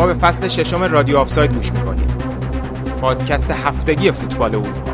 شما به فصل ششم رادیو آفساید گوش می‌کنید پادکست هفتگی فوتبال اروپا.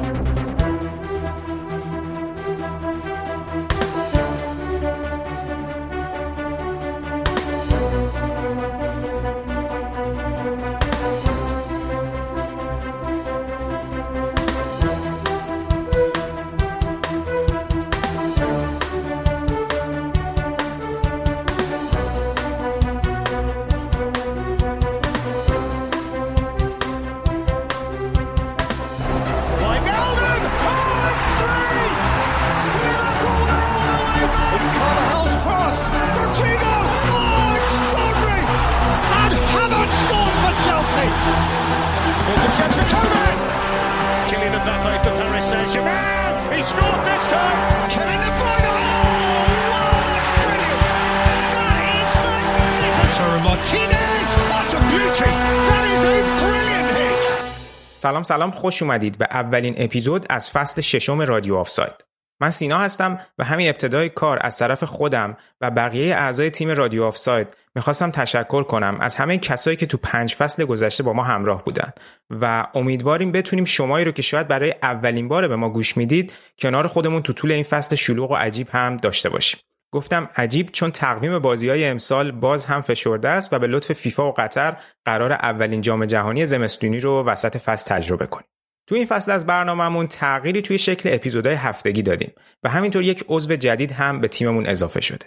سلام خوش اومدید به اولین اپیزود از فصل ششم رادیو آفساید. من سینا هستم و همین ابتدای کار از طرف خودم و بقیه اعضای تیم رادیو آفساید می‌خواستم تشکر کنم از همه کسایی که تو پنج فصل گذشته با ما همراه بودن و امیدواریم بتونیم شمایی رو که شاید برای اولین بار به ما گوش می‌دید کنار خودمون تو طول این فصل شلوغ و عجیب هم داشته باشیم. گفتم عجیب چون تقویم بازی های امسال باز هم فشرده است و به لطف فیفا و قطر قرار اولین جام جهانی زمستونی رو وسط فصل تجربه کنیم. تو این فصل از برنامهمون تغییری توی شکل اپیزودهای هفتگی دادیم و همینطور یک عضو جدید هم به تیممون اضافه شده.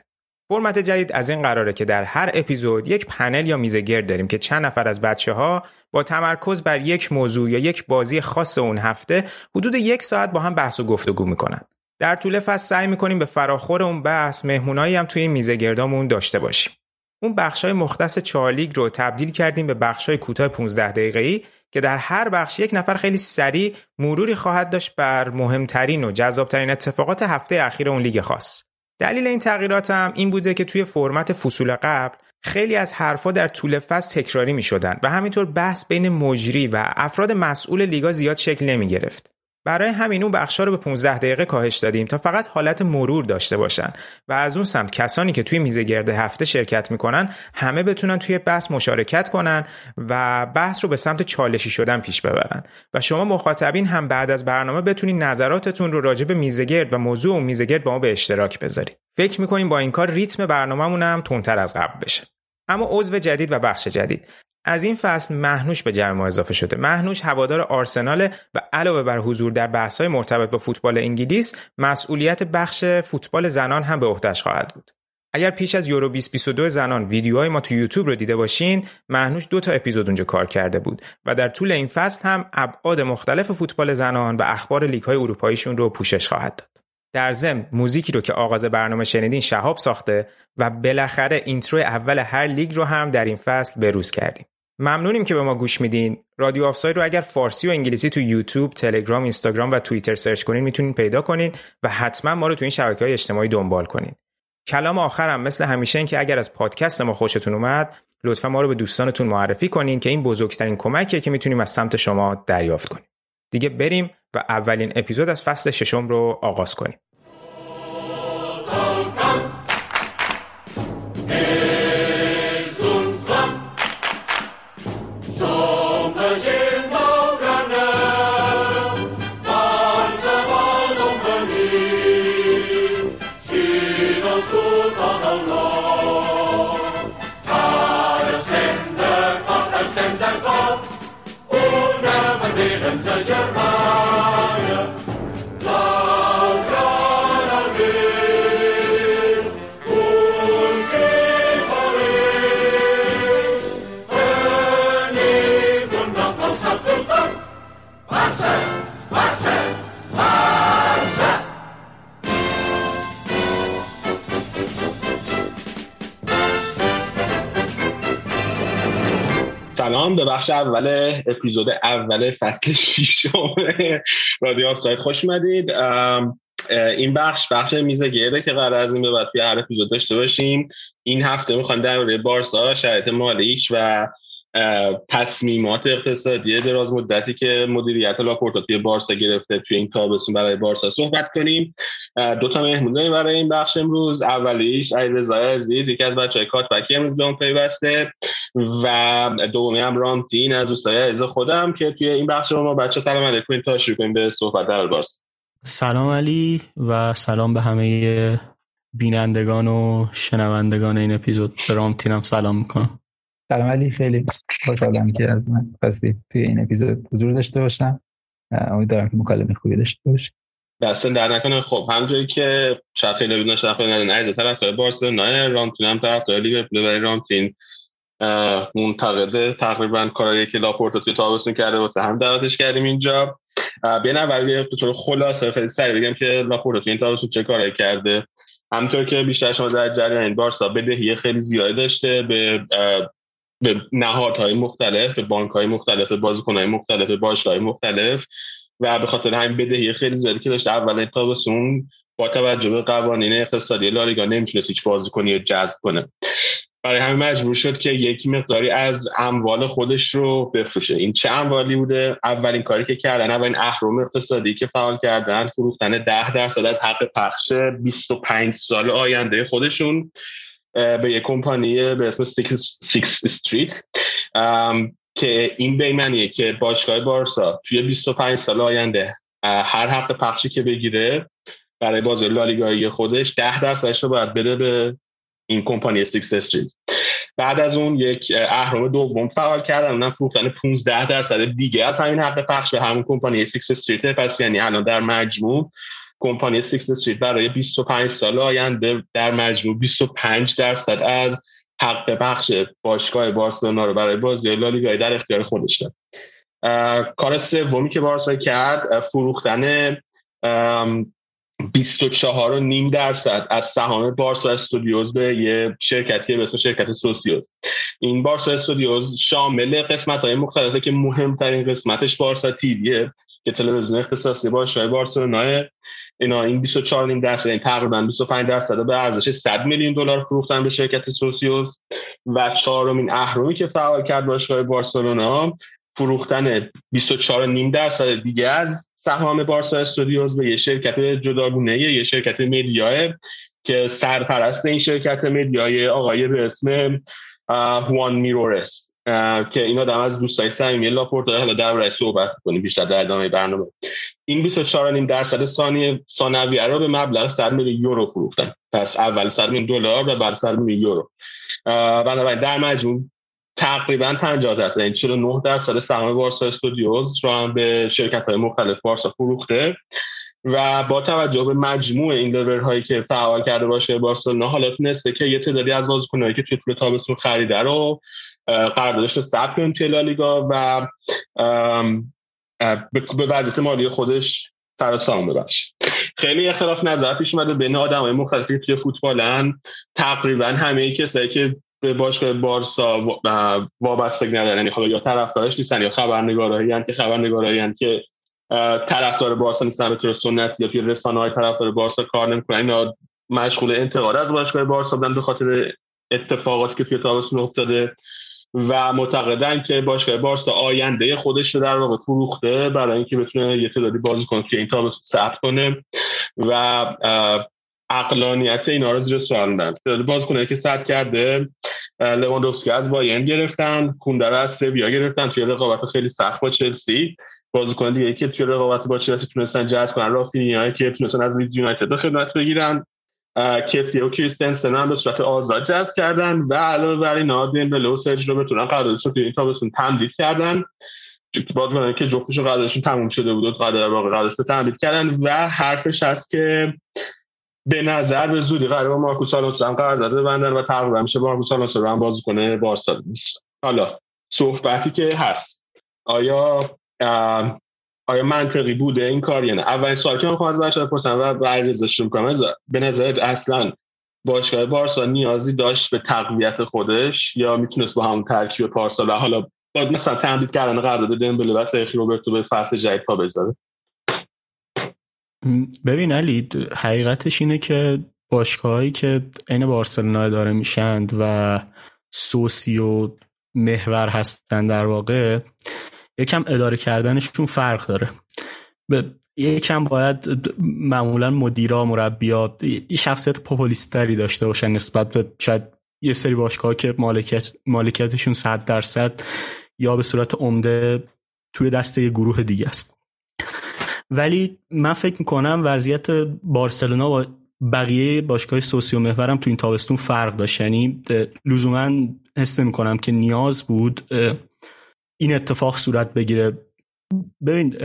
فرمت جدید از این قراره که در هر اپیزود یک پنل یا میزه گرد داریم که چند نفر از بچه ها با تمرکز بر یک موضوع یا یک بازی خاص اون هفته حدود یک ساعت با هم بحث و گفتگو می‌کنن. در طول فصل سعی می‌کنیم به فراخور اون بحث مهمونایی هم توی میزه گردامون داشته باشیم. اون بخشای مختص چارلیگ رو تبدیل کردیم به بخشای کوتاه 15 دقیقه‌ای که در هر بخش یک نفر خیلی سریع مروری خواهد داشت بر مهمترین و جذابترین اتفاقات هفته اخیر اون لیگ خاص. دلیل این تغییرات هم این بوده که توی فرمت فصول قبل خیلی از حرفا در طول فصل تکراری می شدن و همینطور بحث بین مجری و افراد مسئول لیگا زیاد شکل نمی گرفت. برای همین اون بخشا رو به 15 دقیقه کاهش دادیم تا فقط حالت مرور داشته باشن و از اون سمت کسانی که توی میزه گرد هفته شرکت می‌کنن همه بتونن توی بحث مشارکت کنن و بحث رو به سمت چالشی شدن پیش ببرن. و شما مخاطبین هم بعد از برنامه بتونین نظراتتون رو راجع به میزه گرد و موضوع اون میزه گرد با ما به اشتراک بذارید. فکر می‌کنیم با این کار ریتم برنامه‌مون هم تندتر از قبل بشه. اما عضو جدید و بخش جدید. از این فصل مهنوش به جمع ما اضافه شده. مهنوش هوادار آرسنال و علاوه بر حضور در بحث‌های مرتبط با فوتبال انگلیس مسئولیت بخش فوتبال زنان هم به عهدهش خواهد بود. اگر پیش از یورو 2022 زنان ویدیوهای ما تو یوتیوب رو دیده باشین مهنوش دو تا اپیزود اونجا کار کرده بود و در طول این فصل هم ابعاد مختلف فوتبال زنان و اخبار لیگ‌های اروپاییشون رو پوشش خواهد داد. در ضمن موزیکی رو که آغاز برنامه شنیدین شهاب ساخته و بالاخره intro اول هر لیگ رو هم در این فصل بروز کردیم. ممنونیم که به ما گوش میدین. رادیو آفساید رو اگر فارسی و انگلیسی تو یوتیوب تلگرام اینستاگرام و توییتر search کنین می‌تونین پیدا کنین و حتما ما رو تو این شبکه های اجتماعی دنبال کنین. کلام آخرم مثل همیشه این که اگر از پادکست ما خوشتون اومد لطفا ما رو به دوستانتون معرفی کنین که این بزرگترین کمکیه که می‌تونیم از سمت شما دریافت کنیم. دیگه بریم و اولین اپیزود از فصل ششم رو آغاز کنیم. بخش اول اپیزود اول فصل ششم رادیو آفساید. خوش اومدید. این بخش بخش میزه گرده که قرار از این به بعد هر اپیزود داشته باشیم. این هفته می‌خوان درباره بارسا شرایط مالیش و تصمیمات اقتصادی دراز مدتی که مدیریت لاپورتا توی بارسا گرفته توی این تابستون برای بارسا صحبت کنیم. دو تا مهمون داریم برای این بخش امروز. اولیش علیرضا عزیز یکی از بچهای کاتبکی امروز به اون پیوسته. و دومی هم رامتین از دوستای عزیز خودم که توی این بخش ما بچه سلام علیکم تا شروع کنیم به صحبت در باز سلام علی و سلام به همه بینندگان و شنوندگان این اپیزود. به رامتینم سلام می‌کنم. سلام علی خیلی خوشحالم که از من خواستی توی این اپیزود حضور داشته باشم. امیدوارم که مکالمه خوبی داشته باشی. دست در نکنه. خب همونجوری که خیلی بدون شرف ندن عرض طرفدار بارسلونا رامتین هم طرفدار لیورپول برای رامتین منتقده تقریبا کارایی که لاپورتا توی تابستون کرده واسه هم دعوتش کردیم اینجا. بیا اول به طور خلاصه خیلی سریع بگم که لاپورتا توی این تابستون چه کارایی کرده. همطور که بیشتر شما در جریان بارسا بدهی خیلی زیادی داشته به به نهادهای مختلف به بانک های مختلف به بازیکن های مختلف به های مختلف. و به خاطر همین بدهی خیلی زیادی که داشته اول تابستون با توجه به قوانین اقتصادی لالیگا نمی‌تونست هیچ بازیکنی رو جذب کنه. برای همین مجبور شد که یکی مقداری از اموال خودش رو بفروشه. این چه اموالی بوده؟ اولین کاری که کردن اولین اهرم اقتصادی که فعال کردن فروختن ده درصد از حق پخش 25 سال آینده خودشون. به یک کمپانی به اسم سیکس استریت که این به این معنیه که باشگاه بارسا توی 25 سال آینده هر حق پخشی که بگیره برای بازی لالیگایی خودش ده درصدش رو باید بده به این کمپانی سیکس استریت بعد از اون یک اهرم دوم فعال کردن اونم فروختن 15 درصد دیگه. از همین حق پخش به همون کمپانی سیکس استریت پس یعنی الان در مجموع کمپانی سیکس استریت برای 25 سال آینده در مجموع 25 درصد از حق پخش باشگاه بارسلونا رو برای بازی لالیگا در اختیار خودش داره کار سومی که بارسا کرد فروختن 24 و نیم درصد از سهام بارسا استودیوز به یه شرکتی به اسم شرکت سوسیوز. این بارسا استودیوز شامل قسمت های مختلفه که مهمترین قسمتش بارسا تیویه که تلویزیون اختصاصی باشگاه بارسلونا اینا این 24 نیم درصد این تقریبا 25 درصد به ارزش 100 میلیون دلار فروختن به شرکت سوسیوس و چهارمین اهرمی که فعال کرد باشگاه بارسلونا فروختن 24 نیم درصد دیگه از سهام بارسا استودیوز به یه شرکت جداگونه یه شرکت مدیاه که سرپرست این شرکت مدیای آقای به اسم هوان میرورس که اینا دم از دوستای صمیمی لاپورتا حالا دربارش صحبت کنیم بیشتر در ادامه برنامه. این 24.5 درصد ثانیه ثانویه رو به مبلغ 100 میلیون یورو فروختن. پس اول 100 میلیون دلار و بعد 100 میلیون یورو. بنابراین در مجموع تقریبا 50 درصد یعنی 49 درصد سهام بارسا استودیوز رو هم به شرکت های مختلف بارسا فروخته. و با توجه به مجموع این لور هایی که فعال کرده باشه بارسلونا حالا تونسته که یه تعدادی از بازیکنایی که توی طول تابستون خریده رو قراردادش رو ثبت کنیم توی لالیگا و به وضعیت مالی خودش سر سام ببخش خیلی اختلاف نظر پیش اومده بین آدم های مختلفی توی فوتبالن. تقریبا همه کسایی که به باشگاه بارسا وابستگی ندارن یعنی حالا یا طرفدارش نیستن یا خبرنگارایی که خبرنگارایی که طرفدار بارسا نیستن به طور سنت یا توی رسانه های طرفدار بارسا کار نمی‌کنن. یا مشغول انتقاد از باشگاه بارسا بودن به خاطر اتفاقاتی که توی تابستون افتاده. و معتقدن که باشگاه بارسا آینده خودش رو در واقع فروخته برای اینکه بتونه یه تعدادی بازی کنه که این تابستون ثبت کنه و اقلانیت اینا رو زیر سوال می‌برن باز کنه که صد کرده لواندوفسکی از بایرن گرفتن کوندر از سویا گرفتن. توی رقابت خیلی سخت با چلسی. بازیکن دیگه که توی رقابت با چلسی تونستن جذب کنن رافینیا که تونستن از لیدز یونایتد خدمت بگیرن. کسی و کریستنسن هم به صورت آزاد جذب کردن و علاوه بر اینا دیمبله و سرج رو بتونن قراردادش رو این تابستون تمدید کردن. بعد که جفتشون قراردادشون تموم شده بود و قرارداد واقع قراردادش رو تمدید کردن و حرفش هست که به نظر به زودی قرار با مارکوس آلونسو هم قرارداد ببندن و تقریبا میشه مارکوس آلونسو رو هم بازیکن بارسا حالا صحبتی که هست. آیا آیا منطقی بوده؟ این کار یا نه اولین سوال که من از بچه‌ها بپرسم و برگزارش می‌کنم. به نظر اصلا باشگاه بارسا نیازی داشت به تقویت خودش یا می‌تونست با همون ترکیب پارسال؟ و حالا با مثلا تمدید کردن قرارداد دمبله و سرخی روبرتو به فصل جدید پا بذاره ببین علی حقیقتش اینه که باشگاهایی که عین بارسلونا داره میشند و سوسی و محور هستن در واقع یکم اداره کردنشون فرق داره. یکم باید معمولا مدیرا مربیات شخصیت پوپولیستری داشته باشن نسبت به شاید یه سری باشگاه که مالکیت مالکیتشون 100 درصد یا به صورت عمده توی دسته یه گروه دیگه است. ولی من فکر می‌کنم وضعیت بارسلونا با بقیه باشگاه سوسیو محورم تو این تابستون فرق داشت. یعنی لزوما حس می‌کنم که نیاز بود این اتفاق صورت بگیره. ببین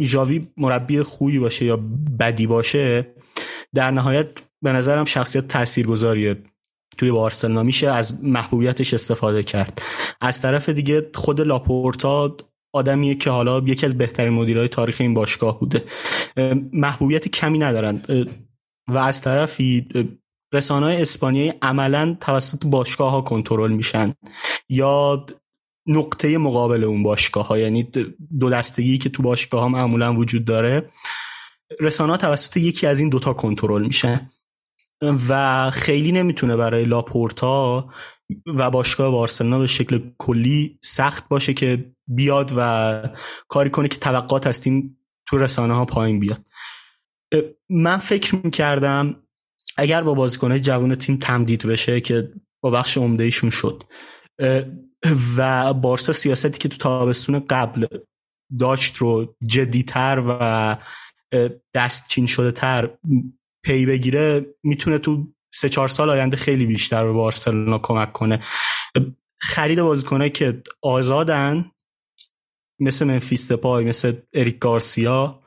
ژاوی مربی خوبی باشه یا بدی باشه در نهایت به نظرم شخصیت تاثیرگذاریه. توی بارسلونا میشه از محبوبیتش استفاده کرد. از طرف دیگه خود لاپورتا آدمیه که حالا یکی از بهترین مدیرهای تاریخ این باشگاه بوده. محبوبیت کمی ندارن. و از طرفی رسانه های اسپانیایی عملا توسط باشگاه ها کنترل میشن. یا نقطه مقابل اون باشگاه ها یعنی دو دستگی که تو باشگاه ها معمولا وجود داره. رسانه توسط یکی از این دوتا کنترل میشن و خیلی نمی‌تونه برای لاپورتا و باشگاه بارسلونا به شکل کلی سخت باشه که بیاد و کاری کنه که توقعات از تو رسانه ها پایین بیاد. من فکر می‌کردم اگر با بازیکنهای جوان تیم تمدید بشه که با بخش عمده شد و بارسا سیاستی که تو تابستون قبل داشت رو جدیتر و دستچین شده تر پی بگیره می‌تونه تو سه چهار سال آینده خیلی بیشتر به بارسلونا کمک کنه. خرید بازیکنایی که آزادن مثل منفیس پای مثل اریک گارسیا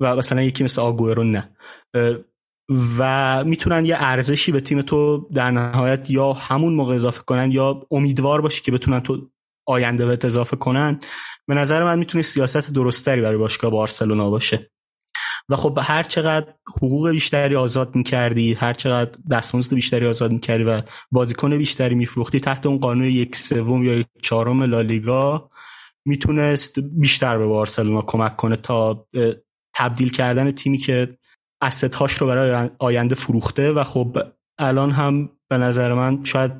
و مثلا یکی مثل آگوئرو نه. و می‌تونن یه ارزشی به تیم تو در نهایت یا همون موقع اضافه کنن یا امیدوار باشی که بتونن تو آینده بهت اضافه کنن. به نظر من می‌تونه سیاست درستری برای باشگاه بارسلونا باشه. و خب هر چقدر حقوق بیشتری آزاد می‌کردی هر چقدر دستمزد بیشتری آزاد می‌کردی و بازیکن بیشتری میفروختی تحت اون قانون یک سوم یا یک چهارم لالیگا می‌تونست بیشتر به بارسلونا کمک کنه تا تبدیل کردن تیمی که استهاش رو برای آینده فروخته و خب الان هم به نظر من شاید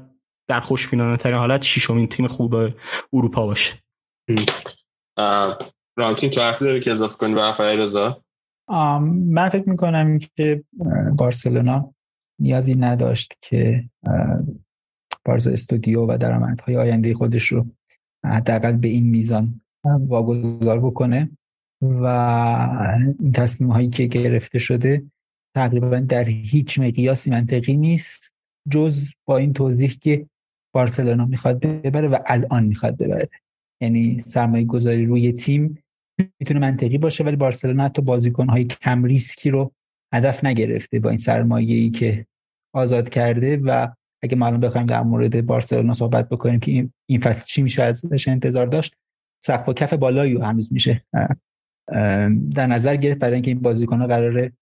در خوشبینانه ترین حالت شیشمین تیم خوب اروپا باشه. رانکین تو حرفی داری که اضافه کنی به رضا من فکر می‌کنم که بارسلونا نیازی نداشت که بارزا استودیو و درآمدهای آینده خودش رو حداقل به این میزان واگذار بکنه. و این تصمیم هایی که گرفته شده تقریبا در هیچ مقیاسی منطقی نیست جز با این توضیح که بارسلونا می‌خواد ببره و الان می‌خواد ببره. یعنی سرمایه گذاری روی تیم می‌تونه منطقی باشه ولی بارسلونا حتی بازیکن های کم ریسکی رو هدف نگرفته با این سرمایه ای که آزاد کرده. و اگه ما الان بخوایم در مورد بارسلونا صحبت بکنیم که این فصل چی میشه ازش انتظار داشت سقف و کف بالایی هنوز میشه در نظر گرفت برای اینکه این بازیکن ها قراره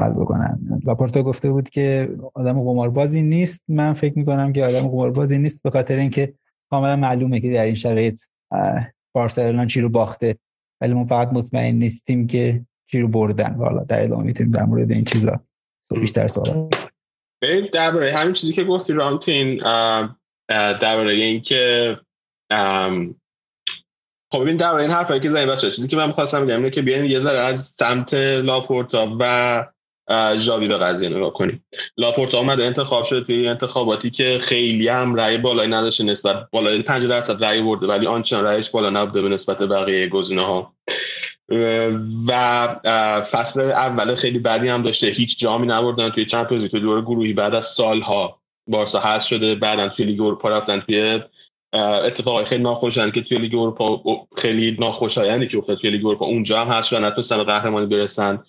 حل بکنن. لاپورتا گفته بود که آدم قماربازی نیست. من فکر می‌کنم که آدم قماربازی نیست به خاطر اینکه کاملا معلومه که در این شرایط بارسلونا چی رو باخته. ولی ما فقط مطمئن نیستیم که چی رو بردن. والا در ادامه می‌تونیم در مورد این چیزا بیشتر سوال بریم درباره همین چیزی که گفتی رامتین درباره اینکه خب ببین در این حرفایی که زنی بچه چیزی که من می‌خواستم بگم اینه که بیاین یه ذره از سمت لاپورتا و ژاوی به قضیه نگاه کنیم. لاپورتا اومد انتخاب شد توی انتخاباتی که خیلی هم رأی بالایی نداشته نسبت بالای 5 درصد رأی برده ولی آنچنان رأیش بالا نبوده به نسبت بقیه گزینه ها و فصل اول خیلی بدی هم داشته هیچ جامی نبردن توی چمپیونز تو دور گروهی بعد از سالها بارسا هست شده بعدا توی لیگ اروپا رفتن توی اتفاقای خیلی ناخوشایند که توی لیگ اروپا خیلی ناخوشایندی که افتاد توی لیگ اروپا اونجا هم هست و نتونستن قهرمانی برسن.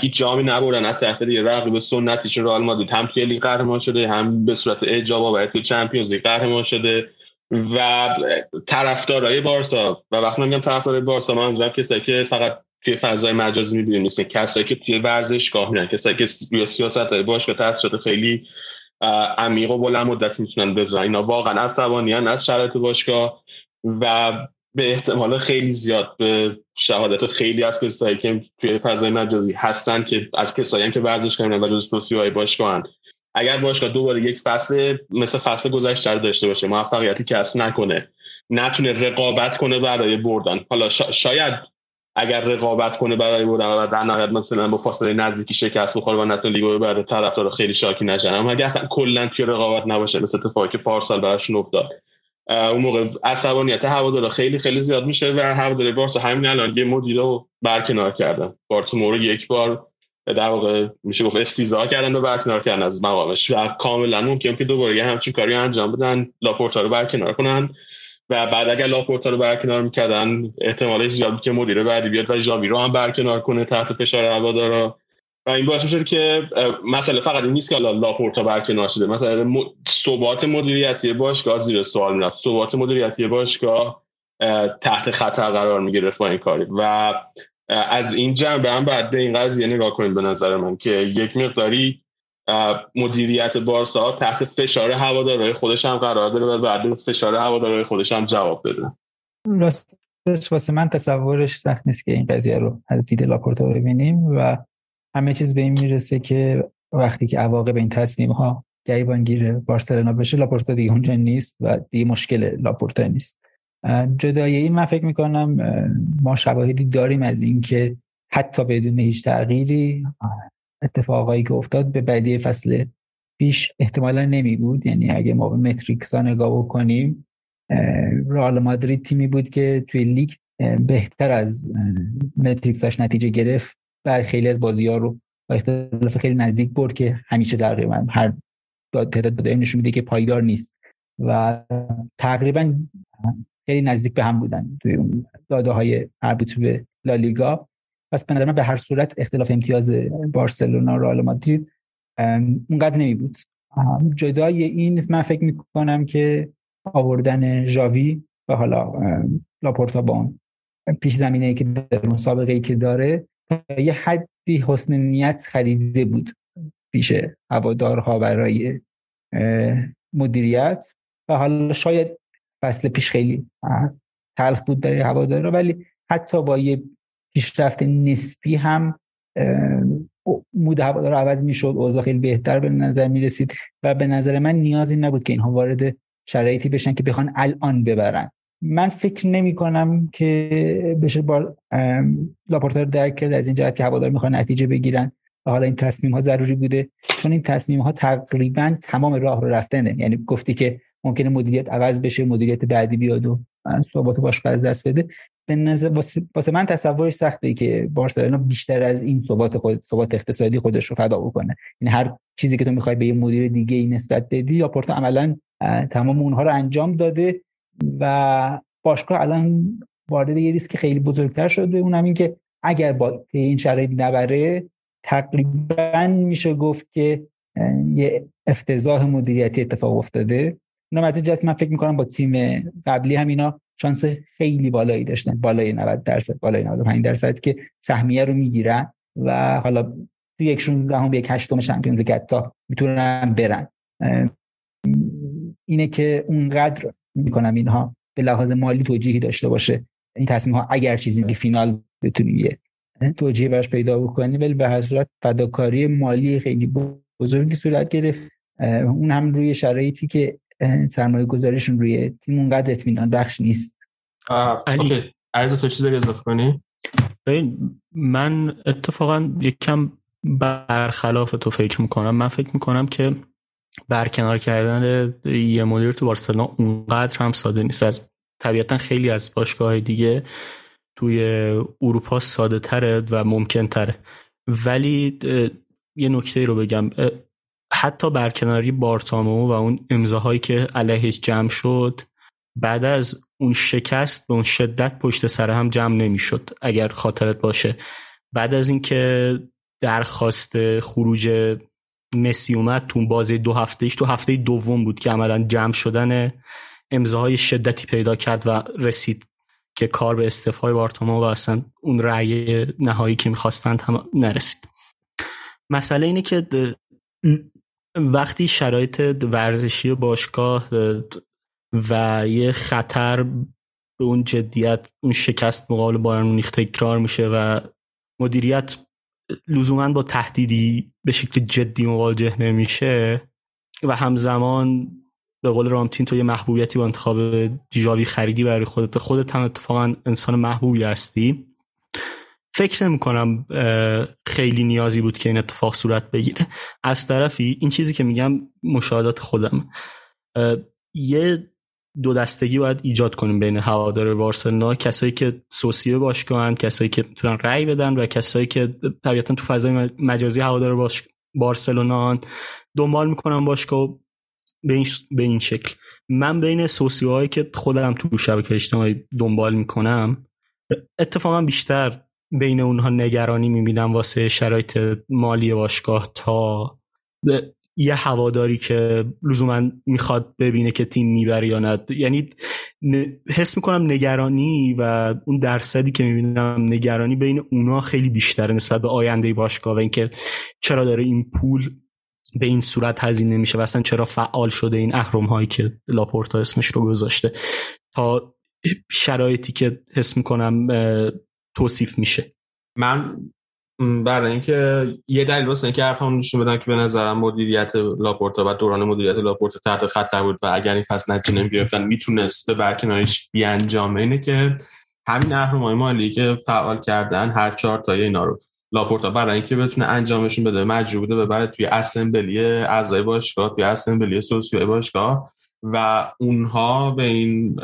هیچ جامی نبردن. از طرف دیگه رقیب سنتیش رئال مادرید هم توی لیگ قهرمان شده هم به صورت اجابا و توی چمپیونز لیگ قهرمان شده و طرفدارای بارسا و وقتی میگم طرفدارای بارسا منظورم کسایی که فقط توی فضای مجازی می‌بینیم نیستن. کسایی که توی ورزشگاه میرن کسایی که روی سیاست باشگاه تاثیرات خیلی عمیق و بلند مدت می‌تونن بذارن اینا واقعا عصبانیان از شرایط باشگاه و به احتمال خیلی زیاد به شهادت خیلی از کسایی که توی فضای مجازی هستن که از کسایی که ورزش کنن و جز توصیه باشگاهن اگر باشگاه دوباره یک فصل مثل فصل گذشته داشته باشه موفقیتی کسب نکنه نتونه رقابت کنه برای بردن. حالا شاید اگر رقابت کنه برای بودن و در نهایت مثلا با فاصله نزدیکی شکست بخوره و نتون لیگو ببره طرفدار خیلی شاکی نشن. اما اگه اصلا کلا توی رقابت نباشه مثل اتفاقی که پارسال براشون افتاد اون موقع عصبانیت هوادارا خیلی خیلی زیاد میشه و هوادار بارسا همین الان یه مدیر رو برکنار کردن. بارتومو رو یک بار در واقع میشه گفت استیضاح کردن و برکنار کردن از مقامش. و کاملا ممکن که دوباره یه همچین کاری انجام بدن لاپورتا رو برکنار کنن. و بعد اگر لاپورتا رو برکنار می‌کردن احتمالش زیاد که مدیر بعدی بیاد و ژاوی رو هم برکنار کنه تحت فشار هوادارا. و این باعث میشه که مسئله فقط این نیست که لاپورتا برکنار شده. مثلا ثبات مدیریتی باشگاه زیر سوال می‌رفت. ثبات مدیریتی باشگاه تحت خطر قرار می‌گرفت با این کاری. و از این جنبه هم باید به این قضیه نگاه کنیم به نظر من که یک مقداری مدیریت بارسا تحت فشار هوادارهای خودش هم قرار داره و باید فشار هوادارهای خودش هم جواب بده. راستش واسه من تصورش سخت نیست که این قضیه رو از دید لاپورتا ببینیم و همه چیز به این می‌رسه که وقتی که عواقب این تصمیم ها گریبانگیر بارسلونا بشه لاپورتا دیگه اونجا نیست و دیگه مشکل لاپورتا نیست. جدای این من فکر می‌کنم ما شواهدی داریم از اینکه حتی بدون هیچ تغییری اتفاقایی که افتاد به بعدی فصل پیش احتمالا نمی بود یعنی اگه ما به متریکس ها نگاه بکنیم رئال مادرید تیمی بود که توی لیگ بهتر از متریکساش نتیجه گرفت و خیلی از بازی ها رو با اختلاف خیلی نزدیک برد که همیشه تقریبا هر تعداد بده نشون میده که پایدار نیست و تقریبا خیلی نزدیک به هم بودن توی داده های مربوط به لالیگا. پس به به هر صورت اختلاف امتیاز بارسلونا و رئال مادرید اونقدر نمی بود جدای این من فکر می‌کنم که آوردن ژاوی و حالا لاپورتا با اون پیش زمینه که در اون سابقه ای که داره یه حدی حسن نیت خریده بود پیش هوادارها برای مدیریت و حالا شاید فصل پیش خیلی تلخ بود برای هوادارا ولی حتی با یه پیشرفت نسبی هم مود هوادارا عوض می‌شد اوضاع خیلی بهتر به نظر می رسید و به نظر من نیازی نبود که اینها وارد شرایطی بشن که بخوان الان ببرن. من فکر نمی کنم که بشه با لاپورتا رو درک کرد از این جهت که هوادار می‌خوان نتیجه بگیرن و حالا این تصمیم ها ضروری بوده چون این تصمیم ها تقریبا تمام راه رو رفتنه. یعنی گفتی که ممکنه مدیریت عوض بشه مدیریت بعدی بیاد و ثبات باشگاه از دست بده. به نظر واسه من تصورش سخته که بارسلونا بیشتر از این ثبات خود ثبات اقتصادی خودش رو فدا بکنه. یعنی هر چیزی که تو می‌خوای به یه مدیر دیگه ای نسبت بدی یا پورتو عملا تمام اونها رو انجام داده و باشگاه الان وارد یه ریسک خیلی بزرگتر شده. اون همین که اگر با این شرایط نبره تقریبا میشه گفت که یه افتضاح مدیریتی اتفاق افتاده. اونم از این جهت من فکر می‌کنم با تیم قبلی هم اینا شانس خیلی بالایی داشتن. بالای 90 درصد بالای 95 درصد که سهمیه رو می‌گیرن و حالا تو یک 16 هم یک هشتم چمپیونز لیگ تا می‌تونن برن. اینه که اونقدر می‌کنم اینها به لحاظ مالی توجیهی داشته باشه. این تصمیم ها اگر چیزی که فینال بتونیم یه توجیه براش پیدا بکنی ولی به هر صورت فداکاری مالی خیلی بزرگی صورت گرفت. اون هم روی شرایطی که سرمایه گذاریشون روی تیم اونقدر اطمینان بخش نیست. علی. عرض تو چیزی اضافه کنی؟ من اتفاقا یک کم برخلاف تو فکر می‌کنم. من فکر می‌کنم که برکنار کردن یه مدیر تو بارسلونا اونقدر هم ساده نیست. از طبیعتا خیلی از باشگاه دیگه توی اروپا ساده تره و ممکن تره ولی یه نکته رو بگم. حتی برکناری بارتامو و اون امضاهایی که علیهش جمع شد بعد از اون شکست به اون شدت پشت سر هم جمع نمی‌شد اگر خاطرت باشه. بعد از اینکه درخواست خروج مسی اومد تو بازی دو هفتهش تو هفته دوم بود که عملا جمع شدن امضاهای شدتی پیدا کرد و رسید که کار به استعفای بارتومو و اصلا اون رأی نهایی که می‌خواستند هم نرسید. مسئله اینه که وقتی شرایط ورزشی باشگاه و یه خطر به اون جدیت اون شکست مقابل بایرن مونیخ تکرار میشه و مدیریت لزوما با تهدیدی به شکل جدی مواجه نمیشه و همزمان به قول رامتین تو یه محبوبیتی با انتخاب جاوی خریدی برای خودت خودت هم اتفاقا انسان محبوبی هستی. فکر نمی کنم خیلی نیازی بود که این اتفاق صورت بگیره. از طرفی این چیزی که میگم مشاهدات خودم. یه دو دستگی باید ایجاد کنیم بین هوادار بارسلونا. کسایی که سوسیو باشگاهن کسایی که می‌تونن رأی بدن و کسایی که طبیعتا تو فضای مجازی هوادار بارسلونا دنبال می‌کنن باشگاه به این, به این شکل. من بین سوسیوهایی که خودم تو شبکه اجتماعی دنبال می‌کنم اتفاقا بیشتر بین اونها نگرانی می‌بینم واسه شرایط مالی باشگاه تا یه هواداری که لزوما می‌خواد ببینه که تیم می‌بره یا نه. یعنی حس می‌کنم نگرانی و اون درصدی که می‌بینم نگرانی بین اونا خیلی بیشتره نسبت به آینده باشگاه و اینکه چرا داره این پول به این صورت هزینه میشه و اصلا چرا فعال شده این اهرم هایی که لاپورتا اسمش رو گذاشته. تا شرایطی که حس می‌کنم توصیف میشه. من برای اینکه یه دلیل واسه اینکه حرفم نشون بدم که به نظرم مدیریت لاپورتا و دوران مدیریت لاپورتا تحت خطر بود و اگر این فصل نتیجه نمی‌گرفتن می‌تونست به برکناریش بیانجامه. اینه که همین اهرمای مالی که فعال کردن هر چهار تای اینا رو لاپورتا برای اینکه بتونه انجامشون بده مجبور بوده ببره توی اسمبلی اعضای باشگاه توی اسمبلی سوسیوی باشگاه و اونها به این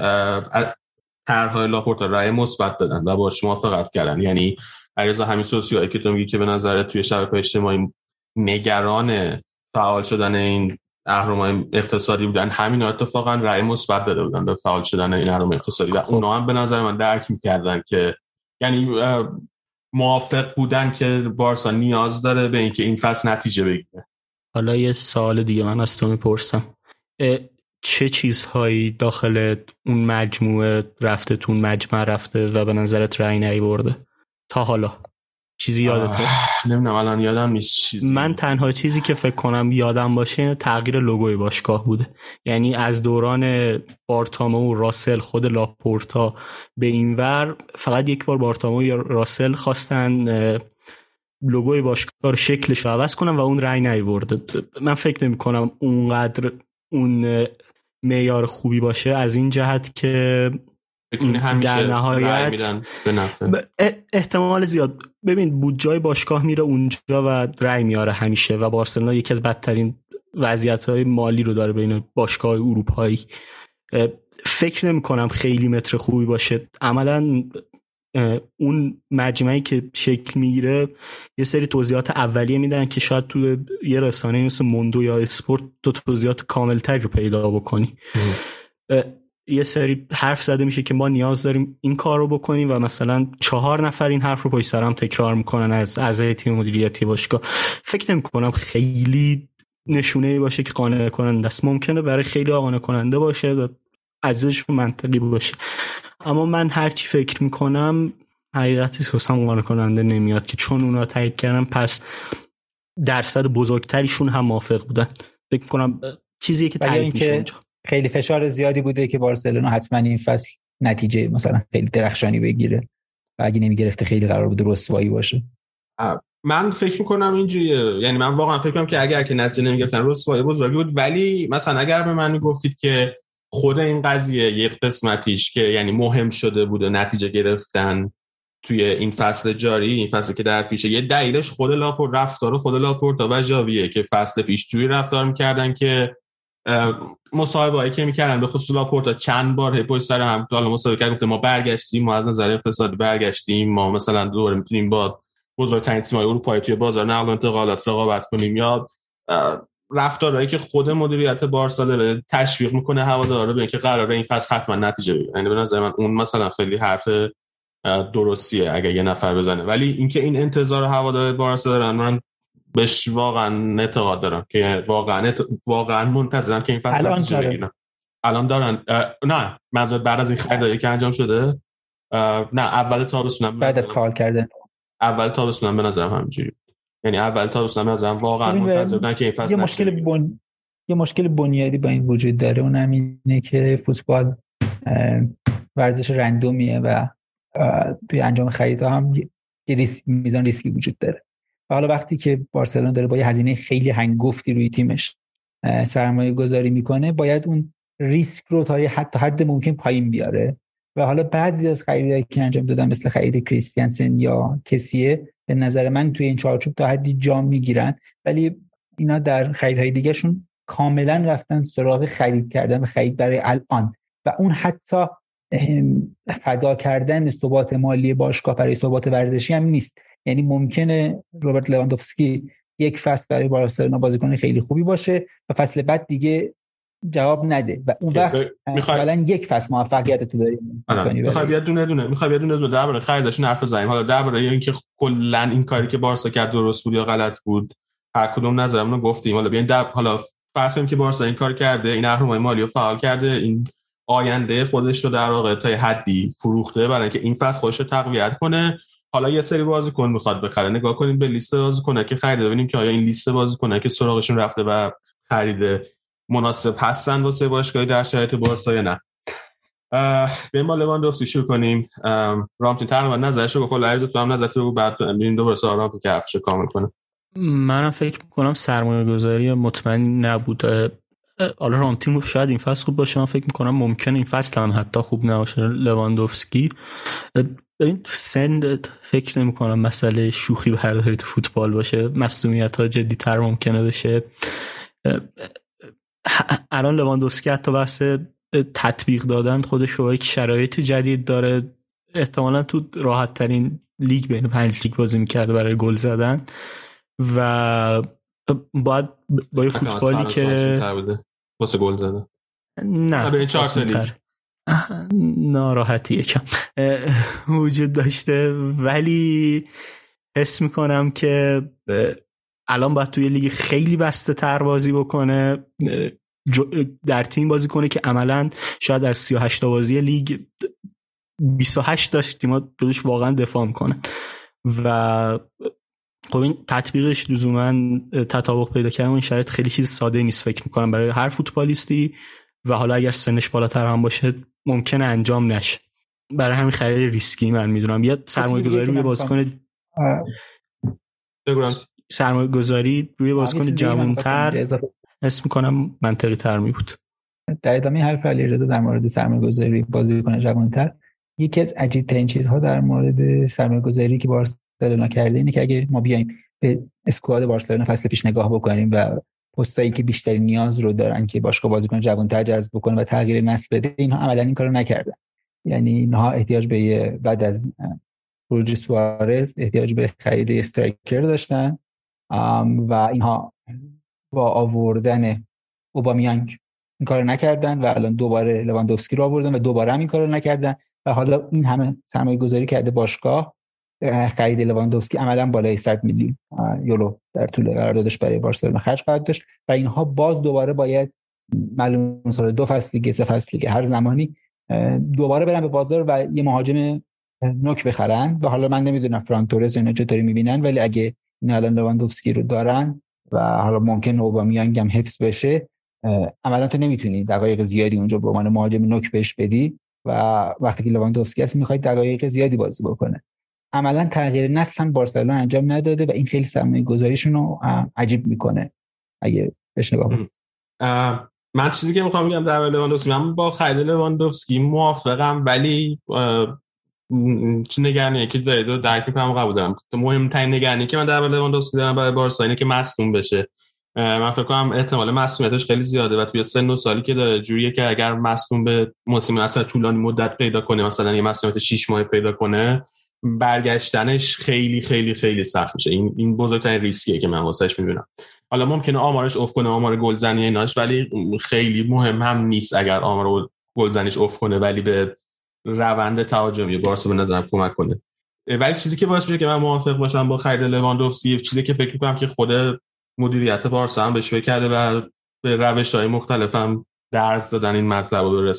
طرحهای لاپورتا رأی مثبت دادن و باش موافقت کردن. یعنی علیرضا همین سوسیوهایی که تو میگی که به نظر توی شبکه اجتماعی نگران فعال شدن این اهرمای اقتصادی بودن همین اتفاقا رأی مثبت داده بودن به فعال شدن این اهرم اقتصادی. و خب. اونا هم به نظر من درک می‌کردن که یعنی موافق بودن که بارسا نیاز داره به اینکه این فصل نتیجه بگیره. حالا یه سال دیگه من از تو می‌پرسم. چه چیزهایی داخل اون مجموعه رفته تون مجمع رفته و به نظرت رأی نیورده؟ تا حالا. چیزی یادته؟ نمی‌دونم الان یادم نیست چیزی. من تنها چیزی که فکر کنم یادم باشه تغییر لوگوی باشگاه بوده. یعنی از دوران بارتامو و راسل خود لاپورتا به اینور فقط یک بار بارتامو یا راسل خواستن لوگوی باشگاه رو شکلش رو عوض کنم و اون رأی نیورده. من فکر نمی کنم اونقدر اون معیار خوبی باشه از این جهت که در نهایت احتمال زیاد. ببین بودجای باشگاه میره اونجا و رأی میاره همیشه و بارسلونا یکی از بدترین وضعیت های مالی رو داره بین باشگاه اروپایی. فکر نمی کنم خیلی متر خوبی باشه. عملا اون مجمعی که شکل می‌گیره یه سری توضیحات اولیه میدن که شاید تو یه رسانه مثل موندو یا اسپورت تو توضیحات کاملتری رو پیدا بکنی. یه سری حرف زده میشه که ما نیاز داریم این کار رو بکنیم و مثلا چهار نفر این حرف رو پشت سرم تکرار می‌کنن از اعضای تیم مدیریتی باشگاه. فکر نمی کنم خیلی نشونه باشه که قانع کننده است. ممکنه برای خیلی قانع کننده باشه و ازش منطقی باشه. اما من هرچی فکر می‌کنم حقیقتی حسام قانع کننده نمیاد که چون اونا تایید کردن پس درصد بزرگتریشون هم موافق بودن. فکر کنم چیزی که تایید میشه اونجا. خیلی فشار زیادی بوده که بارسلونا حتما این فصل نتیجه مثلا خیلی درخشانی بگیره و اگه نمی‌گرفته خیلی قرار بوده رسوایی باشه. من فکر می‌کنم اینجوریه یعنی من واقعا فکر کنم که اگر که نتیجه نمی‌گرفتن رسوایی بزرگی بود. ولی مثلا اگر به من گفتید که خود این قضیه یک قسمتیش که یعنی مهم شده بوده نتیجه گرفتن توی این فصل جاری این فصل که در پیشه یه دلیلش خود لاپور رفتار خود لاپورتا و جاویه که فصل پیش جوی رفتار می‌کردن که مصاحبه هایی که می‌کردن به خصوص لاپورتا چند بار پشت سر هم حالا مصاحبه کرد گفته ما برگشتیم ما از نظر اقتصادی برگشتیم ما مثلا دوباره می‌تونیم با بزرگترین تیم‌های اروپایی توی بازار نقل و انتقالات رقابت کنیم یا رفتارهایی که خود مدیریت بارسا داره تشویق می‌کنه هوادارا به اینکه قراره این فصل حتما نتیجه بگیره. یعنی به نظر من اون مثلا خیلی حرف درستیه اگه یه نفر بزنه. ولی اینکه این انتظار هوادار بارسا دارن من بهش واقعا اعتقاد دارم که واقعا واقعا منتظرم که این فصل الان بگیرن. الان دارن. نه منظور بعد از این خریدایی که انجام شده نه اول تابستون بعد از کال کرده اول تابستون به نظرم همینجوری یعنی اول تابستون به نظرم واقعا منتظرم که این فصل یه مشکل بن... یه مشکل بنیادی با این وجود داره. اونم اینه که فوتبال ورزش رندومیه و توی انجام خریدها هم یه ریسک میزان ریسکی وجود داره. و حالا وقتی که بارسلونا داره با یه هزینه خیلی هنگفتی روی تیمش سرمایه گذاری می‌کنه باید اون ریسک رو تا حد, حد ممکن پایین بیاره. و حالا بعضی از خریدایی که انجام دادن مثل خرید کریستیانسن یا کسیه به نظر من توی این چارچوب تا حدی جام می‌گیرن. ولی اینا در خریدهای دیگهشون کاملا رفتن سراغ خرید کردن و خرید برای الان. و اون حتی فدا کردن ثبات مالی باشگاه برای ثبات ورزشی هم نیست. یعنی ممکنه روبرت لواندوفسکی یک فصل برای بارسلونا بازیکن خیلی خوبی باشه و فصل بعد دیگه جواب نده. و اون وقت می‌خوای یک فصل موفقیت تو داریم می‌خوای بیاد دونه دونه می‌خوای بیاد دونه دونه. درباره خریدش حرف بزنیم حالا درباره اینکه کلا این کاری که بارسا کرد درست بود یا غلط بود هر کدوم نظرمون رو گفتیم. حالا بیاین در حالا فرض کنیم که بارسا این کار کرده این اهرمای مالی رو فعال کرده این آینده خودش رو در واقع تا حدی فروخته برای اینکه این فصل خودش رو تقویت کنه. حالا یه سری بازیکن می‌خواد بخره. نگاه کنیم به لیست بازیکن که خریده. ببینیم که آیا این لیست بازیکن که سراغشون رفته و خریده مناسب هستن واسه باشگاهی در شرایط بارسا یا نه؟ به ما لواندوفسکی شروع کنیم. رامتین تقریبا نظرش رو گفت لایرز تو هم نظرت رو بعد بریم دوباره سوال رامتین که حرفش کامل کنه. منم فکر می‌کنم سرمایه گذاری مطمئن نبود. حالا رامتین شاید این فصل خوب باشه. من فکر می‌کنم ممکنه این فصل هم حتی خوب نباشه. لواندوفسکی. ببین تو سن فکر نمی کنم مسئله شوخی برداری تو فوتبال باشه. مسئولیت ها جدی تر ممکنه بشه. الان لواندوفسکی حتی بحث تطبیق دادن خودش رو به یک شرایط جدید داره. احتمالا تو راحت ترین لیگ بین پنج لیگ بازی می‌کرده برای گل زدن. و باید با یه فوتبالی که واسه گل زدن. نه به لیگ. ناراحتی یکم وجود داشته. ولی حس می‌کنم که الان باید توی لیگ خیلی بسته تر بازی بکنه در تیم بازی کنه که عملا شاید از 38 بازی لیگ 28 تاش تیما جلوش واقعا دفاع می‌کنه. و خب این تطبیقش لزوما تطابق پیدا کردن این شرایط خیلی چیز ساده نیست فکر می‌کنم برای هر فوتبالیستی و حالا اگر سنش بالاتر هم باشه ممکنه انجام نشه. برای همین خرید ریسکی من می‌دونم. یا سرمایه گذاری روی بازیکن سرمایه گذاری روی بازیکن جوانتر اسم می‌کنم منطقی تر می بود در ادامه حرف علی رضا در مورد سرمایه گذاری بازیکن جوانتر یکی از عجیب ترین چیزها در مورد سرمایه گذاری که بارسلونا کرده اینه که اگه ما بیایم به اسکواد بارسلونا فصل پیش نگاه بکنیم و پستایی که بیشتری نیاز رو دارن که باشگاه بازیکن جوانتر جذب بکنه و تغییر نسل بده اینها عملا این کارو نکردن. یعنی اینها احتیاج به بعد از خروج سوارز احتیاج به خرید striker داشتن. و اینها با آوردن اوبامیانگ این کار نکردن و الان دوباره لواندوفسکی رو آوردن و دوباره هم این کار نکردن و حالا این همه سرمایه گذاری کرده باشگاه خرید لواندوفسکی عملا بالای 100 میلیون یورو در طول قراردادش برای بارسلونا خرج خواهد داشت و اینها باز دوباره باید معلوم سال دو فصل لیگ سه فصل لیگ هر زمانی دوباره برن به بازار و یه مهاجم نوک بخرن و حالا من نمی‌دونم فران تورز اینا چطوری می‌بینن ولی اگه این الان لواندوفسکی رو دارن و حالا ممکن اوبامیانگ هم حفظ بشه عملا تو نمی‌تونی دقایق زیادی اونجا به عنوان مهاجم نوک بهش بدی و وقتی که لواندوفسکی هست می‌خواد دقایق زیادی بازی بکنه. عملا تغییر نسل هم بارسلونا انجام نداده و این خیلی سرمایه گذاریشون رو عجیب می‌کنه. اگه بهش نگاه من چیزی که می‌خوام بگم در لواندوفسکی من با خرید لواندوفسکی موافقم ولی چه نگرانیه که دارید و درک می‌کنم قبول دارم. مهمترین نگرانی که من در لواندوفسکی دارم برای بارسا اینه که مصدوم بشه. من فکر کنم احتمال مصونیتش خیلی زیاده و توی سن و سالی که داره جوریه که اگر مصدوم به موسم اصلا طولانی مدت پیدا کنه مثلا یه مصونیت 6 ماه پیدا کنه برگشتنش خیلی خیلی خیلی سخت میشه. این این بزرگترین ریسکیه که من واسش می‌بینم. حالا ممکنه آمارش افت کنه آمار گلزنی ایناش ولی خیلی مهم هم نیست اگر آمار گلزنیش افت کنه ولی به روند تهاجمی بارسا به نظرم کمک کنه. ولی چیزی که باعث میشه که من موافق باشم با خرید لواندوفسکی چیزی که فکر می‌کنم که خود مدیریت بارسا هم بهش کرده و به روش های مختلف هم درز دادن این مطلب رو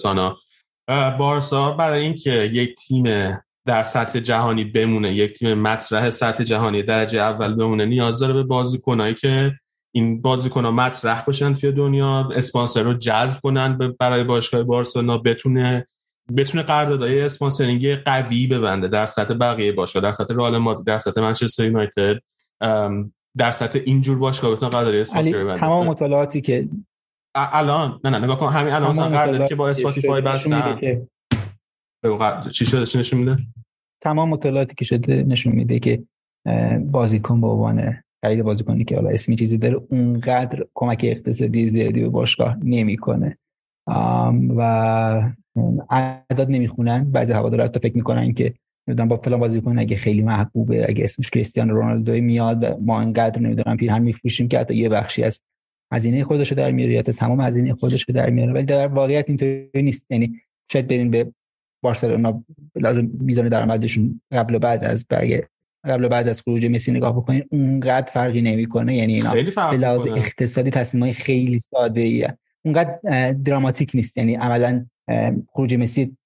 به بارسا برای اینکه یک تیم در سطح جهانی بمونه یک تیم مطرح سطح جهانی درجه اول بمونه نیاز داره به بازیکنایی که این بازیکن‌ها مطرح باشن توی دنیا اسپانسر رو جذب کنن برای باشگاه بارسلونا بتونه بتونه قراردادهای sponsoring قوی ببنده در سطح بقیه باشگاه در سطح رئال مادرید در سطح منچستر یونایتد. در سطح اینجور باشگاه بتونه قرارداد اسپانسر ببنده. تمام مطالعاتی که الان نه نه نگاه کن همین الان مثلا قراردادی که با اسپاتیفای بستن. چی شده چی نشون میده؟ تمام مطالعاتی که شده نشون میده که بازیکن به عنوان خرید بازیکنی که حالا اسمی چیزی داره اونقدر کمک اقتصادی زیادی به باشگاه نمی‌کنه. و اعداد نمی‌خونن. بعضی هوادارا حتی فکر می‌کنن که نمی‌دونم با فلان بازیکن اگه خیلی محبوبه اگه اسمش کریستیانو رونالدو میاد و ما انقدر نمی‌دونم پیرهن میفروشیم که حتی یه بخشی از هزینه خودش رو در میاره یا تمام هزینه خودش رو در میاره. ولی در واقعیت اینطوری نیست. یعنی شاید برین به بارسلونا لازم میزان درآمدشون قبل و بعد از برگ قبل و بعد از خروج مسی نگاه بکنین اونقدر فرقی نمی‌کنه. یعنی اینا به لحاظ اقتصادی تصمیمای خیلی ساده ایه اونقدر دراماتیک نیست. یعنی عملا خروج مسی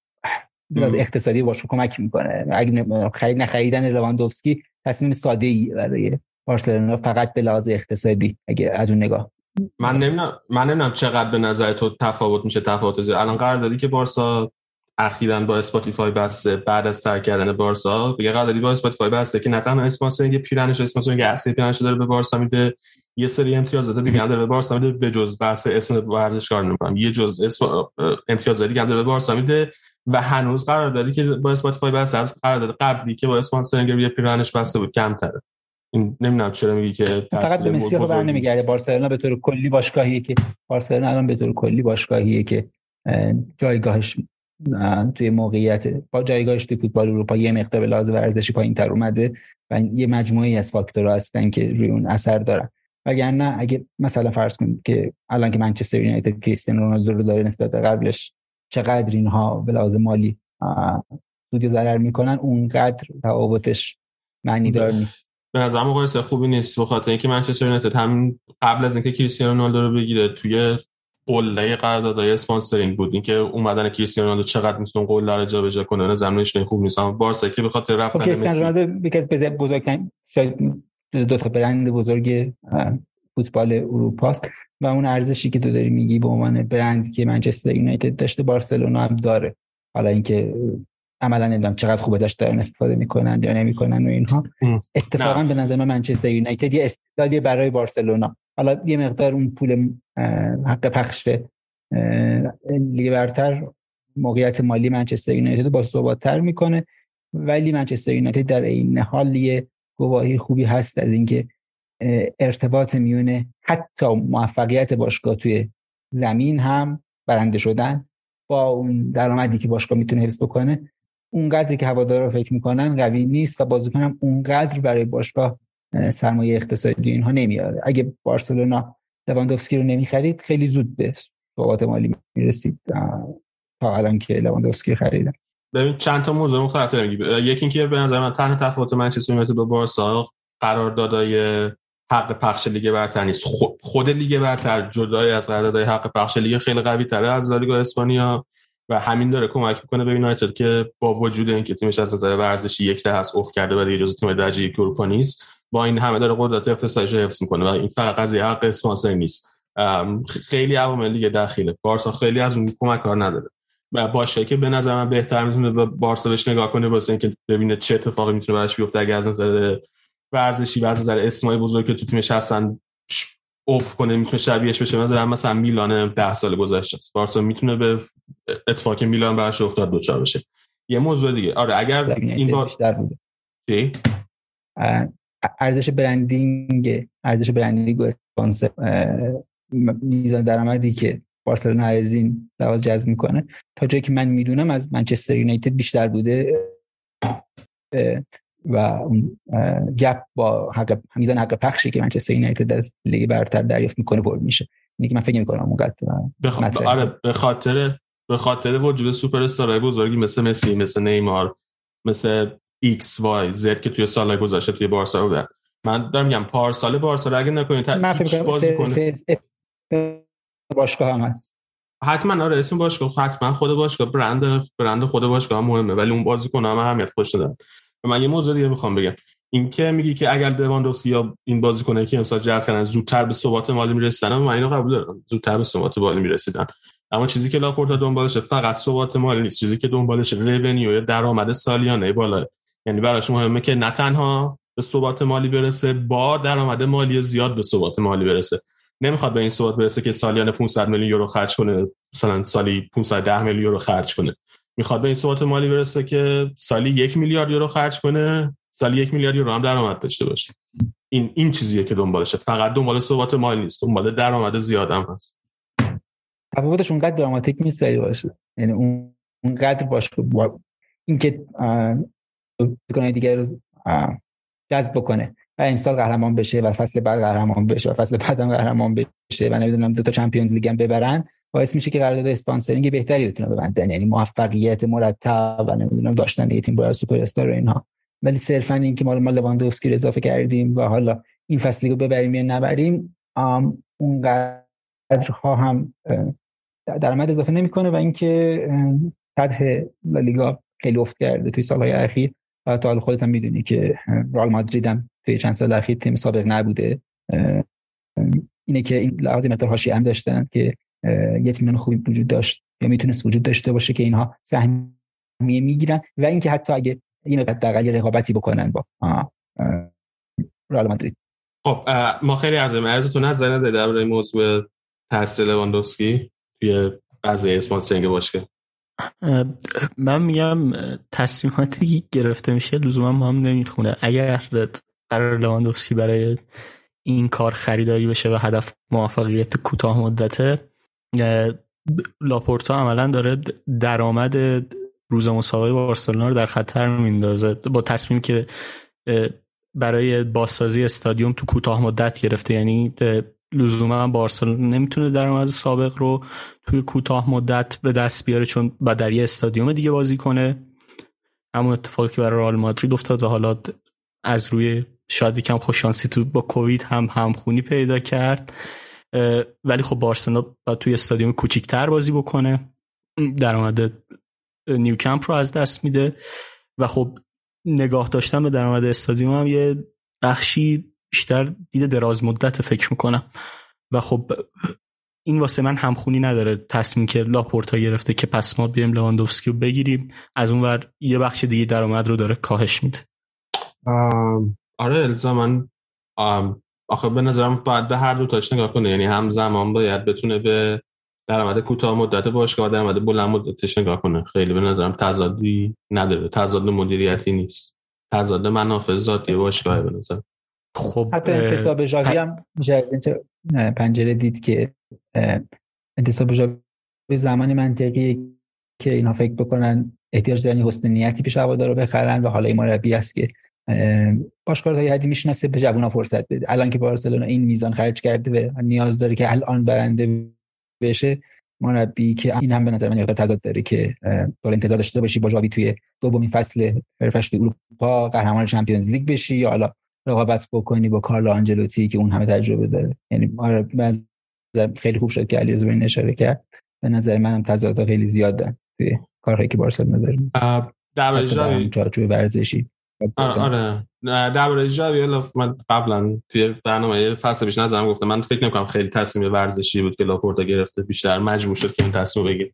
لحاظ اقتصادی باشه کمک می‌کنه. اگه خرید نخریدن لواندوفسکی تصمیم ساده ای برای بارسلونا فقط به لحاظ اقتصادی اگه از اون نگاه. من نمی‌دونم من نمی‌دونم چقدر به نظر تو تفاوت میشه تفاوت زیاد. الان قراردادی که بارسا اخیرا با اسپاتیفای بسته بعد از ترک کردن بارسا یه قراردادی با اسپاتیفای بسته که نه تنها sponsoring پیرنش sponsoring اصلی پیرنش داره به بارسا میده یه سری امتیازات دیگه هم داره به بارسا میده به جز بحث اسم ورزشکار نمی‌کنم یه جز اسم امتیازات دیگه هم داره به بارسا میده و هنوز قراردادی که با اسپاتیفای بسته از قرارداد قبلی که با sponsoring روی پیرنش بسته بود کمتره. این نمی‌دونم چرا میگی که فقط به مسی خب نمیگرده بارسلونا به طور کلی باشگاهیه که بارسلونا الان به طور کلی باشگاهیه که جایگاهش توی موقعیت با جایگاهش توی فوتبال اروپا یه مقدار به لحاظ ورزشی پایین تر اومده و یه مجموعه از فاکتورها هستن که روی اون اثر دارن. وگرنه اگه مثلا فرض کنید که الان که منچستر یونایتد کریستیانو رونالدو رو داره نسبت به قبلش چقدر اینها به لحاظ مالی سود ضرر می‌کنن اونقدر تفاوتش معنی دار نیست. به نظر مقایسه خوبی نیست به خاطر اینکه منچستر یونایتد هم قبل از اینکه کریستیانو رونالدو رو بگیره توی قله قراردادهای اسپانسرینگ بود. اینکه اومدن کریستیانو رونالدو چقدر می‌تونه قول رو جابجا کنه نه زمینش خوب نیست. اما بارسا که به خاطر رفتن خب کریستیانو رونالدو یکی از بزرگترین شاید دو تا برند بزرگ فوتبال اروپا است. و اون ارزشی که تو داری میگی به عنوان برند که منچستر یونایتد داشته بارسلونا هم داره. حالا اینکه عملا نمی‌دونم چقدر خوب ازش دارن استفاده می‌کنن یا نمی‌کنن و اینها. اتفاقا به نظر من منچستر یونایتد یه استعدادی برای بارسلونا. حالا یه مقدار اون پول حق پخش لیگ برتر موقعیت مالی منچستر یونایتد با ثباتتر می‌کنه. ولی منچستر یونایتد در این حال یه گواهی خوبی هست از اینکه ارتباط میونه حتی موفقیت باشگاه توی زمین هم برنده شدن با اون درآمدی که باشگاه می‌تونه حفظ بکنه اونقدری که هوادارا فکر می‌کنن قوی نیست و بازیکن هم اونقدر برای باشگاه سرمایه اقتصادی اینها نمیاره. اگه بارسلونا لواندوفسکی رو نمی‌خرید خیلی زود به ثبات مالی می‌رسید. تا الان که لواندوفسکی خریدن. ببین چند تا موضوع مختلف یکی اینکه به نظر من تنها تفاوت منچستر یونایتد با بارسا قراردادای حق پخش لیگ برتر نیست. خود لیگ برتر جدای از قراردادهای حق پخش لیگ خیلی قوی تره از لالیگا اسپانیا و همین داره کمک می‌کنه به یونایتد که با وجود اینکه تیمش از نظر ورزشی یک ده هست افت کرده و دیگه جزو تیم درجه یک اروپا نیست با این همه داره قدرت اقتصادیش حفظ می‌کنه و این فقط قضیه حق اسپانسر نیست. خیلی عوامل دیگه داخله. بارسا خیلی از اون کمک کار نداره. و باشه که به نظر من بهتر می‌تونه به بارسا بهش نگاه کنه واسه اینکه ببینه چه اتفاقی می‌تونه براش بیفته. اگه از نظر ورزشی و از نظر اسمای بزرگ که تو تیمش هستن اوف کنه می‌تونه شبیهش بشه. مثلا مثلا میلان 10 سال گذشته است. بارسا می‌تونه به اتفاق میلان براش افتاد دوچار بشه. یه موضوع دیگه. آره اگر این بار بیشتر بوده چی؟ ارزش برندینگ ارزش برندینگ و اسپانسر میزان درآمدی که بارسلونا از این لحاظ جذب می‌کنه. تا جایی که من می‌دونم از منچستر یونایتد بیشتر بوده و اون گپ با حق میزان حق پخشی که منچستر یونایتد از لیگ برتر دریافت می‌کنه پر میشه. اینی که من فکر می‌کنم اونقدر بخ... آره به خاطر به خاطر وجود سوپر استارهای بزرگی مثل مسی مثل نیمار مثل X Y Z که توی سال گذشته توی بارسا بودن من دارم میگم پارسال بارسا رو اگه نکنید من فکر کنم باشگاه هم هست. حتما آره اسم باشگاه حتما خود باشگاه. برند برند خود باشگاه هم مهمه ولی اون بازیکن هم اهمیت خودشو دارن من یه موضوع دیگه می‌خوام بگم. این که میگی که اگر لواندوفسکی یا این بازیکنایی که امسال جذب کردن زودتر به ثبات مالی می‌رسیدن من اینو قبول دارم. زودتر به ثبات مالی می‌رسیدن. اما چیزی که لاپورتا دنبالشه فقط ثبات مالی نیست. چیزی که دنبالشه رونیو یا درآمد سالیانه بالا یعنی براش مهمه که نه تنها به ثبات مالی برسه با درآمد مالی زیاد به ثبات مالی برسه. نمی‌خواد به این ثبات برسه که سالیانه 500 میلیون یورو خرج کنه مثلا سالی 510 میلیون یورو خرج کنه. می‌خواد به این ثبات مالی برسه که سالی یک میلیارد یورو خرج کنه سالی یک میلیارد یورو هم درآمد داشته باشه. این این چیزیه که دنبالشه. فقط دنبال ثبات مالی نیست دنبال درآمد زیاد هم هست. تفاوتش اونقدر دراماتیک نیست ولی باشه. یعنی اون اونقدر باشه. با اینکه کنه دیگه رو جذب بکنه. و امسال قهرمان بشه و فصل بعد قهرمان بشه و فصل بعدم قهرمان بشه و نمی‌دونم دو تا Champions League هم ببرن باعث میشه که قرارداد sponsoring بهتری بتونه ببندن یعنی موفقیت مرتب و نمی‌دونم داشتن یه تیم برای سوپر استار و اینها. ولی صرفا اینکه ما ما لواندوفسکی رو اضافه کردیم و حالا این فصلی رو ببریم یا نبریم اونقدرها هم درآمد اضافه نمی‌کنه و اینکه سطح لالیگا خیلی افت کرده توی سالهای اخیر. و تو خودت هم می‌دونی که رئال مادرید هم توی چند سال اخیر تیم سابق نبوده. اینه که این لحاظی مقدار حاشیه هم داشتن که یه تیم خوبی وجود داشت یا می‌تونست وجود داشته باشه که اینها سهمیه می‌گیرن و اینکه حتی اگه این حداقل رقابتی بکنن با رئال مادرید. خب ما خیلی از ارزتون نظر نده درباره موضوع تاثیر لواندوفسکی توی قضیه sponsoring باشگاه. من میگم تصمیماتی گرفته میشه لزوما ما هم نمی‌خونه. اگر قرار لواندوفسکی برای این کار خریداری بشه و هدف موفقیت کوتاه مدته لاپورتا عملا داره درآمد روز مسابقه بارسلونا رو در خطر میندازه. با تصمیم که برای بازسازی استادیوم تو کوتاه مدت گرفته. یعنی لزوما بارسلونا نمی‌تونه درآمد سابق رو توی کوتاه مدت به دست بیاره چون با در یه استادیوم دیگه بازی کنه. همون اتفاقی که برای رئال مادرید افتاد و حالا از روی شاید یکم خوششانسی تو با کووید هم همخونی پیدا کرد. ولی خب بارسلونا باید توی استادیوم کوچیکتر بازی بکنه. درآمد نیوکمپ رو از دست میده و خب نگاه داشتن به درآمد استادیوم هم یه بخشی بیشتر دید دراز مدت فکر می‌کنم. و خب این واسه من همخونی نداره تصمیم که لاپورتا گرفته که پس ما بیایم لواندوفسکی رو بگیریم. از اون ور یه بخش دیگه درآمد رو داره کاهش میده. آره الزاما آخه به نظرم باید به هر دو تاش نگاه کنه. یعنی همزمان باید بتونه به درآمد کوتاه مدت باشگاه و درآمد بلند مدتش نگاه کنه. خیلی به نظرم تضادی نداره. تضاد مدیریتی نیست. تضاد منافع ذاتی باشگاه به نظر خب حتی انتصاب ژاوی هم از این پنجره دید که انتصاب ژاوی زمان منطقی که اینا فکر بکنن احتیاج دارن حسن نیتی پیش هوادار رو بخرن و حالا این مربی است که باشگاه تا حدی می‌شناسه به جوونا فرصت بده. الان که بارسلونا این میزان خرج کرده و نیاز داره که الان برنده بشه مربی که این هم به نظر من یه تضاد داره که داره انتظار داشته باشی با جاوی توی دومین فصل حرفش اروپا قهرمان چمپیونز لیگ بشی یا حالا رقابت بکنی با کارلو آنجلوتی که اون همه تجربه داره. یعنی خیلی خوب شد که علیرضا این اشاره کرد. به نظر منم تضاد خیلی زیاد دارن توی کارهایی که بارسلونا داره در جاوی ورزشی. آره. درباره جاوی من قبلا توی برنامه فصل پیش نظرم گفتم. من فکر نمی‌کنم خیلی تصمیم ورزشی بود که لاپورتا گرفته بیشتر مجبور شد که این تصمیم بگیر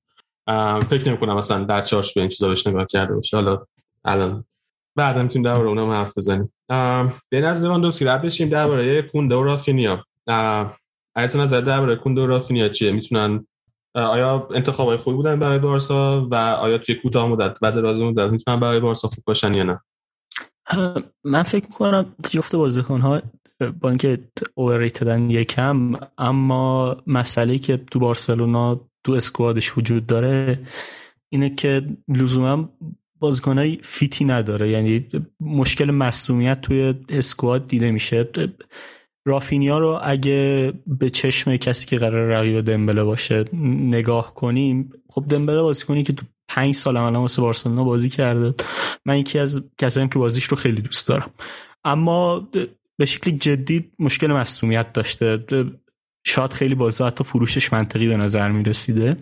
فکر نمی‌کنم مثلا در چارش به این چیزا بهش نگاه کرده باشه. حالا الان بعدا می‌تونیم درباره اونم حرف بزنیم. به نظر لواندوفسکی رد بشیم درباره کونده و رافینیا. از نظر درباره کونده و رافینیا چیه؟ می‌تونن آیا انتخابای خوبی بودن برای بارسا و آیا توی کوتاه مدت و دراز مدت می‌تونن برای بارسا خوب باشن یا نه؟ من فکر می‌کنم جفت بازیکن ها با اینکه اووریتدن یکم اما مسئله که تو بارسلونا تو اسکوادش وجود داره اینه که لزوما بازیکنای فیتی نداره. یعنی مشکل مصومیت توی اسکواد دیده میشه. رافینیا رو اگه به چشم کسی که قرار رقیب دمبله باشه نگاه کنیم خب دمبله بازیکنی که تو پنج سال عملا واسه بارسلونا بازی کرده. من یکی از کسایی که بازیش رو خیلی دوست دارم. اما به شکل جدی مشکل مصومیت داشته. شاید خیلی بازی حتی فروشش منطقی به نظر می رسیده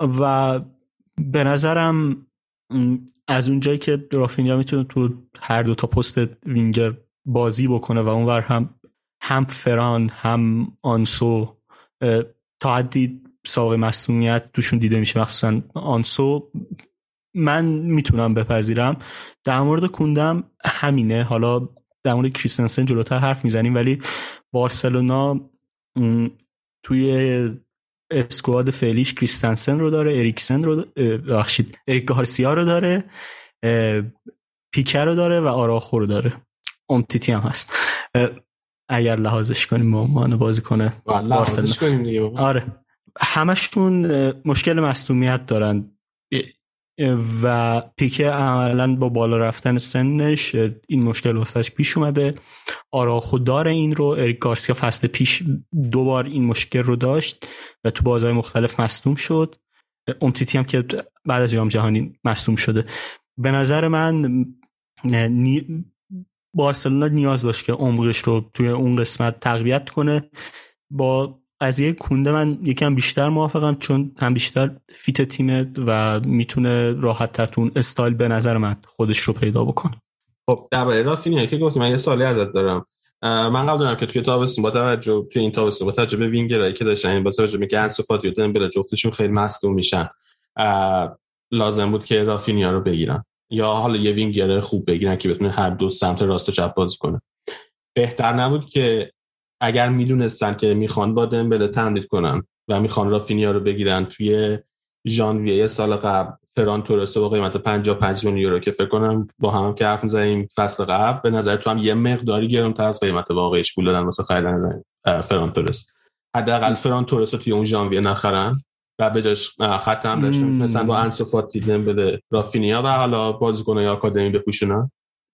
و به نظرم از اونجایی که رافینیا می‌تونه تو هر دو تا پست وینگر بازی بکنه و اونور هم هم فران هم آنسو تا حدی سابق مسئولیت توشون دیده میشه مخصوصا آنسو. من می‌تونم بپذیرم. در مورد کوندم همینه. حالا در مورد کریستنسن جلوتر حرف می‌زنیم ولی بارسلونا توی اسکواد فعلیش کریستنسن رو داره اریکسن رو بخشید اریک گارسیا رو داره پیکر رو داره و آراخو رو داره. امتیتی هم هست. اگر لحاظش کنیم به عنوان بازی کنه آره. همشون مشکل مصدومیت دارن. و پیکه عملا با بالا رفتن سنش این مشکل واسش پیش اومده. آراخو داره این رو اریک گارسیا فصل پیش دوبار این مشکل رو داشت و تو بازهای مختلف مصدوم شد. امتیتی هم که بعد از جام جهانی مصدوم شده. به نظر من نی... بارسلونا نیاز داشت که عمقش رو توی اون قسمت تقویت کنه. با قضیه کونده من یکم بیشتر موافقم چون هم بیشتر fit تیمه و می‌تونه راحت تر تو اون استایل به نظر من خودش رو پیدا بکنه. خب درباره رافینیا که گفتی من یه سوالی ازت دارم. من قبل دارم که توی تابستون با توجه توی این تابستون با توجه به وینگرایی که داشتن این با توجه به گنس و فاتی و دمبله جفتشون خیلی مصدوم میشن لازم بود که رافینیا رو بگیرن. یا حالا یه وینگر خوب بگیرن که بتونه هر دو سمت راست و چپ بازی کنه. بهتر نبود که اگر می‌دونستن که می‌خوان با دمبله تمدید کنن و می‌خوان رافینیا رو بگیرن توی ژانویه سال قبل فران تورسه با قیمت 55 میلیون یورو که فکر کنم با هم که حرف می‌زنیم فصل قبل به نظر تو هم یه مقداری گرمتر از قیمت واقعیش پول دادن واسه خریدن فران تورس حداقل فران تورس رو توی اون ژانویه نخرن و به جاش خط هم داشته مثلا با انسو فاتی دمبله رافینیا و حالا بازیکن‌های آکادمی بپوشونن؟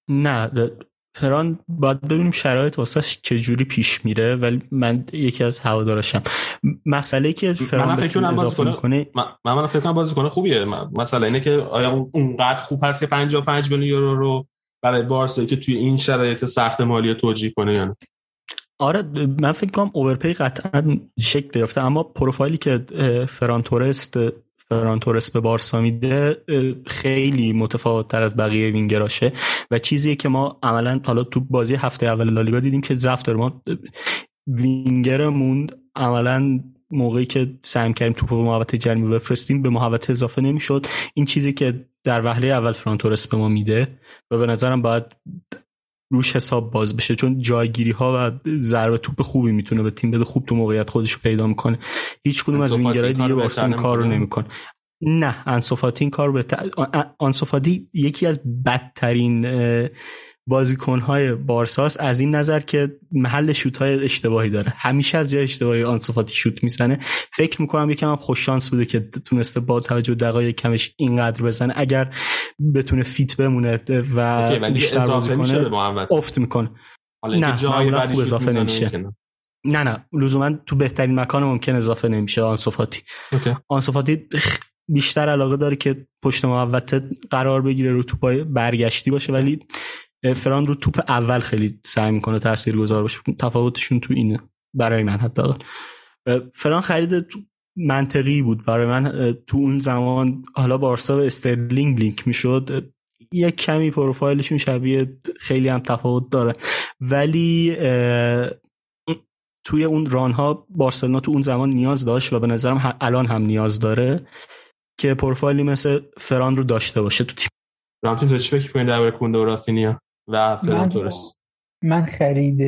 نه فران باید ببینیم شرایط واسه چجوری پیش میره ولی من یکی از هوادارشم. مسئله که فران فکر اضافه می‌کنه من من فکر کنم بازیکن خوبیه. مسئله اینه که آیا اونقدر خوب هست که 55 میلیون یورو رو برای بارسا که توی این شرایط سخت مالی توجیه کنه یا آره من فکر کنم اوورپی قطعا شکل گرفته اما پروفایلی که فران تورست فران تورس به بارسا میده خیلی متفاوت تر از بقیه وینگراشه. و چیزی که ما عملا حالا تو بازی هفته اول لالیگا دیدیم که ضعف داره. ما وینگرمون عملا موقعی که سعی کردیم توپ به محوطه جرمی بفرستیم به محوطه اضافه نمی‌شد. این چیزی که در وهله اول فران تورس به ما میده و به نظرم باید روش حساب باز بشه چون جایگیری ها و ضربه توپ خوبی می‌تونه به تیم بده خوب تو موقعیت خودش رو پیدا می‌کنه. هیچ کدوم از وینگرهای دیگه با این کار رو نمی‌کنه؟ نه انصفاتی این کار به انصفاتی یکی از بدترین بازیکنهای بارساس از این نظر که محل شوت های اشتباهی داره. همیشه از جای اشتباهی آنصفاتی شوت می‌زنه. فکر می‌کنم یکم هم خوش شانس بوده که تونسته با توجه دقایق کمش اینقدر بزنه. اگر بتونه فیت بمونه و بیشتر بازی کنه افت می‌کنه. نه معمولا خوب اضافه نمیشه. نه نه لزوما تو بهترین مکان ممکن اضافه نمیشه آنصفاتی آنصفاتی بیشتر علاقه داره که پشت محوطه قرار بگیره رو توپای برگشتی باشه ولی فران رو توپ اول خیلی سعی می‌کنه تاثیرگذار باشه. تفاوتشون تو اینه. برای من حتی. فران خرید منطقی بود. برای من تو اون زمان حالا بارسا و استرلینگ لینک می‌شد. یک کمی پروفایلشون شبیه خیلی هم تفاوت داره. ولی توی اون رانها بارسلونا تو اون زمان نیاز داشت و به نظرم الان هم نیاز داره که پروفایلی مثل فران رو داشته باشه تو تیم. رامتین تو چی فکر کنید درباره کونده و رافینیا؟ و فران تورس من خرید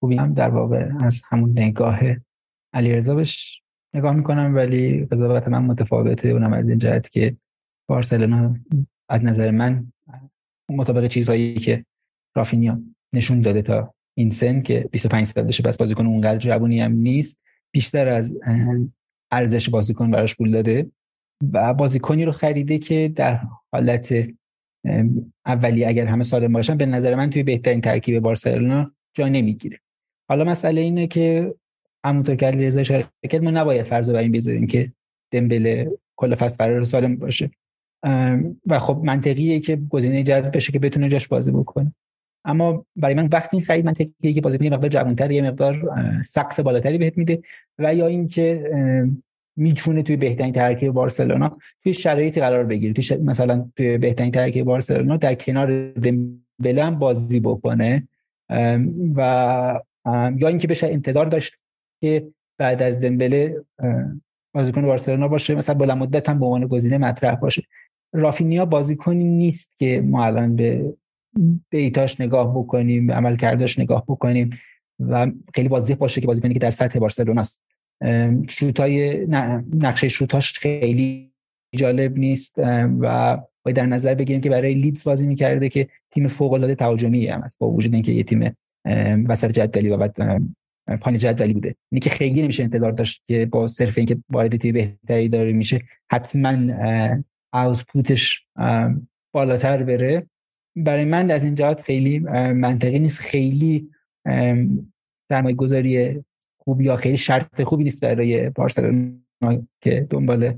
خوبی هم در واقع از همون نگاه علیرضا بهش نگاه می‌کنم ولی قضاوت من متفاوته. اونم از این جهت که بارسلونا از نظر من مطابق چیزهایی که رافینیا نشون داده تا این سن که 25 سالشه پس بازیکن اونقدر جوونی هم نیست بیشتر از ارزش بازیکن براش پول داده و بازیکنی رو خریده که در حالت اولی اگر همه سالم باشن به نظر من توی بهترین ترکیب بارسلونا جا نمی‌گیره. حالا مسئله اینه که همونطور که علیرضا اشاره کرد ما نباید فرض بر این بذاریم که دمبله کل فصل قرار سالم باشه. و خب منطقیه که گزینه جذب بشه که بتونه جاش بازی بکنه. اما برای من وقتی این خرید منطقیه که بازیکن یه مقدار جوان‌تر یه مقدار سقف بالاتری بهت میده. و یا اینکه می‌تونه توی بهترین ترکیب بارسلونا توی شرایطی قرار بگیره. توی مثلا توی بهترین ترکیب بارسلونا در کنار دمبله بازی بکنه. و یا اینکه بشه انتظار داشت که بعد از دمبله بازیکن بارسلونا باشه مثلا بلند مدت هم به عنوان گزینه مطرح باشه. رافینیا بازیکنی نیست که ما الان به دیتاش نگاه بکنیم به عمل کرداش نگاه بکنیم و خیلی واضح باشه که بازیکنی که در سطح بارسلونا است. شوتای نقشه شوتاش خیلی جالب نیست و باید در نظر بگیریم که برای لیدز بازی می‌کرده که تیم فوق العاده تهاجمی هم است با وجود اینکه یه تیم وسط جدولی و پایین جدولی بوده. اینی که خیلی نمیشه انتظار داشت که با صرف اینکه وارد تیم بهتری داره میشه حتما اوتپوتش بالاتر بره. برای من از این جهات خیلی منطقی نیست. خیلی سرمایه گذاری خوب یا خیلی شرط خوبی نیست برای بارسلونا که دنبال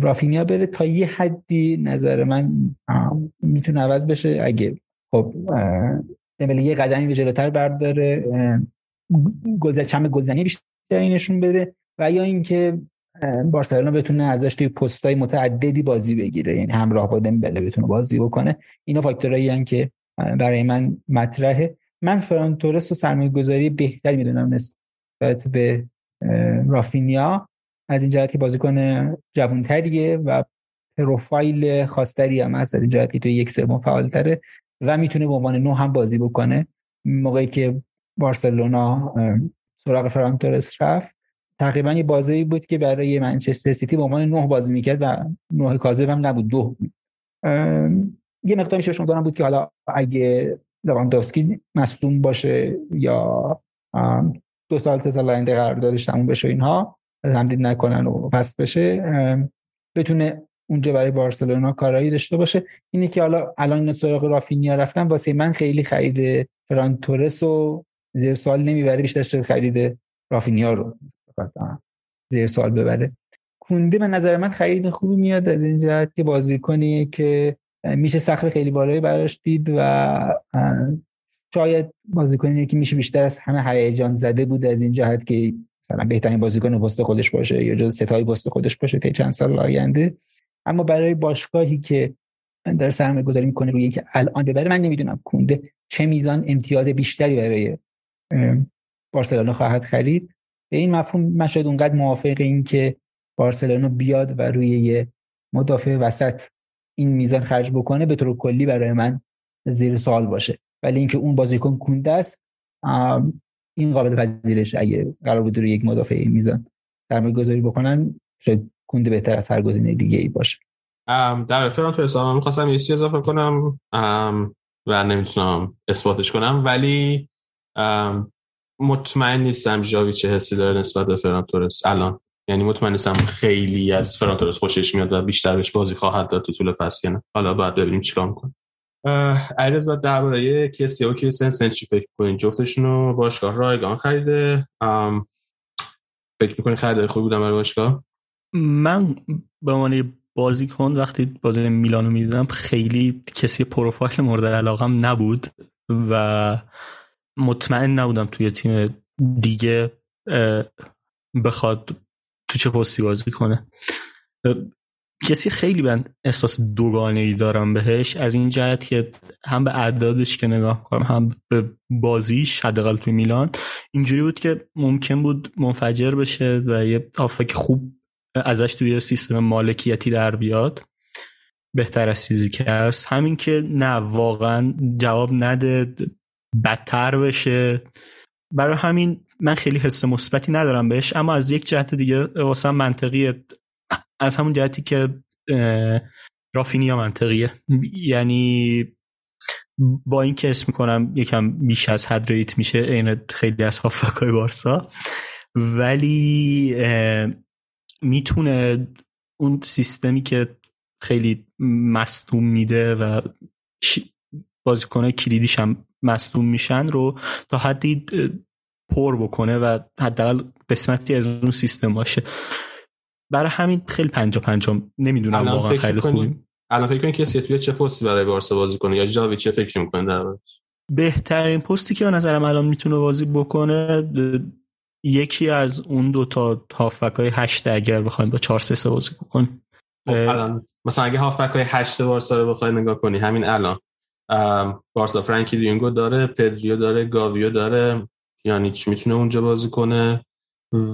رافینیا بره. تا یه حدی نظر من می‌تونه عوض بشه. اگه خب دمبله یه قدمی به جلوتر برداره گلزن چم گلزنی بیشتری نشون بده و یا اینکه بارسلونا بتونه ازش توی پستای متعددی بازی بگیره. یعنی همراه با دمبله بتونه بازی بکنه. اینا فاکتورایی که برای من مطرحه. من فران تورس و سرمایه گذاری بهتری می‌دونم نسبت به رافینیا. از این جهت که بازیکن جوانتریه و پروفایل خاصتری هم هست از این جهت که توی یک سوم فعالتره و می‌تونه به عنوان نو هم بازی بکنه. موقعی که بارسلونا سراغ فران تورس رفت تقریبا یه بازی بود که برای منچستر سیتی به عنوان نه بازی می‌کرد و نه کاذب هم نبود دو. یه مقدار میشه شما بود که حالا اگه لواندوفسکی مصدوم باشه یا دو سال سه سال آینده قراردادش تموم بشه اینها تمدید نکنن و پس بشه بتونه اونجا برای بارسلونا کارایی داشته باشه. اینه که حالا الان سراغ رافینیا رفتن واسه من خیلی خرید فران تورس و زیر سوال نمی‌بره بیشتر خرید رافینیا رو. زیر سوال ببره. کونده به نظر من خرید خوبی میاد از این جهت که بازیکنی که میشه سخت خیلی بالایی براش دید و شاید بازیکنی که میشه بیشتر از همه هیجان زده بود از این جهت که مثلا بهترین بازیکن پست خودش باشه یا جز ستای پست خودش باشه تا چند سال آینده. اما برای باشگاهی که داره سرمایه گذاری می‌کنه روی که الان ببره من نمی‌دونم کونده چه میزان امتیاز بیشتری برای بارسلونا خواهد خرید. به این مفهوم من شاید اونقدر موافق این که بارسلونا بیاد و روی یه مدافع وسط این میزان خرج بکنه به طور کلی برای من زیر سوال باشه. ولی اینکه اون بازیکن کونده است این قابل پذیرش اگه قرار بود روی یک مدافع میزان سرمایه گذاری بکنن شاید کونده بهتر از هر گزینه دیگه ای باشه در تو حسابم می‌خواستم یه اضافه کنم و نمی‌تونم اثباتش کنم ولی مطمئن نیستم جاوی چه حسی داره نسبت به فران الان. یعنی مطمئن نیستم خیلی از فران تورس خوشش میاد و بیشتر بهش بازی خواهد داد تو طول فصل حالا باید ببینیم چیکار می‌کنه. علیرضا درباره کسی و کریستنسن چی فکر کنین جفتشون رو باشگاه رایگان خریده. فکر می‌کنین خرید خوبی بودن برای باشگاه؟ من به عنوان بازیکن وقتی بازی میلانو می‌دیدم خیلی کسی پروفایل مورد علاقم نبود و مطمئن نبودم توی تیم دیگه بخواد تو چه پستی بازی کنه. کسی خیلی من احساس دوگانه ای دارم بهش از این جهت که هم به اعدادش که نگاه کنم هم به بازیش حداقل توی میلان اینجوری بود که ممکن بود منفجر بشه و یه آفک خوب ازش توی سیستم مالکیتی در بیاد. بهتر از چیزی که هست. همین که نه واقعا جواب نده بدتر بشه. برای همین من خیلی حس مثبتی ندارم بهش اما از یک جهت دیگه واسه منطقیه. از همون جهتی که رافینیا منطقیه. یعنی با این که اسم می‌کنم یکم بیش از حد ریت میشه این خیلی از هافکای بارسا ولی می‌تونه اون سیستمی که خیلی مصدوم میده و بازیکنه کلیدیش هم مصدوم میشن رو تا حدی پر بکنه و حداقل قسمتی از اون سیستم باشه. برای همین خیلی پنجا پنجا نمی‌دونم واقعا خیلی خوبی الان فکر کنید کسی توی چه پستی برای بارسا بازی کنه؟ یا جاوی چه فکر می‌کنه در بهترین پستی که به نظرم الان می‌تونه بازی بکنه یکی از اون دو تا هافبک های هشت اگر بخوایم با 4 3 بازی بکنیم. خب الان مثلا اگه هافبک های هشت بارسا رو بخوای نگاه کنی همین الان بارسا فرانکی دیونگو داره پدریو داره گاویو داره یعنی چی می‌تونه اونجا بازی کنه.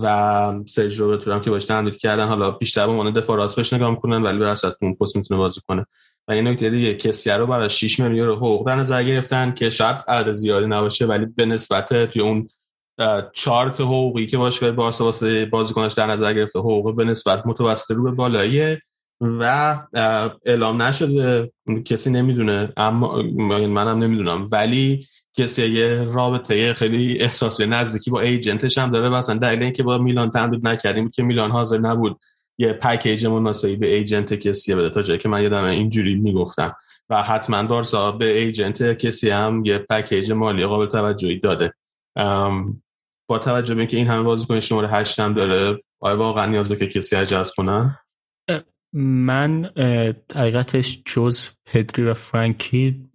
و سرج روبرتو هم که باش تمدید کردن. حالا بیشتر به عنوان دفاع راست بهش نگاه می‌کنن ولی به اون پست می‌تونه بازی کنه. و این نکته دیگه کسی رو برای 6 میلیون رو حقوق در نظر گرفتن که شاید عدد زیادی نباشه ولی به نسبت توی اون چارت حقوقی که باشگاه بارسا واسه بازیکنش در نظر گرفته حقوق به نسبت متوسط رو به بالاییه و اعلام نشده. کسی نمی‌دونه اما منم نمی‌دونم. ولی کسی یه رابطه خیلی احساسی نزدیکی با ایجنتش هم داره مثلا دلیل اینکه با میلان تمدید نکردیم که میلان حاضر نبود یه پکیج مناسبی به ایجنت کسی بده. تا جایی که من یادم اینجوری می‌گفتم. و حتما بارسا به ایجنت کسی هم یه پکیج مالی قابل توجهی داده. با توجه به اینکه این همه بازیکن شماره 8 هم داره آیا واقعا نیاز که کسی اجاز کنن؟ من حقیقتش جز پدری و فرانکی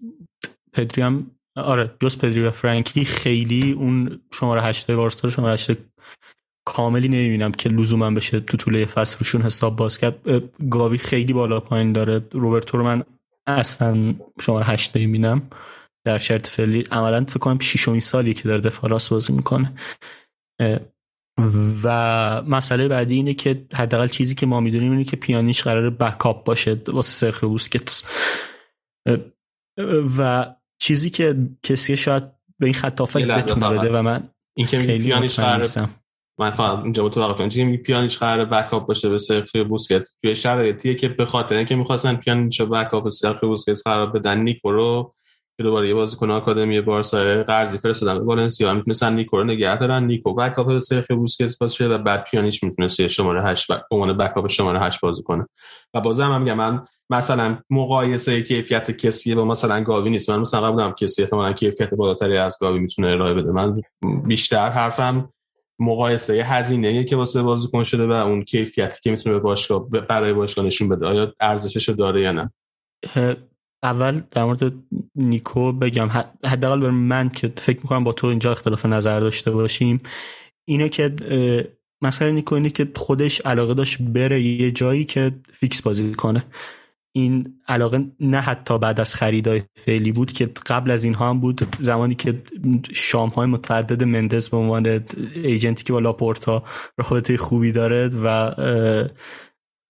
پدری هم آره جز پدری و فرانکی خیلی اون شماره 8 بارسا شماره 8 کاملی نمی‌بینم که لزوما بشه تو طول فصل روشون حساب باز کرد. گاوی خیلی بالا پایین داره. روبرتو رو من اصلا شماره 8 نمی‌بینم. در شرط فعلی عملا فکر کنم ششمین سالی که در دفاع راست بازی می‌کنه. و مسئله بعدی اینه که حداقل چیزی که ما می‌دونیم اینه که پیانیش قرار بکاپ باشه واسه سرخ بوسکتس. و چیزی که کسی شاید به این خط بتونه بده و من این که خیلی پیانیش قرار من فقط اینجا تو وقت چیزی پیانیش قرار بکاپ باشه به سرخ بوسکت. توی شرایطیه که به خاطر اینکه می‌خواستن پیانیش بکاپ سرخ بوسکت قرار بدن نیکو رو که دوباره یه بازیکن آکادمی بارسا قرضی فرستادن به والنسیا می‌تونستن نیکو رو نگه دارن. نیکو بکاپ سرخ بوسکتس باشه و بعد پیانیش می‌تونست شماره 8 به عنوان بکاپ شماره 8 بازی کنه. و بازم هم میگم من مثلا مقایسه کیفیت کسی با مثلا گاوی نیست. من مثلا قبول کسی احتمالاً کیفیت بالاتری از گاوی می‌تونه ارائه بده. من بیشتر حرفم مقایسه هزینه که واسه بازیکن شده و اون کیفیتی که می‌تونه به باشگاه برای باشگاه نشون بده. آیا ارزشش داره یا نه؟ اول در مورد نیکو بگم. حداقل بر من که فکر می‌کنم با تو اینجا اختلاف نظر داشته باشیم. اینه که مسئله نیکو اینه که خودش علاقه داشت بره یه جایی که fix بازی کنه. این علاقه نه حتی بعد از خریدای فعلی بود که قبل از اینها هم بود زمانی که شام های متعدد مندز به عنوان agent ی که با لاپورتا رابطه خوبی داره و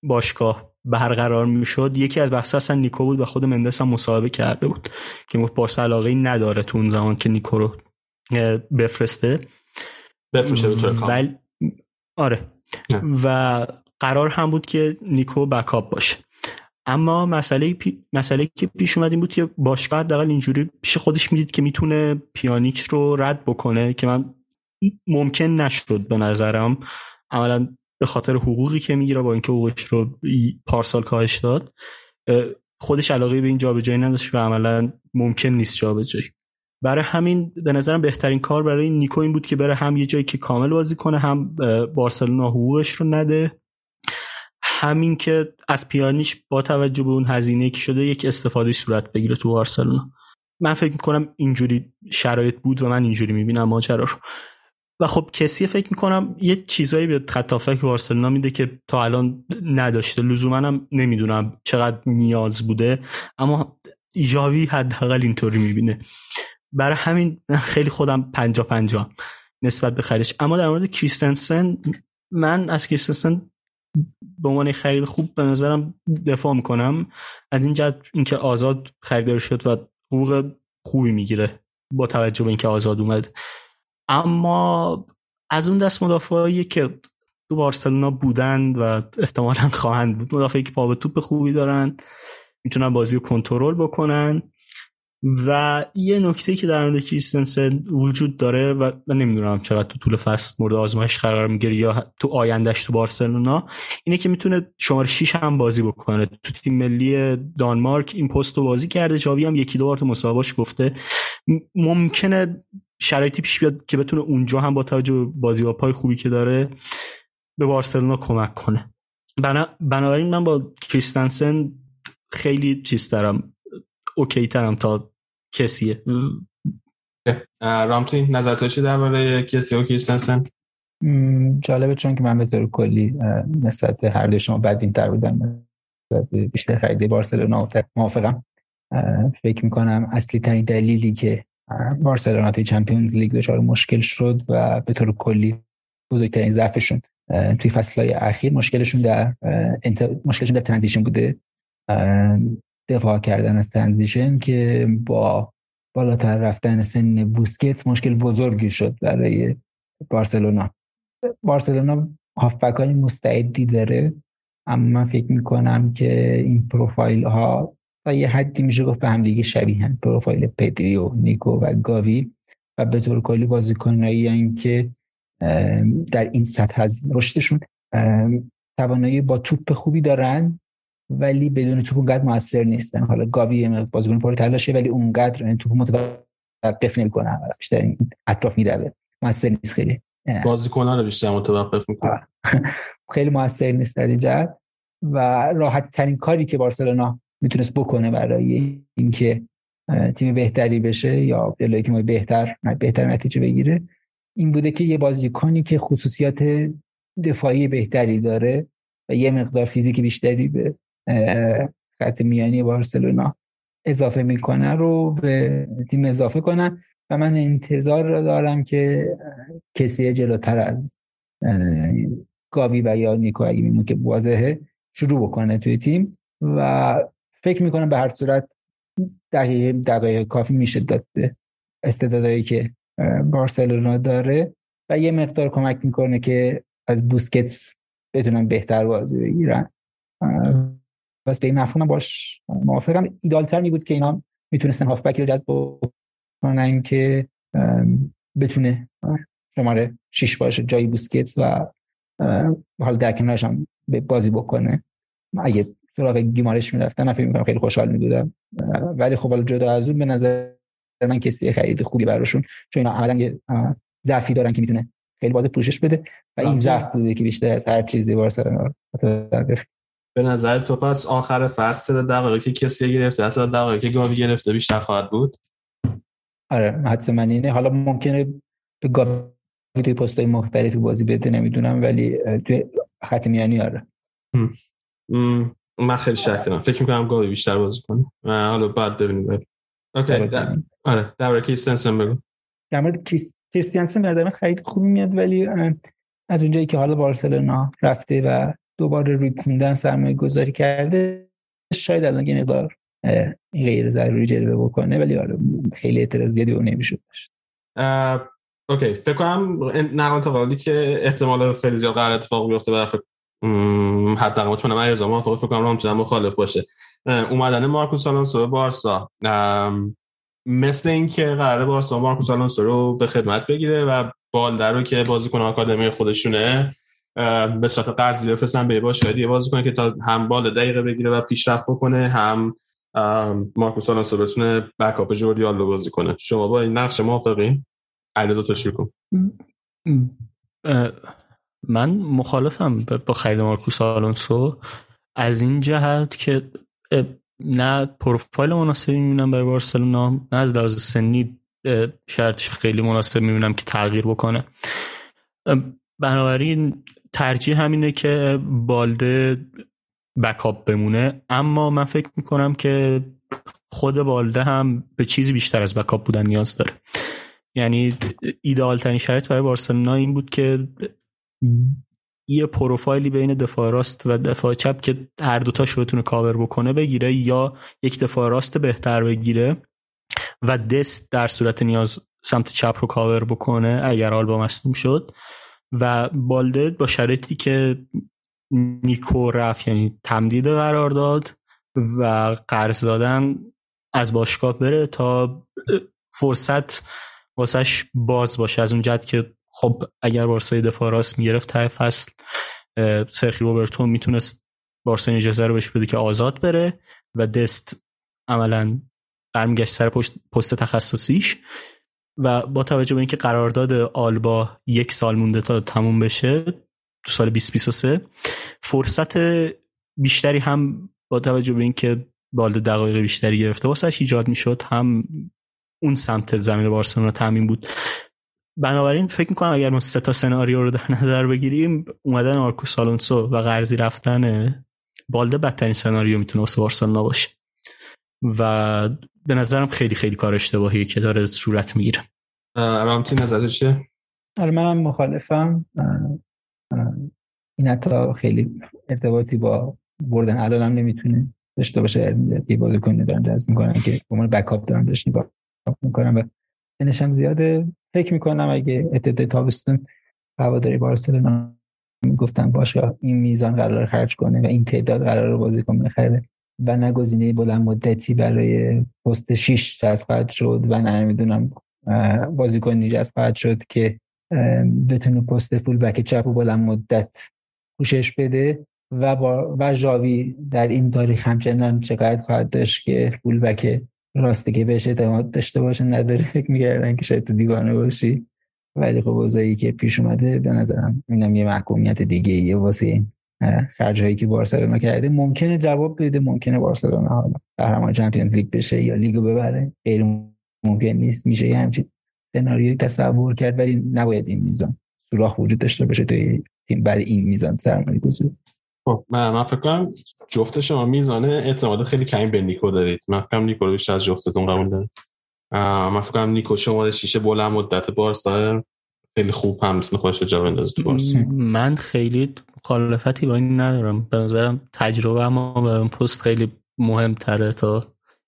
باشگاه برقرار می‌شد یکی از بحث اصلا نیکو بود و خود مندز هم مصاحبه کرده بود که بارسا علاقه ای نداره تو اون زمان که نیکو رو بفرسته. بفرسته ولی آره. و قرار هم بود که نیکو بکاپ باشه. اما مسئله پی... مسئله که پیش اومد این بود که باشگاه حداقل اینجوری پیش خودش می‌دید که می‌تونه پیانیچ رو رد بکنه که من ممکن نشد به نظرم. عملا به خاطر حقوقی که می‌گیره با اینکه حقوقش رو پارسال کاهش داد خودش علاقه به این جابجایی نداشت و عملا ممکن نیست جابجایی. برای همین به نظرم بهترین کار برای نیکو این بود که بره هم یه جایی که کامل بازی کنه هم بارسلونا حقوقش رو نده. همین که از پیانیش با توجه به اون هزینه که شده یک استفاده صورت بگیره تو بارسلونا. من فکر می‌کنم اینجوری شرایط بود و من اینجوری می‌بینم ماجرا رو و خب کسی فکر می‌کنم یه چیزایی به خطافک بارسلونا میده که تا الان نداشته. لزوما هم نمی‌دونم چقدر نیاز بوده اما جاوی حداقل اینطوری می‌بینه. برای همین خیلی خودم پنجا پنجا نسبت به خریدش. اما در مورد کریستنسن من از کریستنسن به عنوان خرید خوب به نظرم دفاع می‌کنم. از این جهت اینکه آزاد خریدار شد و حقوق خوبی می‌گیره با توجه به اینکه آزاد اومد. اما از اون دست مدافعایی که تو بارسلونا بودند و احتمالا خواهند بود مدافعی که پا به توپ خوبی دارن می‌تونن بازی رو کنترل بکنن. و یه نکته که در مورد کریستنسن وجود داره و من نمی‌دونم چقدر تو طول فصل مورد آزمایش قرار می‌گیره یا تو آیندهش تو بارسلونا اینه که می‌تونه شماره 6 هم بازی بکنه. تو تیم ملی دانمارک این پست رو بازی کرده جاوی هم یکی دو بار تو مصاحبهش گفته. ممکنه شرایطی پیش بیاد که بتونه اونجا هم با توجه به بازی با پای خوبی که داره به بارسلونا کمک کنه. بنابراین من با کریستنسن خیلی چیز دارم اوکی ترم تا کسیه. رامتی نظر چی درباره کسی و کریستنسن جالبه چون که من به طور کلی نسبت به هر دو شما بدین تر بودم بیشتر خریده بارسلونا موافقم. فکر می‌کنم اصلی ترین دلیلی که بارسلونا توی چمپیونز لیگ دچار مشکل شد و به طور کلی بزرگترین ضعفشون توی فصلهای اخیر مشکلشون در مشکلشون در transition بوده. دفاع کردن از transition که با بالاتر رفتن سن بوسکتس مشکل بزرگی شد برای بارسلونا. بارسلونا هافبک های مستعدی داره اما من فکر می‌کنم که این پروفایل ها و یه حدی میشه گفت به هم دیگه شبیهن پروفایل پدری و نیکو و گاوی و به طور کلی بازیکنایی که در این سطح از رشدشون توانایی با توپ خوبی دارن. ولی بدون توپ اونقدر موثر نیستن. حالا گاوی بازیکن پر تلاشه ولی اونقدر توپ متوقف نمی‌کنه. بیشتر اطراف میدوه موثر نیست خیلی. بازیکنان رو بیشتر متوقف می‌کنه. خیلی موثر نیست در این و راحت ترین کاری که بارسلونا می‌تونست بکنه برای اینکه تیم بهتری بشه یا جلوی تیم بهتر بهتر نتیجه بگیره این بوده که یه بازیکنی که خصوصیات دفاعی بهتری داره و یه مقدار فیزیک بیشتری به خط میانی بارسلونا اضافه می‌کنه رو به تیم اضافه کنن و من انتظار رو دارم که کسی جلوتر از گاوی و یا نیکو اگه میمون که واضحه شروع بکنه توی تیم و فکر می‌کنم به هر صورت دقیقه دقیقه کافی میشه داد به استعدادایی که بارسلونا داره و یه مقدار کمک می‌کنه که از بوسکتس بتونن بهتر بازی بگیرن. بس به این مفهوم باش موافقم. ایدالتر می بود که اینا می‌تونستن هافبکی رو جذب کنن که بتونه شماره شیش باشه جای بوسکتس و حالا در کنارش هم بازی بکنه. اگه سراغ گیمارش می‌رفتن فکر می‌کنم خیلی خوشحال میبودم. ولی خب حالا جدا از اون به نظر من کسی خرید خوبی براشون چون اینا عملا یه ضعفی دارن که می‌تونه خیلی بازی پوشش بده. و این ضعف بوده که بیشتر از هر چیزی بارسلونا به نظر تو پس آخر فصل دقیقه که کسی گرفته اصلا دقیقه که گاوی گرفته بیشتر خواهد بود؟ آره حدس من اینه. حالا ممکنه به گاوی توی پستای مختلفی بازی بده نمی‌دونم ولی توی خط میانی آره. من خیلی شک دارم. فکر می‌کنم گاوی بیشتر بازی کنه. حالا بعد ببینیم. اوکی آره در کریستنسن بگو. در مورد کریستیانسن به نظر خرید خوبی میاد ولی از اونجایی که حالا بارسلونا رفته و دوباره روی کوندن سرمایه گذاری کرده شاید الان یه مقدار غیر ضروری جلوه بکنه ولی آره خیلی اعتراض زیادی اون نمیشه داشت اوکی. فکر کنم نقل انتقالی که احتمال خیلی زیاد قرار اتفاق بیفته و حتی مطمئنم ارزا موافق فکر کنم رامتون مخالف باشه. اومدن مارکوس آلونسو به بارسا. مثل اینکه قرار بارسا مارکوس آلونسو رو به خدمت بگیره و بالدر رو که بازیکن آکادمی خودشونه به صورت قرضی بفرستن به باشگاهی بازی کنه که تا هم بال دقیقه بگیره و پیشرفت بکنه هم مارکوس آلونسو بتونه بکاپ جوردیال رو بازی کنه. شما با این نقش موافقین علیرضا تشریح کن. من مخالفم با خرید مارکوس آلونسو. از این جهت که نه پروفایل مناسبی می‌بینم برای بارسلونا نه از لحاظ سنی شرطش خیلی مناسب می‌بینم که تغییر بکنه. بنابراین ترجیح همینه که بالده بکاپ بمونه. اما من فکر می‌کنم که خود بالده هم به چیزی بیشتر از بکاپ بودن نیاز داره. یعنی ایدئال ترین شرایط برای بارسلونا این بود که یه پروفایلی بین دفاع راست و دفاع چپ که هر دوتاش رو بتونه کاور بکنه بگیره یا یک دفاع راست بهتر بگیره و دست در صورت نیاز سمت چپ رو کاور بکنه اگر آلبا مصدوم شد. و بالده با شرایطی که نیکو رفت یعنی تمدید قرار داد و قرض دادن از باشگاه بره تا فرصت واسش باز باشه. از اون جد که خب اگر بارسای دفاع راست می‌گرفت ته فصل سرخی روبرتو می‌تونست بارسا اجازه رو بهش بده که آزاد بره و دست عملا برمیگشت سر پست تخصصیش. و با توجه به اینکه قرارداد آلبا یک سال مونده تا تموم بشه تو سال 2023 فرصت بیشتری هم با توجه به اینکه بالد دقایق بیشتری گرفته واسه ایجاد می‌شد هم اون سمت زمین بارسلونا تامین بود. بنابراین فکر می‌کنم اگر ما سه تا سناریو رو در نظر بگیریم اومدن آرکوس آلونسو و قرضی رفتن بالده بدترین سناریو می‌تونه واسه بارسلونا باشه. و به نظرم خیلی خیلی کار اشتباهی که داره صورت می‌گیره. رامتی نظر چیه؟ آره منم مخالفم. این حتی خیلی ارتباطی با بردن الان هم نمی‌تونه داشته باشه. یه بازیکنی دارن جذب می‌کنن که به عنوان بکاپ دارن بهش نگاه می‌کنن و سنش زیاده. فکر می‌کنم اگه ابتدای تابستون هواداری بارسلونا گفتن باشه این میزان قرار خرج کنه و این تعداد قرار بازیکن بخره. و نه گزینه بلند مدتی برای پست 6 جذب شد و نه نمی‌دونم بازیکنی جذب شد که بتونه پست فول بک چپ و بلند مدت پوشش بده و با و جاوی در این تاریخ همچنان چقدر خواهد داشت که فول بک راسته که بهش اعتماد داشته باشه نداره. فکر میگردن که شاید تو دیوانه باشی. ولی خب اوضاعی که پیش اومده به نظرم اینم یه محکومیت دیگه یه واسه خرج هایی که بارسلونا کرده. ممکنه جواب بده ممکنه بارسلونا حالا قهرمان چمپیونز لیگ بشه یا لیگو ببره. غیر ممکن نیست. میشه یه همچین سناریوی تصور کرد ولی نباید این میزان سوراخ وجود داشته باشه توی تیم برای این میزان سرمایه گذاری. خب من, فکر کنم جفت شما میزانه اعتماد خیلی کمی به نیکو دارید. من فکر کنم نیکو رو بیشتر از جفتتون قبول دارم. من فکر کنم نیکو شما شیشه بلند مدت بارسا. خیلی خوب هم می‌تونه خودش جا بندازه تو بارسا من خیلی مخالفتی با این ندارم. به نظرم تجربه اما به اون پست خیلی مهمتره تا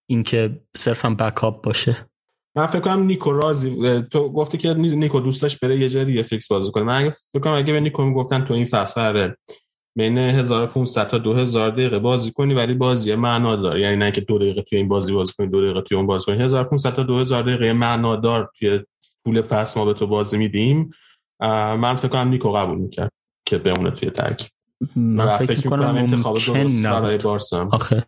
اینکه صرفا بکاپ باشه. من فکر کنم نیکو راضی تو گفتی که نیکو دوستش بره یه جای دیگه فیکس بازی کنه. من فکر کنم اگه به نیکو می‌گفتن تو این فصل بین 1500 تا 2000 دقیقه بازی کنی ولی بازی معنا داره. یعنی نه که دو دقیقه توی این بازی بازی کنی دو دقیقه توی اون بازی کنی. 1500 تا 2000 دقیقه معنا دار توی طول فصل ما به تو بازی میدیم من فکر کنم نیکو قبول می‌کرد که بمونه توی ترک. من فکر, فکر کنم انتخاب درست برای بارسا. آخه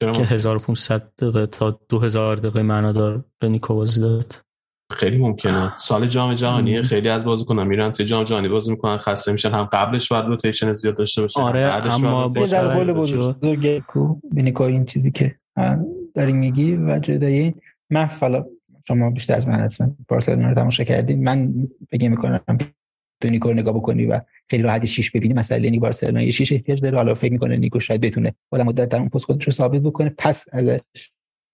که 1500 دقیقه تا 2000 دقیقه معنا دار به نیکو بازی داد. خیلی ممکنه. سال جام جهانی خیلی از بازیکنان میرن توی جام جهانی بازی می‌کنن خسته میشن. هم قبلش بعد روتیشن زیاد داشته باشه آره اما با در حال بزرگ کو بینیکو این چیزی که داری میگی و جدای من فلا شما بیشتر از من حتما بارسلونا رو تماشا کردین. من فکر می‌کنم تو نیکو نگاه بکنی و خیلی راحت شیش ببینی. مثلا نیک بارسلونا یه شیش احتیاج داره. حالا فکر می‌کنه نیکو شاید بتونه بالا مدت در اون پست خودش رو ثابت بکنه. پس ازش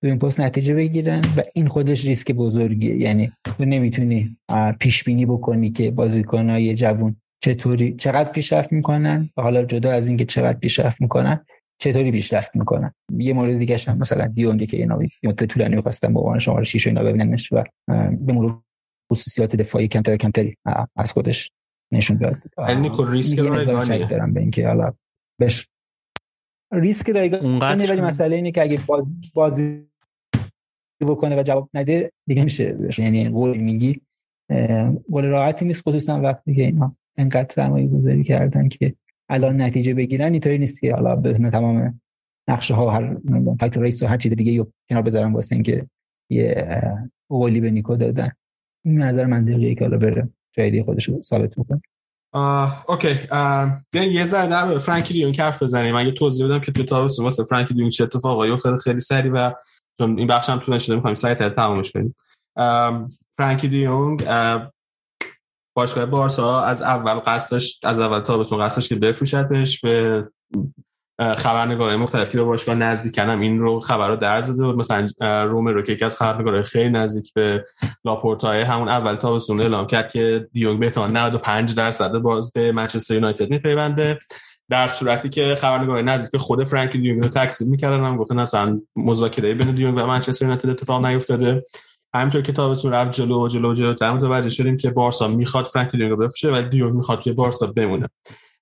تو این پست نتیجه بگیرن و این خودش ریسک بزرگیه. یعنی تو نمی‌تونی پیش بینی بکنی که بازیکنای جوون چطوری چقدر پیشرفت می‌کنن و حالا جدا از اینکه چقدر پیشرفت می‌کنن چطوری پیشرفت می‌کنن؟ یه مورد دیگه هم مثلا دیونگی که اینا مدت طولانی خواستن با عنوان شماره 6 اینا ببیننش و به مرور خصوصیات دفاعی کمتر کمتری از خودش نشون داد. یعنی ریسک رایگانیه دارم به اینکه حالا بش ریسک رایگان ولی مسئله اینه که اگه باز بازی بکنه و جواب نده دیگه میشه یعنی قول میگی قول راحتی نیست خصوصا وقتی که اینا انقدر سرمایه گذاری کردن که الان نتیجه بگیرن اینطوری نیست که حالا به تمام نقشه ها هر فکت رئیس و هر چیز دیگه رو کنار بذارن واسه اینکه یه قولی به نیکو دادن. این نظر منطقیه که حالا بره جای دیگه خودش رو ثابت بکنه. آه، اوکی. بیاین یه ذره در فرانکی دیون کف بزنیم. من توضیح بدم که تو تابستون واسه فرانکی دیون چه اتفاقایی افتاده خیلی سری و چون این بخش هم طول نشده می‌خوایم سعی تمامش کنیم. فرانکی دیونگ باشگاه بارسا از اول قصدش از اول تابستون قصدش که بفروشتش به خبرنگارای مختلف که به باشگاه نزدیک کردم این رو خبر رو در زده بود. مثلا رو که یکی از خبرنگارای خیلی نزدیک به لاپورتای همون اول تابستون اعلام کرد که دیونگ به احتمال 95 درصد باز به منچستر یونایتد میپیونده. در صورتی که خبرنگار نزدیک به خود فرانکی دیونگ رو تکذیب می‌کردن. هم گفتن اصلا مذاکره بین دیونگ و منچستر یونایتد اتفاق نیفتاده. همینطور که تابستون رفت جلو و جلو و جلو متوجه شدیم که بارسا می‌خواد فرانکی دیونگ رو بفروشه ولی دیونگ می‌خواد که بارسا بمونه.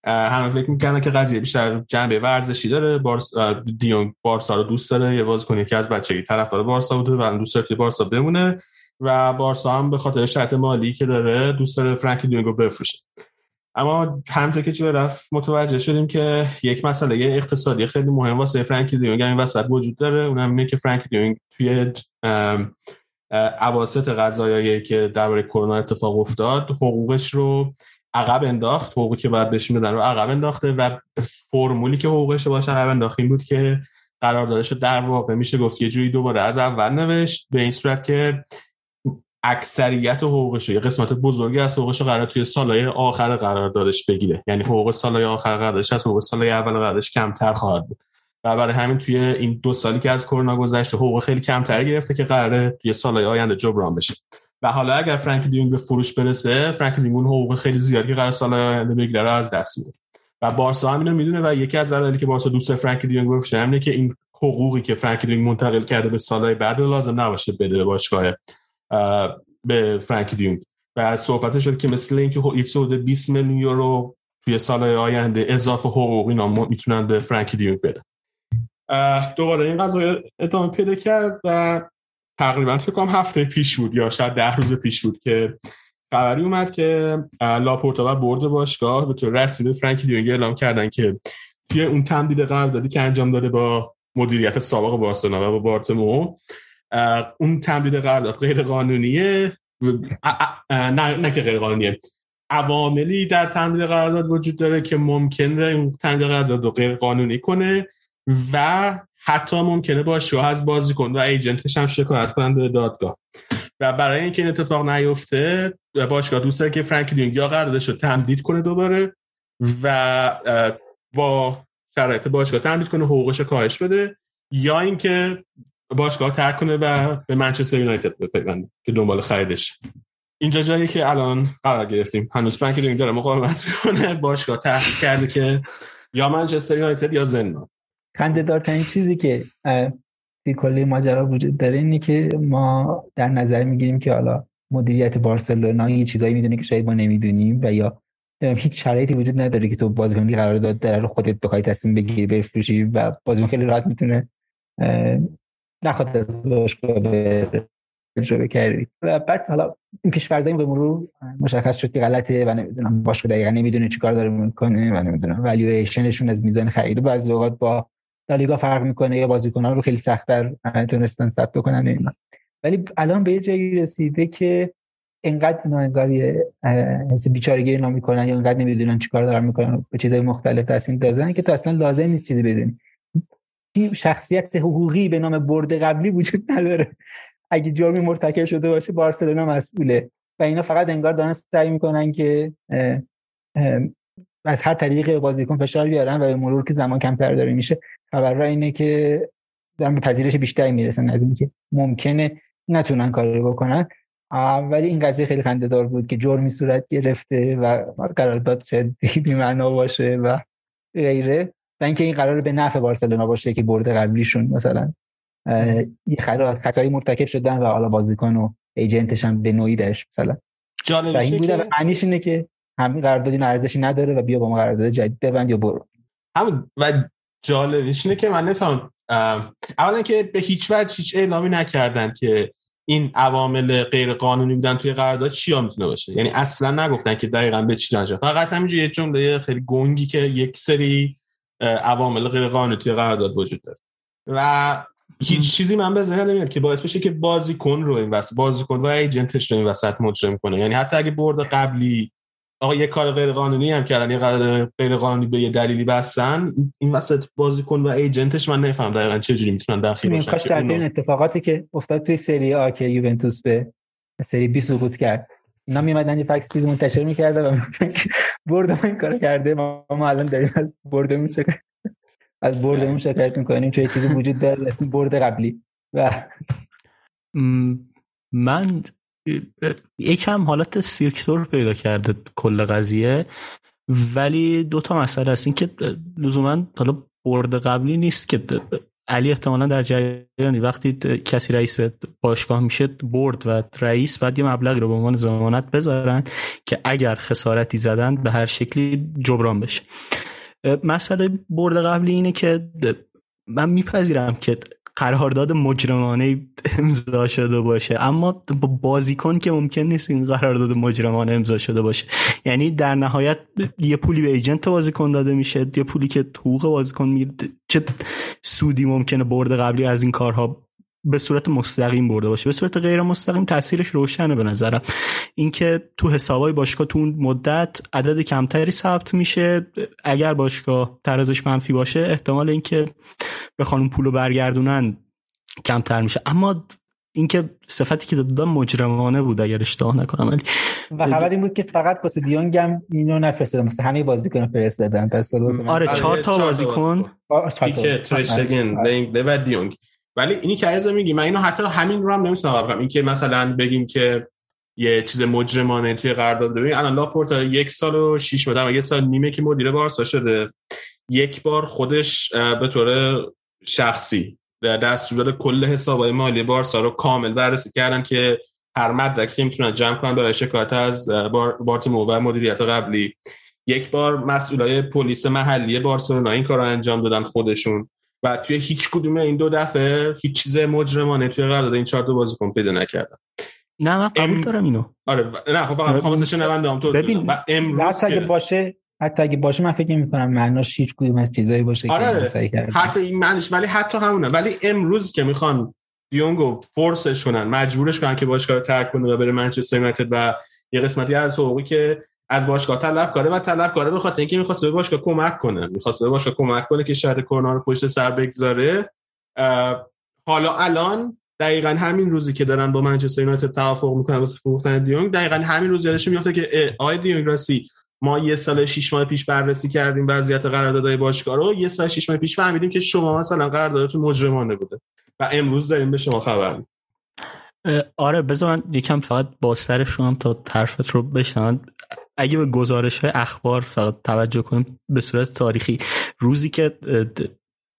همه فکر می‌کنن که قضیه بیشتر جنبه ورزشی داره. بارس دیونگ بارسا رو دوست داره. یه بازیکن که از بچگی طرفدار بارسا بوده و دوست داره بارسا بمونه و بارسا هم به خاطر شرط مالی که داره دوست داره فرانکی دیونگ رو بفروشه. اما همونطور که چه رفت متوجه شدیم که یک مسئله اقتصادی خیلی مهم واسه فرانکی دیونگ این وسط وجود داره. اونم اینه که فرانکی دیونگ توی اواسط قضایایی که درباره کرونا اتفاق افتاد حقوقش رو عقب انداخت. حقوقی که باید بهش میدن رو عقب انداخته و فرمولی که حقوقش باشه عقب انداخت بود که قراردادش رو در واقع میشه گفت یه جوری دوباره از اول نوشت به این صورت که اکثریت حقوقش یه قسمت بزرگی از حقوقش قرار توی سالهای آخر قراردادش بگیره. یعنی حقوق سالهای آخر قراردادش از حقوق سالهای اول قراردادش کمتر خواهد بود. و برای همین توی این دو سالی که از کرونا گذشته حقوق خیلی کمتری گرفته که قراره توی سالهای آینده جبران بشه. و حالا اگر فرانک دیونگ به فروش برسه فرانک دیونگ حقوق خیلی زیادی که قرار سال آینده بگیره از دست میده. و بارسا هم اینو می‌دونه و یکی از دلایلی که بارسا دوست فرانک دیونگ بفروشه همینه که این حقوقی که فرانک دیونگ منتقل کرده به سالهای بعد لازم نباشه بده به باشگاه به فرانکی دیونگ و صحبت شد که مثل اینکه X 20 میلیون یورو توی سالهای آینده اضافه حقوق اینا می‌تونن به فرانکی دیونگ بدن. دوباره این قضیه ادامه پیدا کرد و تقریبا فکر کنم هفته پیش بود یا شاید ده روز پیش بود که خبری اومد که لاپورتا و برد باشگاه به طور رسمی فرانکی دیونگ اعلام کردن که توی اون تمدید قراردادی که انجام داده با مدیریت سابق بارسلونا و با بارتمو اون تمدید قرارداد غیر قانونیه نه, نه که غیر قانونیه عواملی در تمدید قرارداد وجود داره که ممکنه اون تمدید قرارداد رو غیر قانونی کنه. و حتی ممکنه با شو از بازیکن و ایجنتش هم شکایت کنن به دادگاه. و برای اینکه این اتفاق نیفته باشگاه دوست داره که فرانک دیونگ یا قراردادش رو تمدید کنه دوباره و با شرایط باشگاه تمدید کنه حقوقش کاهش بده یا اینکه باشگاه ترک کنه و به منچستر یونایتد بپیونده که دنبال خریدش. اینجا جایی که الان قرار گرفتیم. هنوز فرانک دیونگ داره مقاومت می‌کنه. باشگاه تحقیق کرده که یا منچستر یونایتد یا زندان. خنده دارترین چیزی که توی کلی ماجرا وجود داره اینه که ما در نظر می‌گیریم که حالا مدیریت بارسلونا یه چیزایی می‌دونه که شاید ما نمی‌دونیم و یا هیچ شرایطی وجود نداره که تو بازیکن قرار داد در خودت بخوای تصمیم بگیری بفروشی و بازیکن خیلی راحت می‌تونه نخواد از باشگاه تجربه کردی و بعد حالا این پیش‌فرضایی به مرور مشخص شد که غلطه و نمی‌دونم باشگاه دقیقا نمی‌دونه چیکار داره می‌کنه و نمی‌دونم والیویشنشون از میزان خرید بعضی اوقات با لالیگا فرق می‌کنه یا بازیکن‌ها رو خیلی سخت‌تر تونستن ثبت کنن اینا. ولی الان به یه جایی رسیده که انقدر اینا انگار حس بیچارگی اینا می‌کنن یا انقدر نمی‌دونن چیکار دارن می‌کنن به چیزای مختلف تصمیم دازن که تو اصلا لازم نیست چیزی بدونی. شخصیت حقوقی به نام برد قبلی وجود نداره. اگه جرمی مرتکب شده باشه بارسلونا مسئوله. و اینا فقط انگار دارن سعی می‌کنن که از هر طریق بازیکن فشار بیارن و به مرور که زمان کمتر داره میشه خبر اینه که دارن به پذیرش بیشتری می‌رسن از اینکه ممکنه نتونن کاری بکنن. ولی این قضیه خیلی خنده دار بود که جرمی صورت گرفته و قرارداد شاید بی معنا باشه و غیره. و اینکه این قرار به نفع بارسلونا باشه که برده قبلیشون مثلا. یه خطایی مرتکب شدن و حالا بازیکن و ایجنتش هم به نوعی داشت مثلا. جالب این بوده و معنیش اینه که همین قراردادی ارزشی نداره و بیا با ما قرارداد جدید ببند یا برو. همون و جالبش اینه که من نفهم اولا که به هیچ وجه هیچ اعلامی نکردن که این عوامل غیر قانونی بودن توی قرارداد چیا می‌تونه باشه. یعنی اصلا نگفتن که دقیقا به چی دانجا فقط همینجوری یه جمله خیلی گنگی که یک سری عوامل غیر قانونی توی قرارداد وجود داره. و هیچ چیزی من به ذهن نمیاد که باعث بشه که بازیکن رو این وسط بازیکن و ایجنتش رو این وسط مجرم کنه. یعنی حتی اگه برد قبلی آقا یه کار غیر قانونی هم کردن یه قرارداد غیر قانونی به یه دلیلی بستن. این وسط بازیکن و ایجنتش من نفهم دقیقاً چه جوری می‌تونن داخل بشن کاش در این اتفاقاتی که افتاد توی سری آ که یوونتوس به سری بی سقوط کرد. اینا میمدن یه فکس چیز منتشر می‌کرده و برد ما این کارو کرده. ما, ما الان داریم از بردمون شکایت از بردمون شکایت می‌کنیم چه چیزی وجود داره اسم برد قبلی. و من یکم حالت سیرکتور پیدا کرده کل قضیه. ولی دو تا مسئله هست این که لزوما حالا برد قبلی نیست که علی احتمالا در جریانی وقتی کسی رئیس باشگاه میشه برد و رئیس بعد یه مبلغی رو به عنوان ضمانت بذارن که اگر خسارتی زدن به هر شکلی جبران بشه. مسئله برد قبلی اینه که من میپذیرم که قرارداد مجرمانه امضا شده باشه. اما با بازیکن که ممکن نیست این قرارداد مجرمانه امضا شده باشه. یعنی در نهایت یه پولی به ایجنت بازیکن داده میشه یه پولی که حقوق بازیکن میره چه سودی ممکنه برد قبلی از این کارها به صورت مستقیم برده باشه. به صورت غیر مستقیم تاثیرش روشنه به نظرم. اینکه تو حسابای باشگاه تو اون مدت عدد کمتری ثبت میشه اگر باشگاه ترازش منفی باشه احتمال اینکه بخوان اون پولو برگردونن کمتر میشه. اما اینکه صفتی که دادن مجرمانه بود اگر اشتباه نکنم ولی و خبر این بود که فقط واسه دیونگ هم اینو نفرستادن مثلا همه بازیکن فرستادن. پس آره چهار تا بازیکن. پیک ترشتگن لینگ و دیونگ. ولی اینی که عرض میگی من اینو حتی همین رو هم نمی‌تونم بگم این که مثلا بگیم که یه چیز مجرمانه توی قرارداد ببین الان لاپورتا یک سال و شش ماه یه سال نیمه که مدیر بارسا شده. یک بار خودش به طور شخصی در دستور کل حسابای مالی بارسا رو کامل بررسی کردن که هر مدرکی که می‌تونن جمع کنن برای شکایت از بارتمو و مدیریت قبلی. یک بار مسئولای پلیس محلی بارسلونا این کار رو انجام دادن خودشون. و توی هیچ کدوم این دو دفعه هیچ چیز مجرمانه توی قرارداد این چهار تا بازیکن پیدا نکردم نه من قبول دارم اینو. آره نه خب فقط می‌خوام واسه شنوندهام توضیح ببین و امروز اگه باشه حتی اگه باشه من فکر می‌کنم معناش هیچ کدوم از چیزایی باشه آره، که حتی این معنیش ولی حتی همونه. ولی امروز که می‌خوان دیونگو فورسش کنن مجبورش کنن که باشگاه رو ترک کنه و بره منچستر یونایتد و یه قسمتی از حقوقی که از باشگاه طلب کاره و طلب کاره به خاطر اینکه می‌خواست به باشگاه کمک کنه. می‌خواست به باشگاه کمک کنه که شاید کرونا رو پشت سر بگذاره. حالا الان دقیقا همین روزی که دارن با منچستر یونایتد توافق می‌کنن واسه فروختن دیونگ دقیقا همین روز یادش میفته که آقای دیونگ راستی ما یه سال شش ماه پیش بررسی کردیم وضعیت قراردادهای باشگاه رو یه سال شش ماه پیش فهمیدیم که شما مثلا قراردادتون مجرمانه بوده و امروز داریم به شما خبر آره بذار من یکم فقط بازترش شدم تا حرفت رو بشنم اگه به گزارش های اخبار فقط توجه کنیم به صورت تاریخی روزی که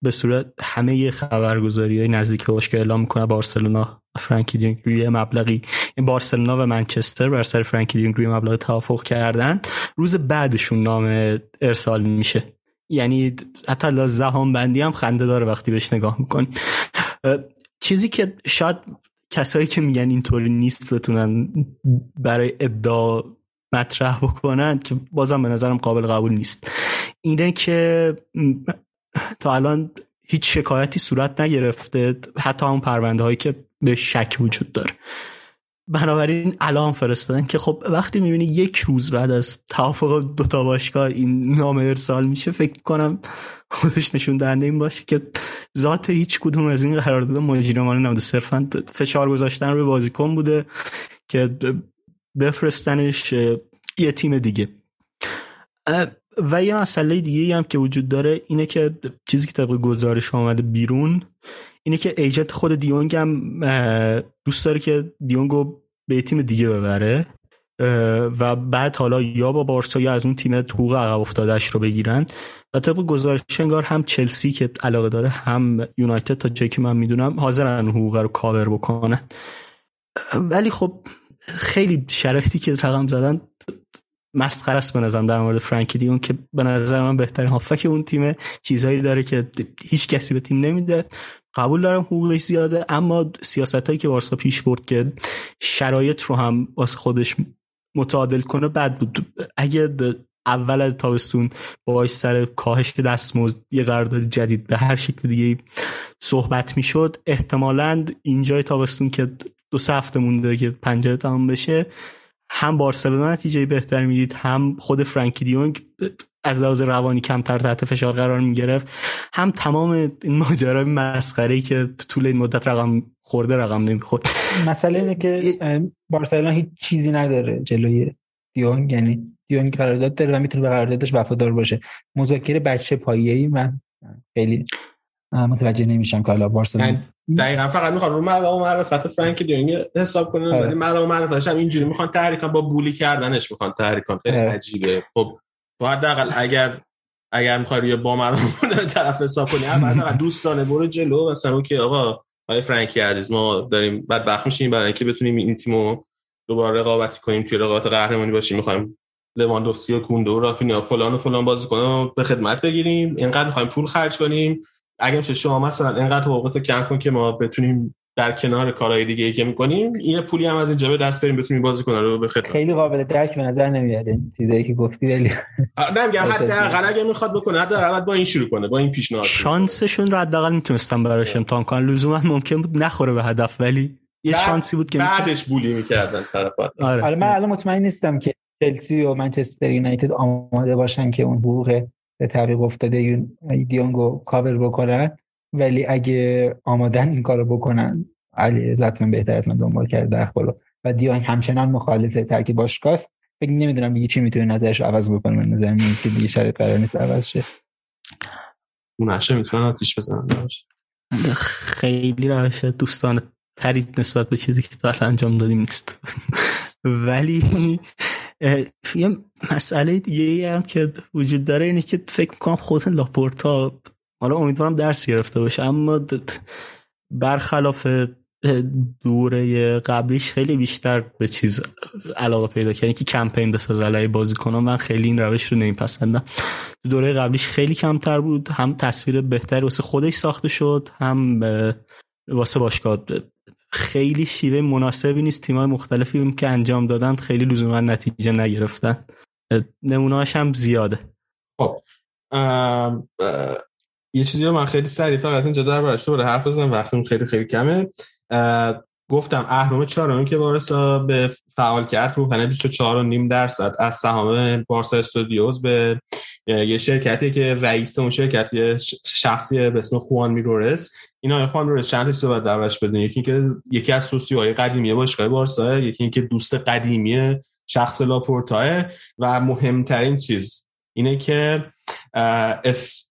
به صورت همه خبرگزاری های نزدیک به باشگاه اعلام می‌کنه بارسلونا فرانکی دیونگ روی مبلغی این بارسلونا و منچستر بر سر فرانکی دیونگ روی مبلغ توافق کردن. روز بعدشون نام ارسال میشه. یعنی حتی لحاظ زمان بندی هم خنده داره وقتی بهش نگاه می‌کنی چیزی که شاید کسایی که میگن اینطوری نیست بتونن برای ابداع مطرح بکنن که بازم به نظرم قابل قبول نیست. اینه که تا الان هیچ شکایتی صورت نگرفته حتی همون پرونده هایی که به شک وجود داره. بنابراین الان فرستادن که خب وقتی می‌بینی یک روز بعد از توافق دوتا باشگاه این نام ارسال میشه فکر کنم خودش نشون دهنده این باشه که ذات هیچ کدوم از این قرارداد مجرمانه نبوده. صرفا فشار گذاشتن روی بازیکن بوده که بفرستنش یه تیم دیگه. و یه مسئله دیگه هم که وجود داره اینه که چیزی که طبق گزارش آمده بیرون اینه که ایجنت خود دیونگ هم دوست داره که دیونگو به یه تیم دیگه ببره و بعد حالا یا با بارسا یا از اون تیم حقوق عقب افتادهش رو بگیرن. و طبق گزارش انگار هم چلسی که علاقه داره هم یونایتد تا جایی که من می‌دونم حاضرن حقوق رو کاور بکنن. ولی خب خیلی شرایطی که رقم زدن مسخره است به نظرم در مورد فرانکی دیون که به نظر من بهترین هافک اون تیمه. چیزهایی داره که هیچ کسی به تیم نمیده. قبول دارم حقوقش زیاده اما سیاست هایی که بارسا پیش برد که شرایط رو هم واسه خودش متعادل کنه بد بود. اگه اول از تابستون باهاش سر کاهش دستمزد یه قرارداد جدید به هر شکل دیگه صحبت می‌شد احتمالا اینجای تابستون که دو سه هفته مونده که پنجره تمام بشه. هم بارسلونا نتیجه بهتر می‌دید هم خود فرانکی دیونگ از لحاظ روانی کمتر تحت فشار قرار می‌گرفت. هم تمام این ماجرای مسخره که تو طول این مدت رقم خورده رقم نمی‌خورد. مسئله اینه که بارسلونا هیچ چیزی نداره جلوی دیونگ یعنی دیونگ قرارداد داره و می‌تونه به قراردادش وفادار باشه. مذاکره بچه پایه‌ای من خیلی متوجه نمیشم که حالا بارسلونا دقیقا فقط می‌خوان رو مقام معرفت فرانک دیونگ حساب کنن آره. ولی مقام معرفتش هم اینجوری می‌خوان تحریک با بولی کردنش می‌خوان تحریک کنن. خیلی آره. عجیبه. خب تو حداقل اگر اگر می‌خوای یه با مردم طرف حساب کنی حداقل دوستانه برو جلو مثلا که آقا آقای فرانکی عزیز ما داریم بدبخت میشیم برای اینکه بتونیم این تیمو دوباره رقابتی کنیم توی رقابت قهرمانی باشیم. می‌خوایم لواندوفسکی و کوندو و رافینیا و فلان و فلان بازیکن رو به خدمت بگیریم. اینقدر می‌خوایم پول خرج کنیم. اگه میشه شما مثلا اینقدر حقوقت رو کم کن که ما بتونیم در کنار کارهای دیگه ای که می‌کنیم یه پولی هم از اینجا به دست بریم بتونیم بازیکن رو به خدمت. خیلی قابل درک به نظر نمیاد این چیزایی که گفتی ولی نه میگم. حداقل اگه می‌خواد بکنه حداقل با این شروع کنه با این پیشنهاد. کنه. شانسشون رو حداقل می‌تونستم براش امتحان کنن لزوما ممکن بود نخوره به هدف ولی یه بعد- شانسی بود که بعدش بولی می‌کردن طرف آره. حالا من الان مطمئن نیستم که چلسی و منچستر یونایتد آماده باشن که اون حقوق به تعویق افتاده دیونگو کاور بکنن. ولی اگه آمادن این کارو بکنن علی عزتمن بهتر از من دنبال کرده اخبارو. و دیونگ همچنان مخالف ترکیب باشگاهست فکر نمی‌دونم دیگه چی می‌تونه نظرش عوض بکنه. من نظر میاد که دیگه شرط قرار نیست عوض شه. اون نشه می‌تونن آتیش بزنن. خیلی روش دوستانه تری نسبت به چیزی که تا الان انجام دادیم نیست. ولی یه مسئله دیگه هم که وجود داره اینه که فکر می‌کنم خود لاپورتا حالا امیدوارم درس گرفته باشه اما برخلاف دوره قبلیش خیلی بیشتر به چیز علاقه پیدا کرد که کمپین بساز علیه کنم من خیلی این روش رو نمیپسندم. دوره قبلیش خیلی کمتر بود هم تصویر بهتری واسه خودش ساخته شد هم واسه باشگاه. خیلی شیوه مناسبی نیست تیمای مختلفی که انجام دادن خیلی لزوما نتیجه نگرفتن. نمونهاش هم زیاده. خب یه چیزی رو من خیلی سریع فقط اینجا در برش دوباره حرف بزنم وقتم خیلی خیلی کمه. گفتم اهرم چهارمی که بارسا به فعال کرد رو 24 و نیم درصد از سهام بارسا استودیوز به یه شرکتی که رئیس اون شرکتی شخصی به اسم خوان میرورس اینا خوان میرورس چند تا باید دربارش بدونیم یکی اینکه یکی از سوسیوهای قدیمی باشگاه بارسا یکی اینکه دوست قدیمی شخص لاپورتا و مهمترین چیز اینه که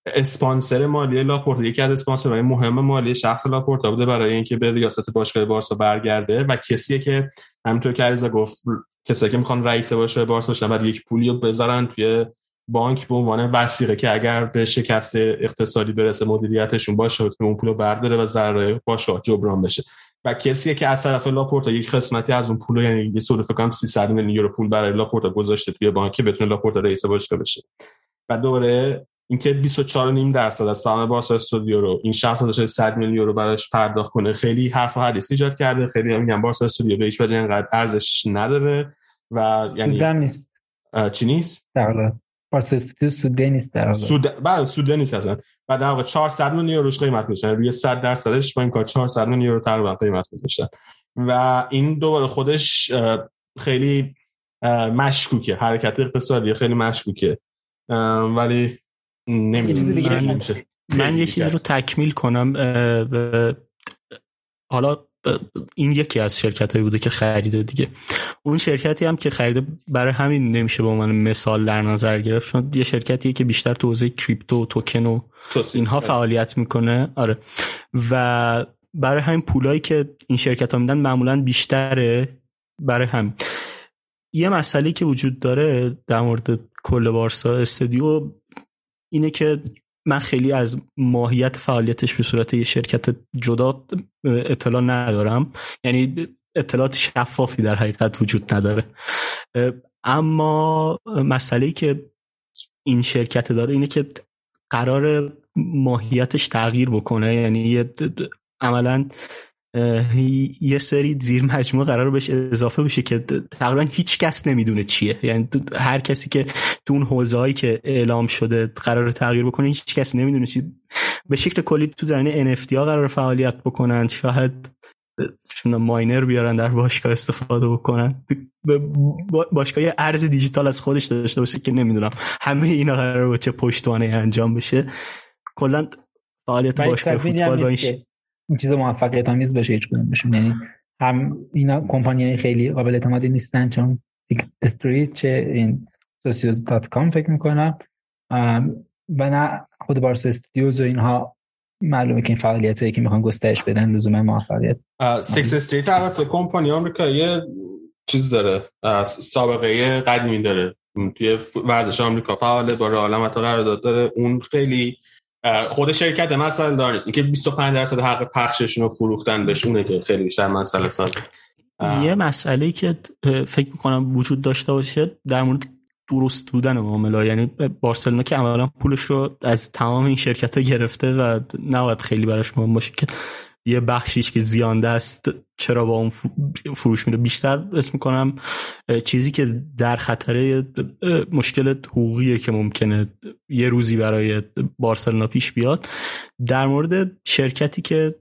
اسپانسر مالی لاپورتا یکی از اسپانسرهای مهم مالی شخص لاپورتا بوده برای اینکه به ریاست باشگاه بارسا برگرده و کسیه که همینطور که علیرضا گفت کسایی که می‌خوان رئیس باشگاه بارسا باشن بعد یک پولی رو بذارن توی بانک به عنوان وثیقه که اگر به شکست اقتصادی برسه مدیریتشون باشگاه اون پول رو برداره و ضرر باشگاه جبران بشه. و کسی که از طرف لاپورتا یک قسمتی از اون پول یعنی یه سود فکر کنم 300 میلیون یورو پول برای لاپورتا گذاشته توی بانک که بتونه لاپورتا رئیس باشگاه بشه. و دوباره اینکه 24.5 درصد از سهام بارسا استودیو رو این شخص داشته 100 میلیون یورو براش پرداخت کنه خیلی حرف و حدیث ایجاد کرده. خیلی میگن بارسا استودیو به هیچ وجه اینقدر ارزش نداره و یعنی سودن نیست. چی نیست؟ در بارسا استودیو سوده نیست در سود بله سوده نیست اصلا. و در واقع 400 میلیون یوروش قیمت میشه روی 100 درصدش با این کار 400 میلیون یورو تقریبا قیمت میشه و این دوباره خودش خیلی مشکوکه. حرکت اقتصادی خیلی مشکوکه. ولی نمی‌دونم من یه چیزی رو تکمیل کنم حالا این یکی از شرکت هایی بوده که خریده دیگه. اون شرکتی هم که خریده برای همین نمیشه به عنوان مثال در نظر گرفت چون یه شرکتیه که بیشتر تو حوزه کریپتو توکن و اینها فعالیت می‌کنه. آره. و برای همین پولایی که این شرکت ها میدن معمولا بیشتره برای هم یه مسئله که وجود داره در مورد کل بارسا استودیو اینه که من خیلی از ماهیت فعالیتش به صورت یه شرکت جدا اطلاع ندارم. یعنی اطلاعات شفافی در حقیقت وجود نداره. اما مسئله که این شرکت داره اینه که قرار ماهیتش تغییر بکنه. یعنی عملا یه سری زیر مجموعه قرار بهش اضافه بشه که تقریبا هیچ کس نمی‌دونه چیه. یعنی هر کسی که تو اون حوزه هایی که اعلام شده قرار تغییر بکنه هیچ کس نمی‌دونه چی به شکل کلی تو زمینه NFT ها قرار فعالیت بکنن. شاید چون ماینر بیارن در باشگاه استفاده بکنن. باشگاه ارز دیجیتال از خودش داشته باشه که نمی‌دونم همه اینا قرار با چه پشتوانه انجام بشه. کلا فعالیت باشگاه فوتبال با این چیز موفقیت آمیز باشه هیچ کدومشون یعنی هم اینا کمپانی خیلی قابل اعتمادی نیستن چون استریت چه این سوسیوز دات کام فکر می‌کنم و نه خود بارس استودیوز و اینها معلومه که این فعالیت هایی که می‌خوان گسترش بدن لزوم موفقیت سیکس استریت البته کمپانی آمریکایی چیز داره سابقه قدیمی داره. توی ورزش آمریکا فعاله با رئال هم قرارداد داره. اون خیلی خود شرکت مثلا دار نیست. اینکه 25 درصد حق پخششون رو فروختن بهش اونه که خیلی بیشتر مسئله ساز یه مسئله که فکر می‌کنم وجود داشته باشه در مورد درست بودن معامله یعنی بارسلونا که عملا پولش رو از تمام این شرکت ها گرفته و نباید خیلی براش مهم باشه که یه بخشیش که زیانده است چرا با اون فروش میره بیشتر اسم می‌کنم چیزی که در خطره مشکل حقوقیه که ممکنه یه روزی برای بارسلونا پیش بیاد. در مورد شرکتی که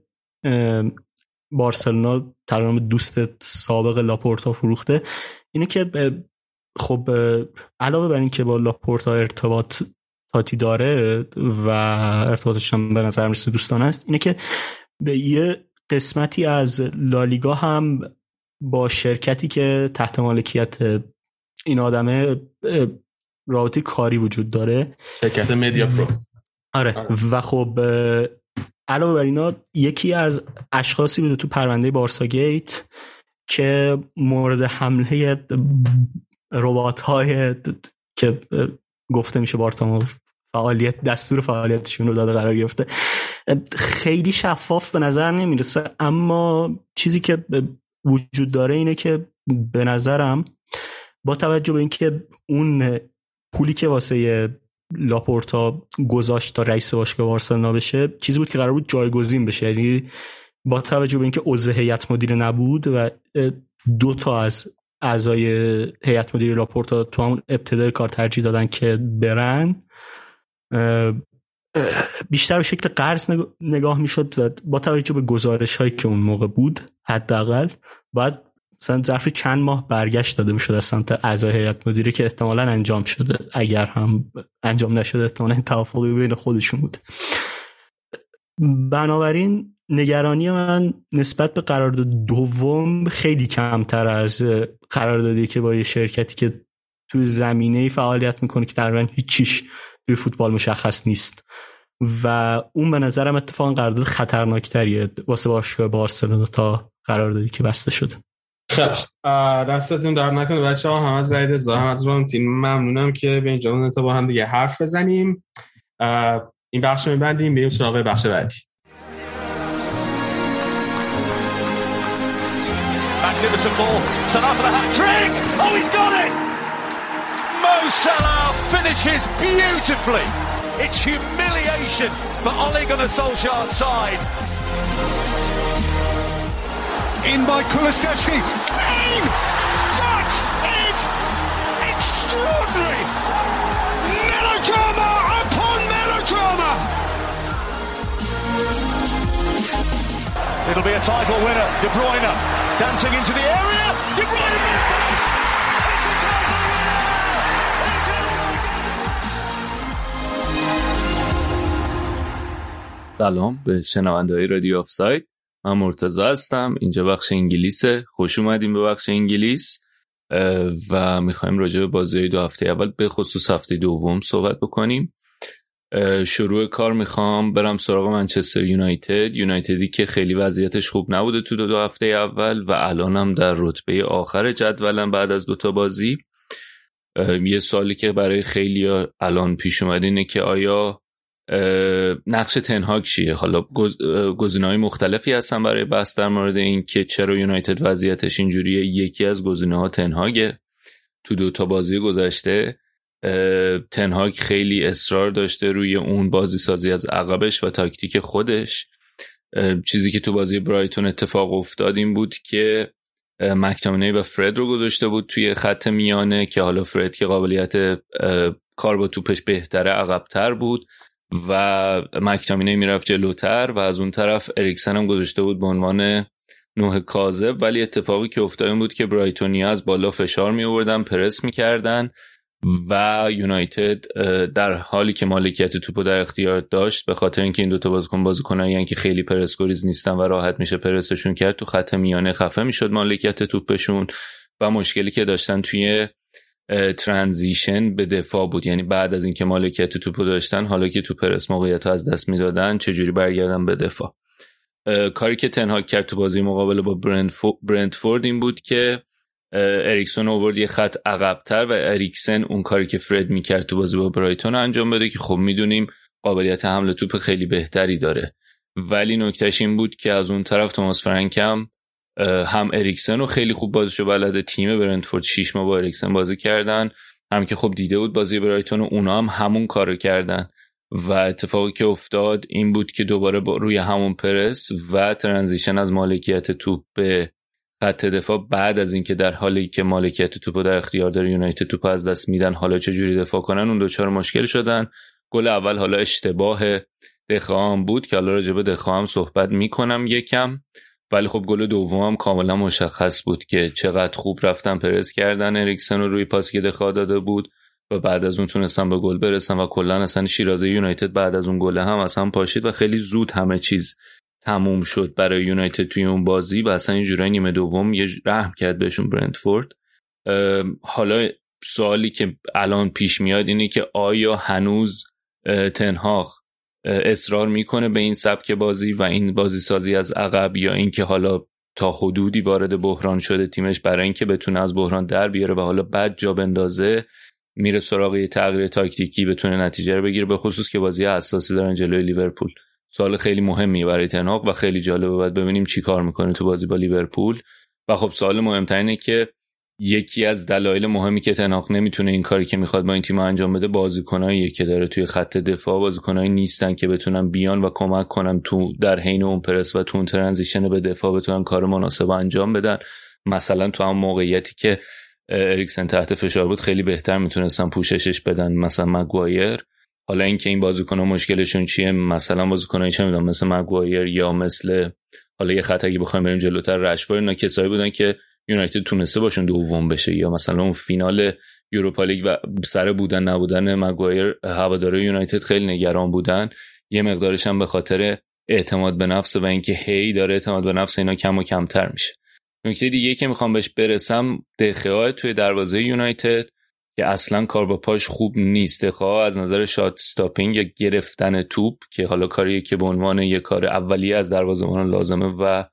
بارسلونا تقریبا دوست سابق لاپورتا فروخته اینه که خب علاوه بر اینکه با لاپورتا ارتباطاتی داره و ارتباطش هم به نظر می‌رسه دوستانه است اینه که به یه قسمتی از لالیگا هم با شرکتی که تحت مالکیت این آدمه رابطه کاری وجود داره. شرکت مدیا پرو. آره, آره. و خب علاوه بر اینا یکی از اشخاصی بوده تو پرونده بارسا گیت که مورد حمله ربات های که گفته میشه بارتامو فعالیت دستور فعالیتشون رو داده قرار گرفته. خیلی شفاف به نظر نمی‌رسه. اما چیزی که وجود داره اینه که به نظرم با توجه به اینکه اون پولی که واسه لاپورتا گذاشت تا رئیس باشگاه بارسلونا بشه چیزی بود که قرار بود جایگزین بشه. یعنی با توجه به اینکه عضو هیئت مدیره نبود و دو تا از اعضای هیئت مدیره لاپورتا تو همون ابتدای کار ترجیح دادن که برن بیشتر به شکل قرض نگاه می‌شد و با توجه به گزارش هایی که اون موقع بود حداقل باید مثلا ظرف چند ماه برگشت داده می‌شد از سمت اعضای هیئت مدیره که احتمالا انجام شده اگر هم انجام نشده احتمالا توافقی بین خودشون بود. بنابراین نگرانی من نسبت به قرارداد دوم خیلی کمتر از قراردادی که با یه شرکتی که تو زمینه فعالیت می‌کنه که تقریبا هیچیش توی فوتبال مشخص نیست. و اون به نظرم اتفاقا قرارداد خطرناکتریه. واسه باشگاه بارسلونا تا قراردادی که بسته شده. خیلی دستتون در نکنه. بچه ها هم از رضا هم از تیم ممنونم که به اینجا تا با هم دیگه حرف بزنیم. این بخش میبندیم بریم سراغ بخش بعدی. Magnificent ball. Salah for the hat trick. Oh, he's got it. Mo Salah. Finishes beautifully. It's humiliation for Ole Gunnar Solskjaer's side. In by Kulusevski. Bang! That is extraordinary. Melodrama upon melodrama. It'll be a title winner. De Bruyne dancing into the area. De Bruyne. سلام به شنونده رادیو آف سایت من مرتزا هستم. اینجا بخش انگلیسه خوش اومدیم به بخش انگلیس. و می‌خوایم راجع به بازی دو هفته اول به خصوص هفته دوم صحبت بکنیم. شروع کار می‌خوام برم سراغ منچستر یونایتد. یونایتدی که خیلی وضعیتش خوب نبوده تو دو, دو هفته اول و الان هم در رتبه آخر جدولن بعد از دوتا بازی. یه سالی که برای خیلی الان پیش اومده اینه که آیا نقش تنهاک چیه؟ حالا گزینه های مختلفی هستن برای بحث در مورد این که چرا یونایتد وضعیتش اینجوریه. یکی از گزینه ها تنهاگه تو دو تا بازی گذشته تنهاک خیلی اصرار داشته روی اون بازی سازی از عقبش و تاکتیک خودش. چیزی که تو بازی برایتون اتفاق افتاد این بود که مکتامینی و فرد رو گذاشته بود توی خط میانه که حالا فرد که قابلیت کار با توپش بهتره عقبتر بود. و مکتامینه می‌رفت جلوتر و از اون طرف اریکسن هم گذاشته بود به عنوان نوه کاذب. ولی اتفاقی که افتاد این بود که برایتونیا از بالا فشار می آوردن پرس می‌کردن و یونایتد در حالی که مالکیت توپو در اختیار داشت به خاطر اینکه این دوتا بازیکن بازیکنایی یعنی که خیلی پرسکوریز نیستن و راحت میشه پرسشون کرد تو خط میانه خفه می‌شد مالکیت توپشون و مشکلی که داشتن توی transition به دفاع بود. یعنی بعد از اینکه مالکیت توپو داشتن حالا که تو پرس موقعیت از دست می‌دادن چجوری برگردن به دفاع؟ کاری که تن‌هاگ کرد تو بازی مقابل با برنتفورد این بود که اریکسون اوورد یه خط عقبتر و اریکسن اون کاری که فرد می‌کرد تو بازی با برایتون انجام بده که خب می‌دونیم قابلیت حمل توپ خیلی بهتری داره. ولی نکتهش این بود که از اون طرف توماس فرانکم هم اریکسن رو خیلی خوب بازیشو بلده. تیم برنتفورد 6 ماه با اریکسن بازی کردن. هم که خب دیده بود بازی برایتون و اونا هم همون کارو کردن. و اتفاقی که افتاد این بود که دوباره با روی همون پرس و ترانزیشن از مالکیت توپ به خط دفاع. بعد از اینکه در حالی که مالکیت توپ در اختیار داره یونایتد توپ از دست میدن حالا چه جوری دفاع کنن اون دوچار مشکل شدن. گل اول حالا اشتباه دخام بود که حالا راجع به دخام صحبت می‌کنم یکم. ولی خب گل دومم کاملا مشخص بود که چقدر خوب رفتن پرس کردن اریکسن رو روی پاس که داده بود و بعد از اون تونستن به گل برسن و کلا اصلا شیرازه یونایتد بعد از اون گل هم اصلا پاشید و خیلی زود همه چیز تموم شد برای یونایتد توی اون بازی و اصلا این جورای نیمه دوم یه رحم کرد بهشون برندفورد حالا سوالی که الان پیش میاد اینه که آیا هنوز تنهاخ اصرار می‌کنه به این سبک بازی و این بازی سازی از عقب یا اینکه حالا تا حدودی وارد بحران شده تیمش برای اینکه بتونه از بحران در بیاره و حالا بعد جا بندازه میره سراغ تغییر تاکتیکی بتونه نتیجه رو بگیره به خصوص که بازی اساسی دارن جلوی لیورپول. سال خیلی مهمی برای تنهاق و خیلی جالبه. باید ببینیم چی کار می‌کنه تو بازی با لیورپول. و خب سوال مهمترینه که یکی از دلایل مهمی که تنهاق نمی‌تونه این کاری که می‌خواد با این تیم انجام بده بازیکنایی که داره توی خط دفاع. بازیکنایی نیستن که بتونن بیان و کمک کنن تو در حین اون پرس و تو اون ترنزیشن به دفاع بتونن کار مناسب انجام بدن. مثلا تو هم موقعیتی که اریکسن تحت فشار بود خیلی بهتر می‌تونستن پوششش بدن. مثلا مگوایر حالا اینکه این بازیکن مشکلشون چیه مثلا بازیکنایی چه می‌دونم مثل مگوایر یا مثل حالا یه خط اگه بخوایم بریم جلوتر رشفورد اینا کسایی بودن که یونایتد تونسته باشون دوم بشه یا مثلا اون فینال یوروپا لیگ و سر بودن نبودن مگوایر هواداره یونایتد خیلی نگران بودن. یه مقدارش هم به خاطر اعتماد به نفس و اینکه هی داره اعتماد به نفس اینا کم و کمتر میشه. نکته دیگه که می‌خوام بهش برسم دخه توی دروازه یونایتد که اصلا کار با پاش خوب نیست. دخه از نظر شات استاپینگ یا گرفتن توپ که حالا کاریه که به عنوان یه کار اولیه از دروازه‌بان لازمه و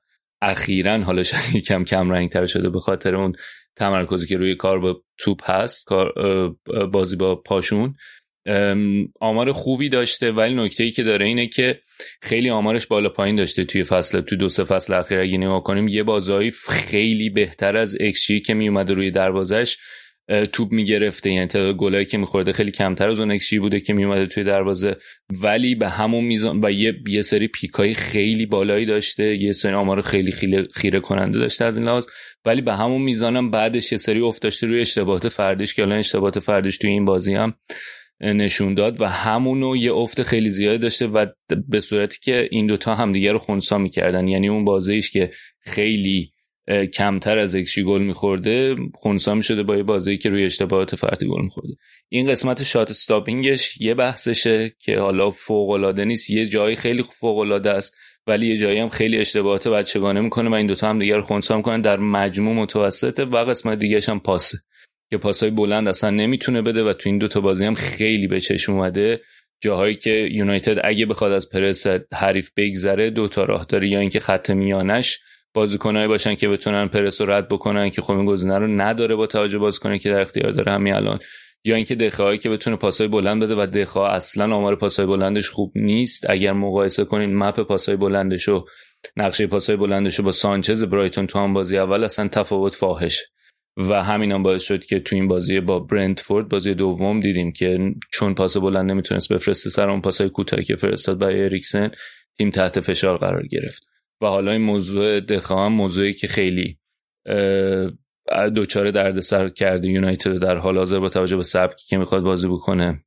اخیرا حالا شاید کم کم رنگ تر شده به خاطر اون تمرکزی که روی کار با توپ هست بازی با پاشون. آمار خوبی داشته ولی نکته ای که داره اینه که خیلی آمارش بالا پایین داشته توی فصل توی دو سه فصل اخیر اگه نگاه کنیم یه بازایی خیلی بهتر از اکشی که می اومده روی دروازش. توپ می‌گرفته. یعنی تعداد گلایی که میخورده خیلی کمتر از اون بوده که میومده توی دروازه. ولی به همون میزان و یه یه سری پیکای خیلی بالایی داشته. یه سری آمار خیلی خیلی خیره کننده داشته از این لحاظ. ولی به همون میزانم بعدش یه سری افتاشته روی اشتباهات فردیش که الان اشتباهات فردیش توی این بازی هم نشون داد. و همونو یه افت خیلی زیادی داشته و به صورتی که این دوتا همدیگه رو خونسا می‌کردن. یعنی اون بازیش که خیلی کمتر از اکشی گل میخورده خونسا می‌شده با یه بازی که روی اشتباهات فردی گل میخورده. این قسمت شات استاپینگش یه بحثشه که حالا فوق العاده نیست یه جایی خیلی فوق العاده است ولی یه جایی هم خیلی اشتباهات بچگانه می‌کنه و این دوتا هم دیگر خونسا می‌کنن در مجموع متوسطه و قسمت دیگهش هم پاسه. که پاسای بلند اصلا نمی‌تونه بده و تو این دوتا بازی هم خیلی به چشم اومده. جاهایی که یونایتد اگه بخواد از پرس حریف بگذره دو تا راه داره یا اینکه خط میانش بازیکنایی باشن که بتونن پرس رو رد بکنن که خب این گزینه رو نداره با توجه بازیکنی که در اختیار داره همین الان. یا اینکه دخه هایی که بتونه پاسای بلند بده و دخه اصلا آمار پاسای بلندش خوب نیست. اگر مقایسه کنین مپ پاسای بلندش و نقشه پاسای بلندش با سانچز برایتون تو هم بازی اول اصلا تفاوت فاحشه و همین هم باعث شد که تو این بازی با برنتفورد بازی دوم دیدیم که چون پاس بلند نمی‌تونست بفرسته سر اون پاسای کوتاهی که فرستاد برای اریکسن تیم تحت فشار قرار گرفت. و حالا این موضوع دخا هم موضوعی که خیلی دوچاره دردسر کرده یونایتد در حال حاضر با توجه به سبکی که می‌خواد بازی بکنه.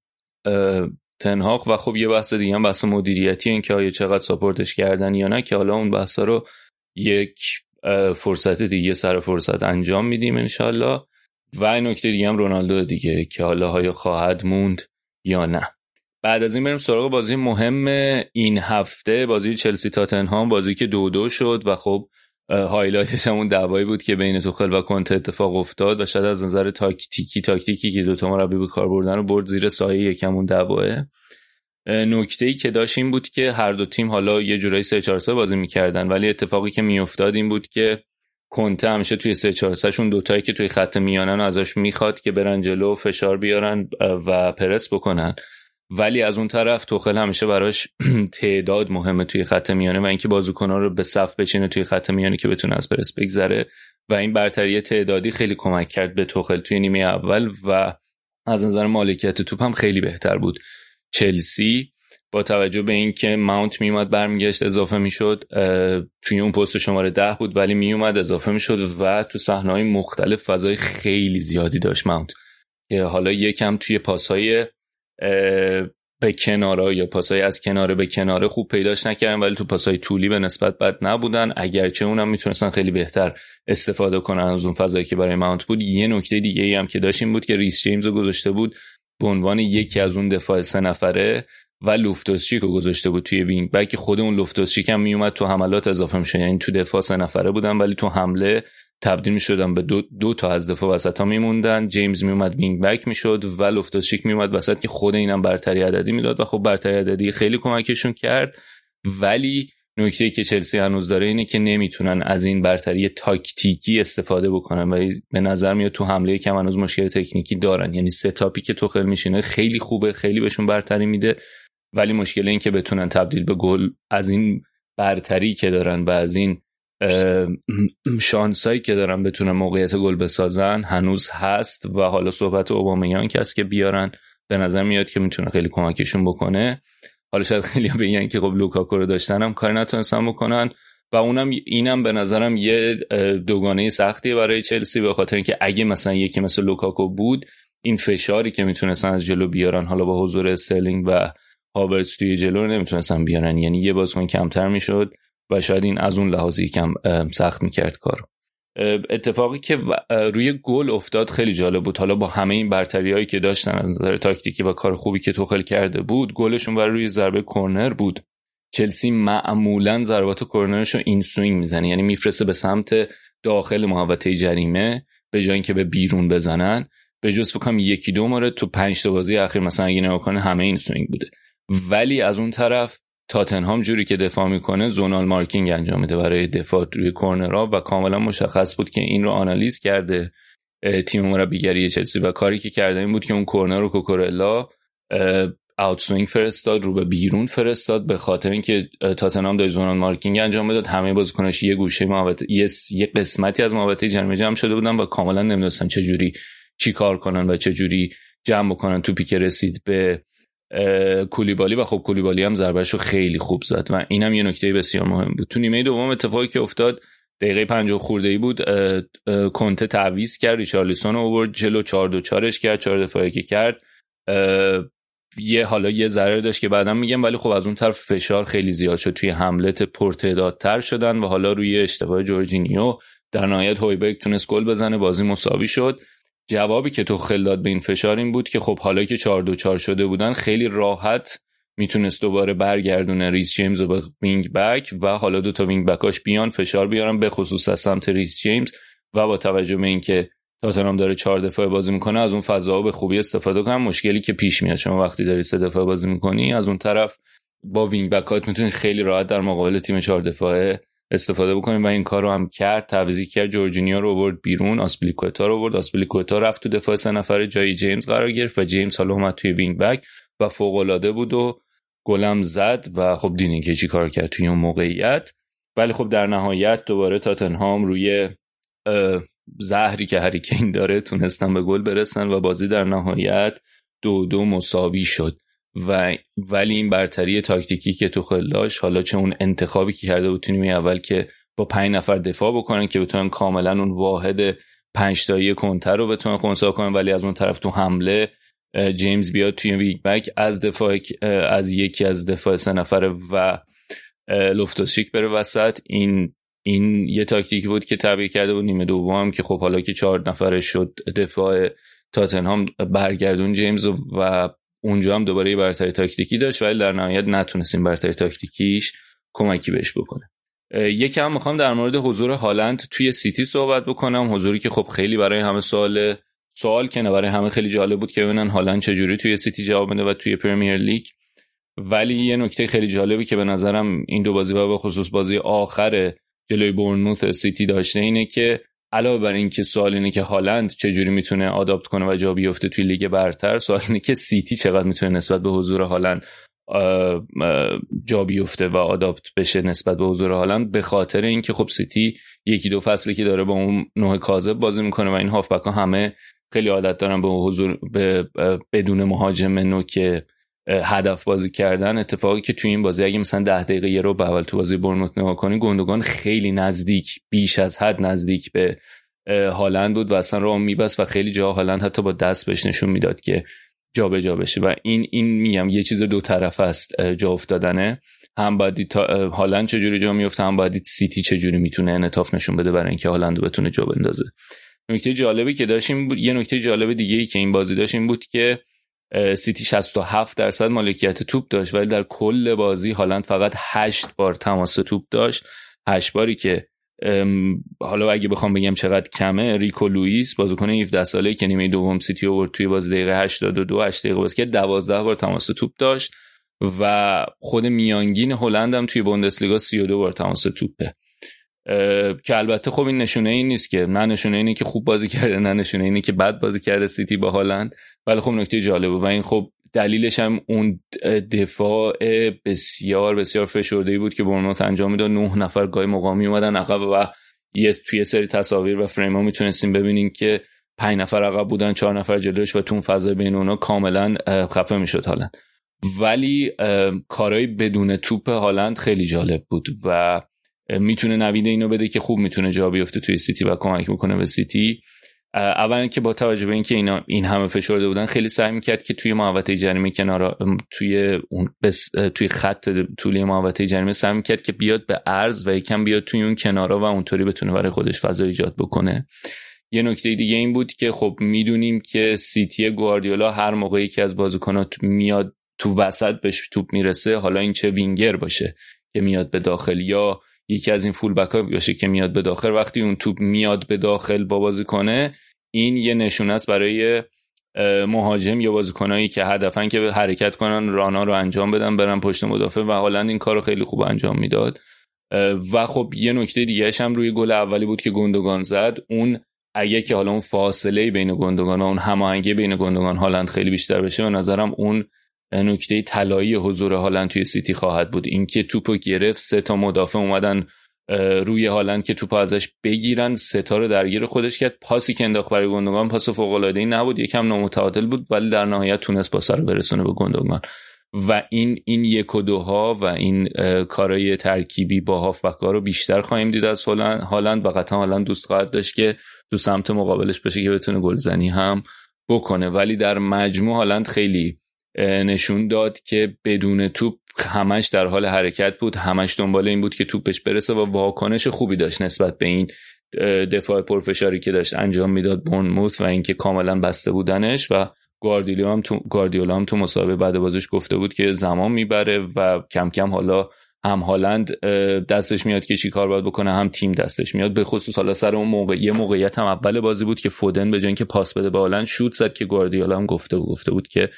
تنهاق و خب یه بحث دیگه هم بحث مدیریتی این که آیا چقدر ساپورتش کردن یا نه که حالا اون بحثا رو یک فرصت دیگه سر فرصت انجام میدیم انشالله و نکته دیگه هم رونالدو دیگه که حالا آیا خواهد موند یا نه. بعد از این بریم سراغ بازی مهم این هفته بازی چلسی تاتنهام بازی که دو دو شد و خب highlight ش همون دعوایی بود که بین توخل و کونته اتفاق افتاد و شاید از نظر تاکتیکی تاکتیکی که دوتا مربی به کار بردن رو برد زیر سایه یکم اون دعواه. نکته ای که داشت این بود که هر دو تیم حالا یه جورایی 3 4 3 بازی می‌کردن ولی اتفاقی که میافتاد این بود که کنته همیشه توی 3 4 3 شون دوتایی که توی خط میانن ازش می‌خواد که برن جلو فشار بیارن و پرس بکنن. ولی از اون طرف توخل همیشه براش تعداد مهمه توی خط میانه و اینکه بازیکن‌ها رو به صف بچینه توی خط میانه که بتونه از پرس بگذره. و این برتری تعدادی خیلی کمک کرد به توخل توی نیمه اول و از نظر مالکیت توپ هم خیلی بهتر بود. چلسی با توجه به اینکه ماونت میومد برمیگشت اضافه می‌شد توی اون پست شماره ده بود ولی میومد اضافه می‌شد و تو صحنه‌های مختلف فضای خیلی زیادی داشت ماونت. که حالا یکم توی پاسهای به کنارا یا پاسای از کناره به کناره خوب پیداش نکردن ولی تو پاسای طولی به نسبت بد نبودن. اگرچه اونم می‌تونستن خیلی بهتر استفاده کنن از اون فضایی که برای ماونت بود. یه نکته دیگه ای هم که داشتیم بود که ریس جیمز رو گذاشته بود به عنوان یکی از اون دفاع سه نفره و لوفتوسچیک رو گذاشته بود توی wing back. خود اون لوفتوسچیک هم میومد تو حملات اضافه میشه یعنی تو دفاع سه نفره بودن ولی تو حمله تبدیل می‌شدن به دو, دو تا از دفاع وسط ها میموندن. جیمز میومد wing back می‌شد و لوفتوسچیک میومد وسط که خود اینم برتری عددی می‌داد و خب برتری عددی خیلی کمکشون کرد. ولی نکته که چلسی هنوز داره اینه که نمی‌تونن از این برتری تاکتیکی استفاده بکنن و به نظر میاد تو حمله کم هنوز مشکل تکنیکی دارن. یعنی setup ی که توخل میشینه خیلی خوبه خیلی بهشون برتری میده ولی مشکل این که بتونن تبدیل به گل از این برتری که دارن و از این شانسایی که دارن بتونن موقعیت گل بسازن هنوز هست و حالا صحبت اوبامیانگ که که بیارن به نظر میاد که می‌تونه خیلی کمکشون بکنه. حالا شاید خیلی بگن که خب لوکاکو رو داشتن هم کاری نتونستن بکنن. و اونم اینم به نظرم یه دوگانه سختی برای چلسی به خاطر اینکه اگه مثلا یکی مثل لوکاکو بود این فشاری که می‌تونستن از جلو بیارن حالا با حضور استرلینگ و هاورتس توی جلو نمی‌تونستن بیارن. یعنی یه بازیکن کمتر می‌شد. و شاید این از اون لحاظ یکم سخت می‌کرد کار اتفاقی که روی گل افتاد خیلی جالب بود. حالا با همه این برتری هایی که داشتن از نظر تاکتیکی و کار خوبی که توخل کرده بود گلشون برای روی ضربه کرنر بود. چلسی معمولا ضربات کرنرش رو in-swing می‌زنه. یعنی میفرسته به سمت داخل محوطه جریمه به جای اینکه به بیرون بزنن. به جز فکر کنم یکی دو مورد تو پنج تا بازی اخیر مثلا اگه نگاه همه in-swing بوده. ولی از اون طرف تاتنهام جوری که دفاع می‌کنه zonal marking انجام میده برای دفاع روی کورنرها و کاملا مشخص بود که این رو آنالیز کرده تیم مربیگری چلسی. و کاری که کرده این بود که اون کورنر رو کوکورلا out-swing فرستاد رو به بیرون فرستاد به خاطر اینکه تاتنهام داشت زونال مارکینگ انجام می‌داد. همه بازیکناش یه گوشه محوطه یه یه قسمتی از محوطه جریمه جمع شده بودن و کاملا نمی‌دونستن چه جوری چی کار کنن و چه جوری جمع بکنن. توپی که رسید به کولیبالی و خب کولیبالی هم ضربهش رو خیلی خوب زد و اینم یه نکته بسیار مهم بود. تو نیمه دوم اتفاقی که افتاد دقیقه 50 خورده ای بود کنته تعویض کرد ریچارلیسون اوورد جلو 4 دو چارش کرد 4 دفاعی که کرد. یه حالا یه ضرر داشت که بعدا میگم ولی خب از اون طرف فشار خیلی زیاد شد توی حمله پرتعدادتر شدن و حالا روی اشتباه جورجینیو در نهایت هویبرگ تونست گل بزنه بازی مساوی شد. جوابی که توخل داد به این فشار این بود که خب حالا که 4 دو 4 شده بودن خیلی راحت می‌تونست دوباره برگردونه ریس جیمز به wing back و حالا دو تا wing back اش بیان فشار بیارن به خصوص از سمت ریس جیمز و با توجه به اینکه تاتنهام داره چهار دفاع بازی می‌کنه از اون فضا به خوبی استفاده کنه. مشکلی که پیش میاد شما وقتی داری سه دفاع بازی می‌کنی از اون طرف با wing back ات می‌تونی خیلی راحت در مقابل تیم چهار دفاعه استفاده بکنیم و این کار رو هم کرد. تعویضی کرد جورجینیو رو آورد بیرون آسپلیکوتا رو آورد. آسپلیکوتا رفت تو دفاع سه نفره جای جیمز قرار گرفت و جیمز حالا اومد توی wing back و فوق العاده بود و گلم زد و خب دیدین که چی کار کرد توی اون موقعیت. ولی خب در نهایت دوباره تاتنهام روی زهری که هریکین داره تونستن به گل برسن و بازی در نهایت دو دو مساوی شد. و ولی این برتری تاکتیکی که تو داشت حالا چه اون انتخابی که کرده بود تو اول که با پنج نفر دفاع بکنن که بتونن کاملا اون واحد پنج تایی کنتر رو بتونن خونسا کنن. ولی از اون طرف تو حمله جیمز بیاد توی ویک بک از دفاع از یکی از دفاع سه نفره و لفتوسیک بره وسط. این این یه تاکتیکی بود که تبیه کرده بود نیمه دوم که خب حالا که چهار نفره شد دفاع تاتنهام برگردون جیمز و اونجا هم دوباره یه برتری تاکتیکی داشت ولی در نهایت نتونست برتری تاکتیکیش کمکی بهش بکنه. یکم می‌خوام در مورد حضور هالند توی سیتی صحبت بکنم حضوری که خب خیلی برای همه سوال سوال کنه برای همه خیلی جالب بود که ببینن هالند چجوری توی سیتی جواب میده و توی پریمیر لیگ. ولی یه نکته خیلی جالبی که به نظرم این دو بازی و به خصوص بازی آخر جلوی بورنموث سیتی داشته اینه که علاوه بر اینکه سوال اینه که هالند چجوری می‌تونه adapt کنه و جا بیفته توی لیگ برتر سوال اینه که سیتی چقدر می‌تونه نسبت به حضور هالند جا بیفته و adapt بشه نسبت به حضور هالند به خاطر اینکه خب سیتی یکی دو فصلی که داره با اون نوع کاذب بازی می‌کنه و این هافبک ها همه خیلی عادت دارن به حضور به بدون مهاجم نوک هدف بازی کردن. اتفاقی که توی این بازی اگه مثلا ده دقیقه یه رو به اول تو بازی برنوت نگاه کنی گندگان خیلی نزدیک بیش از حد نزدیک به هالند بود و اصلا راه میبست و خیلی جا هالند حتی با دست بهش نشون می‌داد که جابجا جا بشه. و این این میگم یه چیز دو طرف است جا افتادنه. هم باید تا هالند چجوری جا میفته هم باید سیتی چجوری می‌تونه انعطاف نشون بده برای اینکه هالند بتونه جا بندازه. نکته جالبی که داشتیم یه نکته جالب دیگه ای که این بازی داشتیم بود که سیتی 67 درصد مالکیت توپ داشت ولی در کل بازی هالند فقط 8 بار تماس توپ داشت. 8 باری که حالا اگه بخوام بگم چقدر کمه ریکو لوئیس بازیکن 17 ساله که نیمه دوم سیتی آورد توی بازی دقیقه 82 8 دقیقه بازی که 12 بار تماس توپ داشت و خود میانگین هلند هم توی بوندسلیگا 32 بار تماس توپه. که البته خب این نشونه این نیست که نه نشونه اینه که خوب بازی کرده نه نشونه اینه که بد بازی کرده سیتی با هالند. ولی خب نکته جالبه و این خب دلیلش هم اون دفاع بسیار بسیار فشرده بود که برنوت انجام می‌داد. نه نفر گاهی مقامی اومدن عقب و یه توی سری تصاویر و فریم ها می‌تونستیم ببینیم که پنج نفر عقب بودن چهار نفر جلوش و تون فضای بین اونا کاملا خفه می‌شد حالا ولی کارهای بدون توپ هالند خیلی جالب بود و می‌تونه نوید اینو بده که خوب می‌تونه جا بیفته توی سیتی و کمک می‌کنه به سیتی. اولا که با توجه به اینکه اینا این همه فشرده بودن خیلی سعی می‌کرد که توی محوطه جریمه کنار توی اون بس توی خط طولی محوطه جریمه سعی می‌کرد که بیاد به عرض و یکم بیاد توی اون کنارا و اونطوری بتونه برای خودش فضا ایجاد بکنه. یه نکته دیگه این بود که خب می‌دونیم که سیتی گواردیولا هر موقع یکی از بازیکناش میاد تو وسط بهش توپ می‌رسه حالا این چه وینگر باشه که میاد به داخل یا یکی از این فول بک ها باشه که میاد به داخل وقتی اون توپ میاد به داخل با بازی کنه این یه نشونه است برای مهاجم یا بازیکنایی که هدفن که حرکت کنن رانا رو انجام بدن برن پشت مدافع و هالند این کار رو خیلی خوب انجام می‌داد. و خب یه نکته دیگه هم روی گل اولی بود که گندگان زد. اون اگه که حالا اون فاصله بین گندگان و اون هماهنگی بین گندگان هالند خیلی بیشتر بشه به نظرم اون نکته طلایی حضور هالند توی سیتی خواهد بود. اینکه توپو گرفت سه تا مدافع اومدن روی هالند که توپ ازش بگیرن ستا رو درگیر خودش کرد. پاسی که انداخت برای گندگان پاس فوق ای نبود یکم نامتعادل بود ولی در نهایت تونست پاس رو برسونه به گندگان. و این این یک و دوها و این کارای ترکیبی با هافبک رو بیشتر خواهیم دید از هالند. و قطعا هالند دوست خواهد داشت که تو سمت مقابلش باشه که بتونه گلزنی هم بکنه. ولی در مجموع هالند خیلی نشون داد که بدون توپ همش در حال حرکت بود. همش دنبال این بود که توپش برسه و واکنش خوبی داشت نسبت به این دفاع پرفشاری که داشت انجام می‌داد بونموت و اینکه کاملا بسته بودنش و گواردیولا هم تو گواردیولا هم تو مسابقه بعد بازش گفته بود که زمان می‌بره و کم کم حالا هم هالند دستش میاد که چی کار باید بکنه هم تیم دستش میاد. به خصوص حالا سر اون موقع یه موقعیت هم اول بازی بود که فودن به جای اینکه پاس بده به هالند شوت زد که گواردیولا هم گفته بود گفته بود که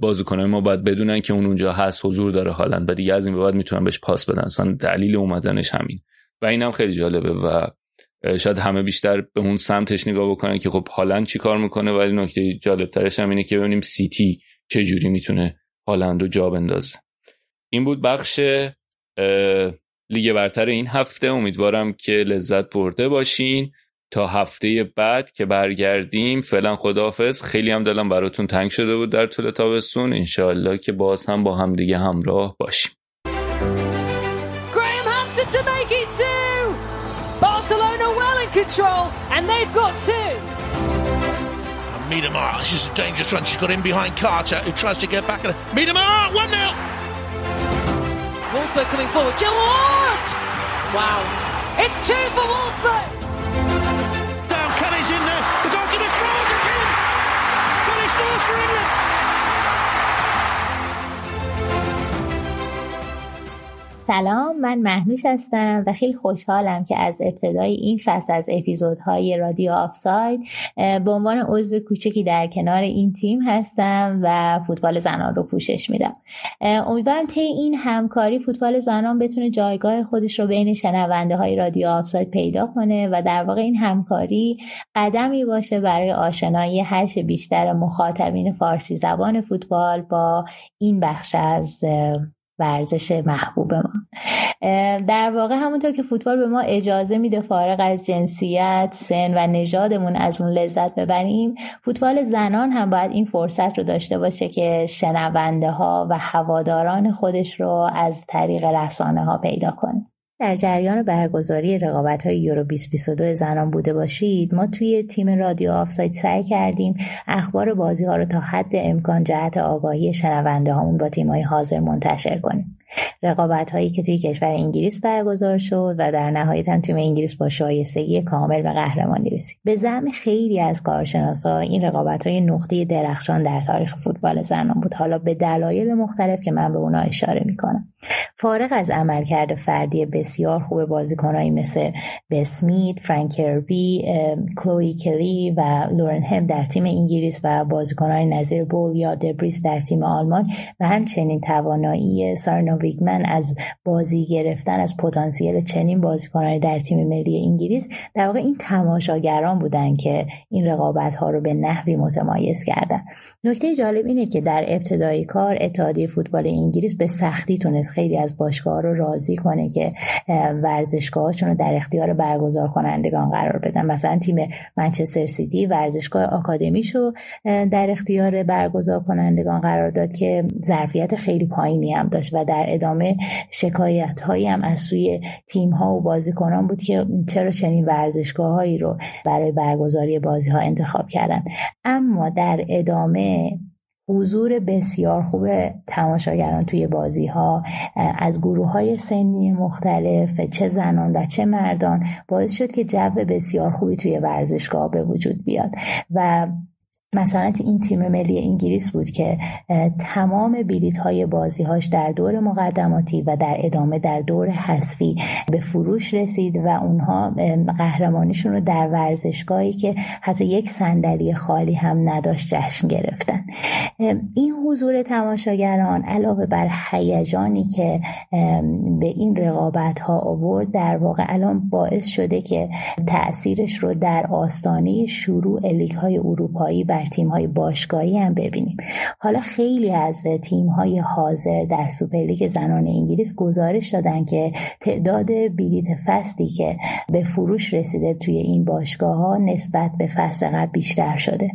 بازیکنان ما باید بدونن که اون اونجا هست حضور داره حالا و دیگه از این به بعد می‌تونن بهش پاس بدن. اصلا دلیل اومدنش همین. و اینم خیلی جالبه و شاید همه بیشتر به اون سمتش نگاه بکنن که خب هالند چی کار می‌کنه ولی نکته جالب ترش هم اینه که ببینیم سیتی چه جوری می‌تونه هالند رو جا بندازه. این بود بخش لیگ برتر این هفته. امیدوارم که لذت برده باشین. تا هفته بعد که برگردیم فعلا خداحافظ خیلی هم دلم براتون تنگ شده بود در طول تابستون انشاءالله که باز هم با هم دیگه همراه باشیم Graham Hansen to make it two. Barcelona well in control, and they've got two. Miedemar, this is a dangerous run. She's got in behind Carter, who tries to get back. at her. Miedemar, 1 0. Wolfsburg coming forward. Jill Ward! Wow. It's two for Wolfsburg. plays in there. The goalkeeper Rogers in, but he scores for England. سلام من محنوش هستم و خیلی خوشحالم که از ابتدای این فصل از اپیزودهای رادیو آفساید به عنوان عضو کوچکی در کنار این تیم هستم و فوتبال زنان رو پوشش میدم. امیدوارم طی این همکاری فوتبال زنان بتونه جایگاه خودش رو بین شنونده های رادیو آفساید پیدا کنه و در واقع این همکاری قدمی باشه برای آشنایی هرچ بیشتر مخاطبین فارسی زبان فوتبال با این بخش از ورزش محبوب ما. در واقع همونطور که فوتبال به ما اجازه میده فارغ از جنسیت سن و نژادمون از اون لذت ببریم فوتبال زنان هم باید این فرصت رو داشته باشه که شنونده ها و هواداران خودش رو از طریق رسانه ها پیدا کنه. در جریان برگزاری رقابت های یورو 2022 زنان بوده باشید. ما توی تیم رادیو آفساید سعی کردیم اخبار بازی ها رو تا حد امکان جهت آگاهی شنونده هامون با تیم های حاضر منتشر کنیم. رقابت هایی که توی کشور انگلیس برگزار شد و در نهایت هم تیم انگلیس با شایستگی کامل و قهرمانی رسید. به زعم خیلی از کارشناسا این رقابت های نقطه درخشان در تاریخ فوتبال زنان بود. حالا به دلایل مختلف که من به اونا اشاره می‌کنم. فارغ از عملکرد فردی بسیار خوب بازیکنهایی مثل بسمیت، فرانک کربی، کلوی کلی و لورن هم در تیم انگلیس و بازیکنهای نظیر بول یا دبریس در تیم آلمان و همچنین توانایی سارنو ویگمن از بازی گرفتن از پتانسیل چنین بازیکنانی در تیم ملی انگلیس در واقع این تماشاگران بودن که این رقابت ها رو به نحوی متمایز کردن. نکته جالب اینه که در ابتدای کار اتحادیه فوتبال انگلیس به سختی تونست خیلی از باشگاه رو راضی کنه که ورزشگاهاشون رو در اختیار برگزار کنندگان قرار بدن. مثلا تیم منچستر سیتی ورزشگاه آکادمیشو در اختیار برگزار کنندگان قرار داد که ظرفیت خیلی پایینی هم داشت و در ادامه شکایت هایی هم از سوی تیم ها و بازیکنان بود که چرا چنین ورزشگاه هایی رو برای برگزاری بازی ها انتخاب کردن. اما در ادامه حضور بسیار خوب تماشاگران توی بازی ها از گروه های سنی مختلف چه زنان و چه مردان باعث شد که جو بسیار خوبی توی ورزشگاه به وجود بیاد. و مثلا این تیم ملی انگلیس بود که تمام بلیت های بازی هاش در دور مقدماتی و در ادامه در دور حذفی به فروش رسید و اونها قهرمانیشون رو در ورزشگاهی که حتی یک صندلی خالی هم نداشت جشن گرفتن. این حضور تماشاگران علاوه بر هیجانی که به این رقابت ها آورد در واقع الان باعث شده که تاثیرش رو در آستانه شروع لیگ های اروپایی بر تیم های باشگاهی هم ببینیم. حالا خیلی از تیم های حاضر در سوپرلیگ زنان انگلیس گزارش دادن که تعداد بلیت فصلی که به فروش رسیده توی این باشگاه ها نسبت به فصل قبل بیشتر شده.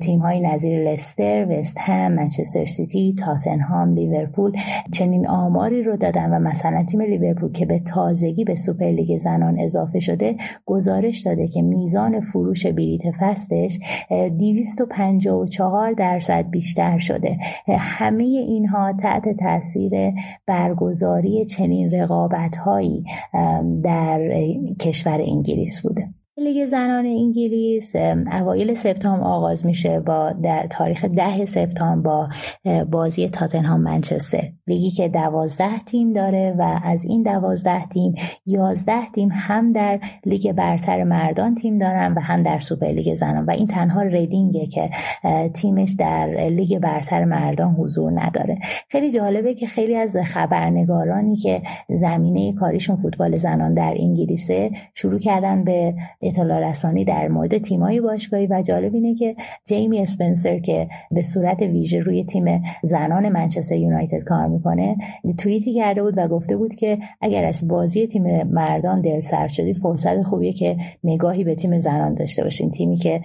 تیم های نظیر لستر، وست هم، منچستر سیتی، تاتنهام، لیورپول چنین آماری رو دادن و مثلا تیم لیورپول که به تازگی به سوپرلیگ زنان اضافه شده گزارش داده که میزان فروش بلیت فصلش 254 درصد بیشتر شده. همه اینها تحت تاثیر برگزاری چنین رقابت هایی در کشور انگلیس بوده. لیگ زنان انگلیس اوایل سپتامبر آغاز میشه با در تاریخ ده سپتامبر با بازی تاتنهام منچستر. لیگی که دوازده تیم داره و از این دوازده تیم یازده تیم هم در لیگ برتر مردان تیم دارن و هم در سوپر لیگ زنان. و این تنها ریدینگه که تیمش در لیگ برتر مردان حضور نداره. خیلی جالبه که خیلی از خبرنگارانی که زمینه کاریشون فوتبال زنان در انگلیسه شروع کردن به اطلاع رسانی در مورد تیمای باشگاهی و جالب اینه که جیمی اسپنسر که به صورت ویژه روی تیم زنان منچستر یونایتد کار می‌کنه توییتی کرده بود و گفته بود که اگر از بازی تیم مردان دل سر شدی فرصت خوبیه که نگاهی به تیم زنان داشته باشین تیمی که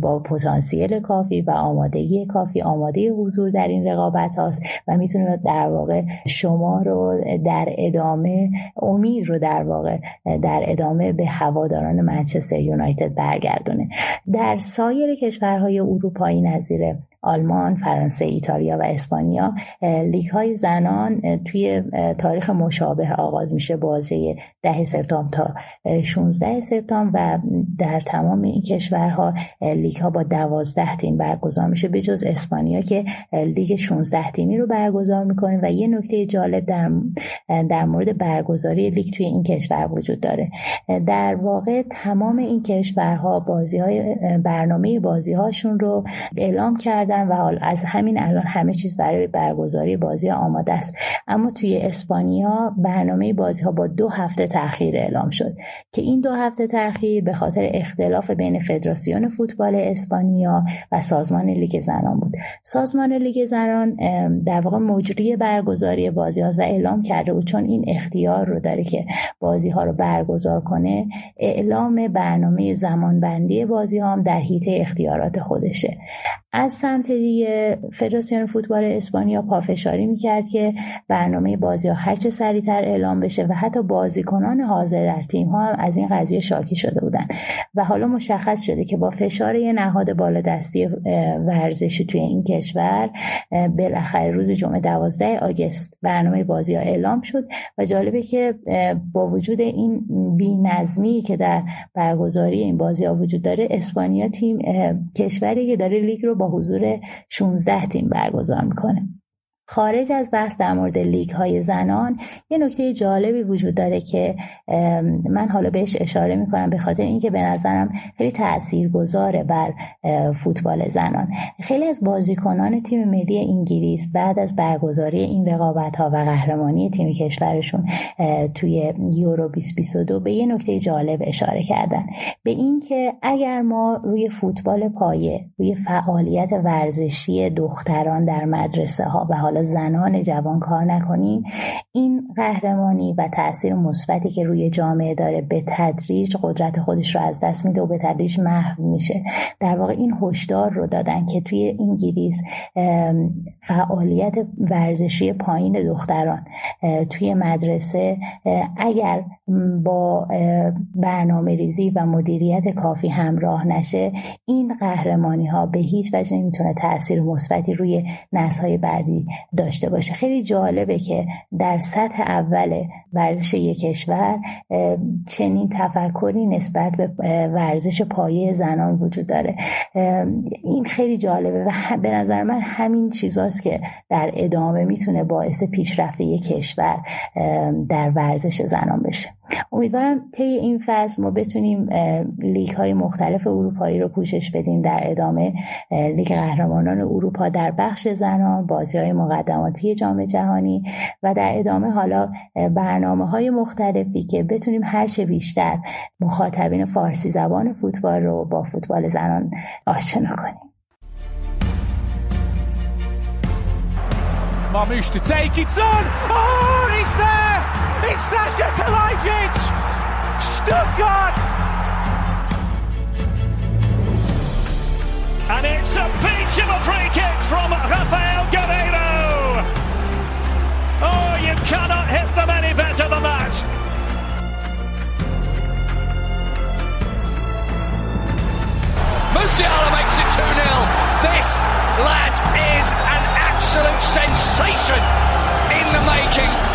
با پتانسیل کافی و آمادگی کافی آماده حضور در این رقابت هاست و می‌تونه در واقع شما رو در ادامه امید رو در واقع در ادامه به هواداران منچستر منچستر یونایتد برگردونه. در سایر کشورهای اروپایی نظیر آلمان، فرانسه، ایتالیا و اسپانیا لیگ های زنان توی تاریخ مشابه آغاز میشه بازی ده سپتامبر تا 16 سپتامبر و در تمام این کشورها لیگ ها با دوازده تیم برگزار میشه به جز اسپانیا که لیگ 16 تیمی رو برگزار می‌کنه و یه نکته جالب در, در مورد برگزاری لیگ توی این کشور وجود داره. در واقع تمام این کشورها بازی های برنامه بازی هاشون رو اعلام کردن و حال از همین الان همه چیز برای برگزاری بازی آماده است. اما توی اسپانیا برنامه بازی ها با دو هفته تاخیر اعلام شد که این دو هفته تاخیر به خاطر اختلاف بین فدراسیون فوتبال اسپانیا و سازمان لیگ زنان بود. سازمان لیگ زنان در واقع مجری برگزاری بازی ها و اعلام کرده بود چون این اختیار رو داره که بازی ها رو برگزار کنه اعلام برنامه زمانبندی بازی ها هم در حیطه اختیارات خودشه. از سمت دیگه فدراسیون فوتبال اسپانیا پافشاری می‌کرد که برنامه بازی ها هرچه سریعتر اعلام بشه و حتی بازیکنان حاضر در تیم ها هم از این قضیه شاکی شده بودن. و حالا مشخص شده که با فشار یه نهاد بالادستی ورزشی توی این کشور بالاخره روز جمعه 12 آگست برنامه بازی ها اعلام شد و جالبه که با وجود این بینظمی که در برگزاری این بازی ها وجود داره اسپانیا تیم کشوری که داره لیگ رو حضور 16 تیم برگزار می‌کنه. خارج از بحث در مورد لیگ های زنان یه نکته جالبی وجود داره که من حالا بهش اشاره می‌کنم به خاطر اینکه به نظرم خیلی تأثیر گذاره بر فوتبال زنان. خیلی از بازیکنان تیم ملی انگلیس بعد از برگزاری این رقابت ها و قهرمانی تیم کشورشون توی یورو 2022 به یه نکته جالب اشاره کردن. به اینکه اگر ما روی فوتبال پایه روی فعالیت ورزشی دختران در مدرسه ها و حالا زنان جوان کار نکنیم این قهرمانی و تاثیر مثبتی که روی جامعه داره به تدریج قدرت خودش رو از دست میده و به تدریج محو میشه. در واقع این هشدار رو دادن که توی انگلیس فعالیت ورزشی پایین دختران توی مدرسه اگر با برنامه ریزی و مدیریت کافی همراه نشه این قهرمانی ها به هیچ وجه نمی‌تونه تاثیر مثبتی روی نسل های بعدی داشته باشه. خیلی جالبه که در سطح اول ورزش یک کشور چنین تفکری نسبت به ورزش پایه زنان وجود داره. این خیلی جالبه و به نظر من همین چیزاست که در ادامه می‌تونه باعث پیشرفت یک کشور در ورزش زنان بشه. امیدوارم طی این فصل ما بتونیم لیگ های مختلف اروپایی رو پوشش بدیم در ادامه لیگ قهرمانان اروپا در بخش زنان بازی های مقدماتی جام جهانی و در ادامه حالا برنامه های مختلفی که بتونیم هرچه بیشتر مخاطبین فارسی زبان فوتبال رو با فوتبال زنان آشنا کنیم Marmoush to take it on. Oh, he's there! It's Sasha Kalajic! Stuttgart! And it's a peach of a free kick from Rafael Guerreiro! Oh, you cannot hit them any better than that! Musiala makes it 2-0. This lad is an absolute sensation in the making.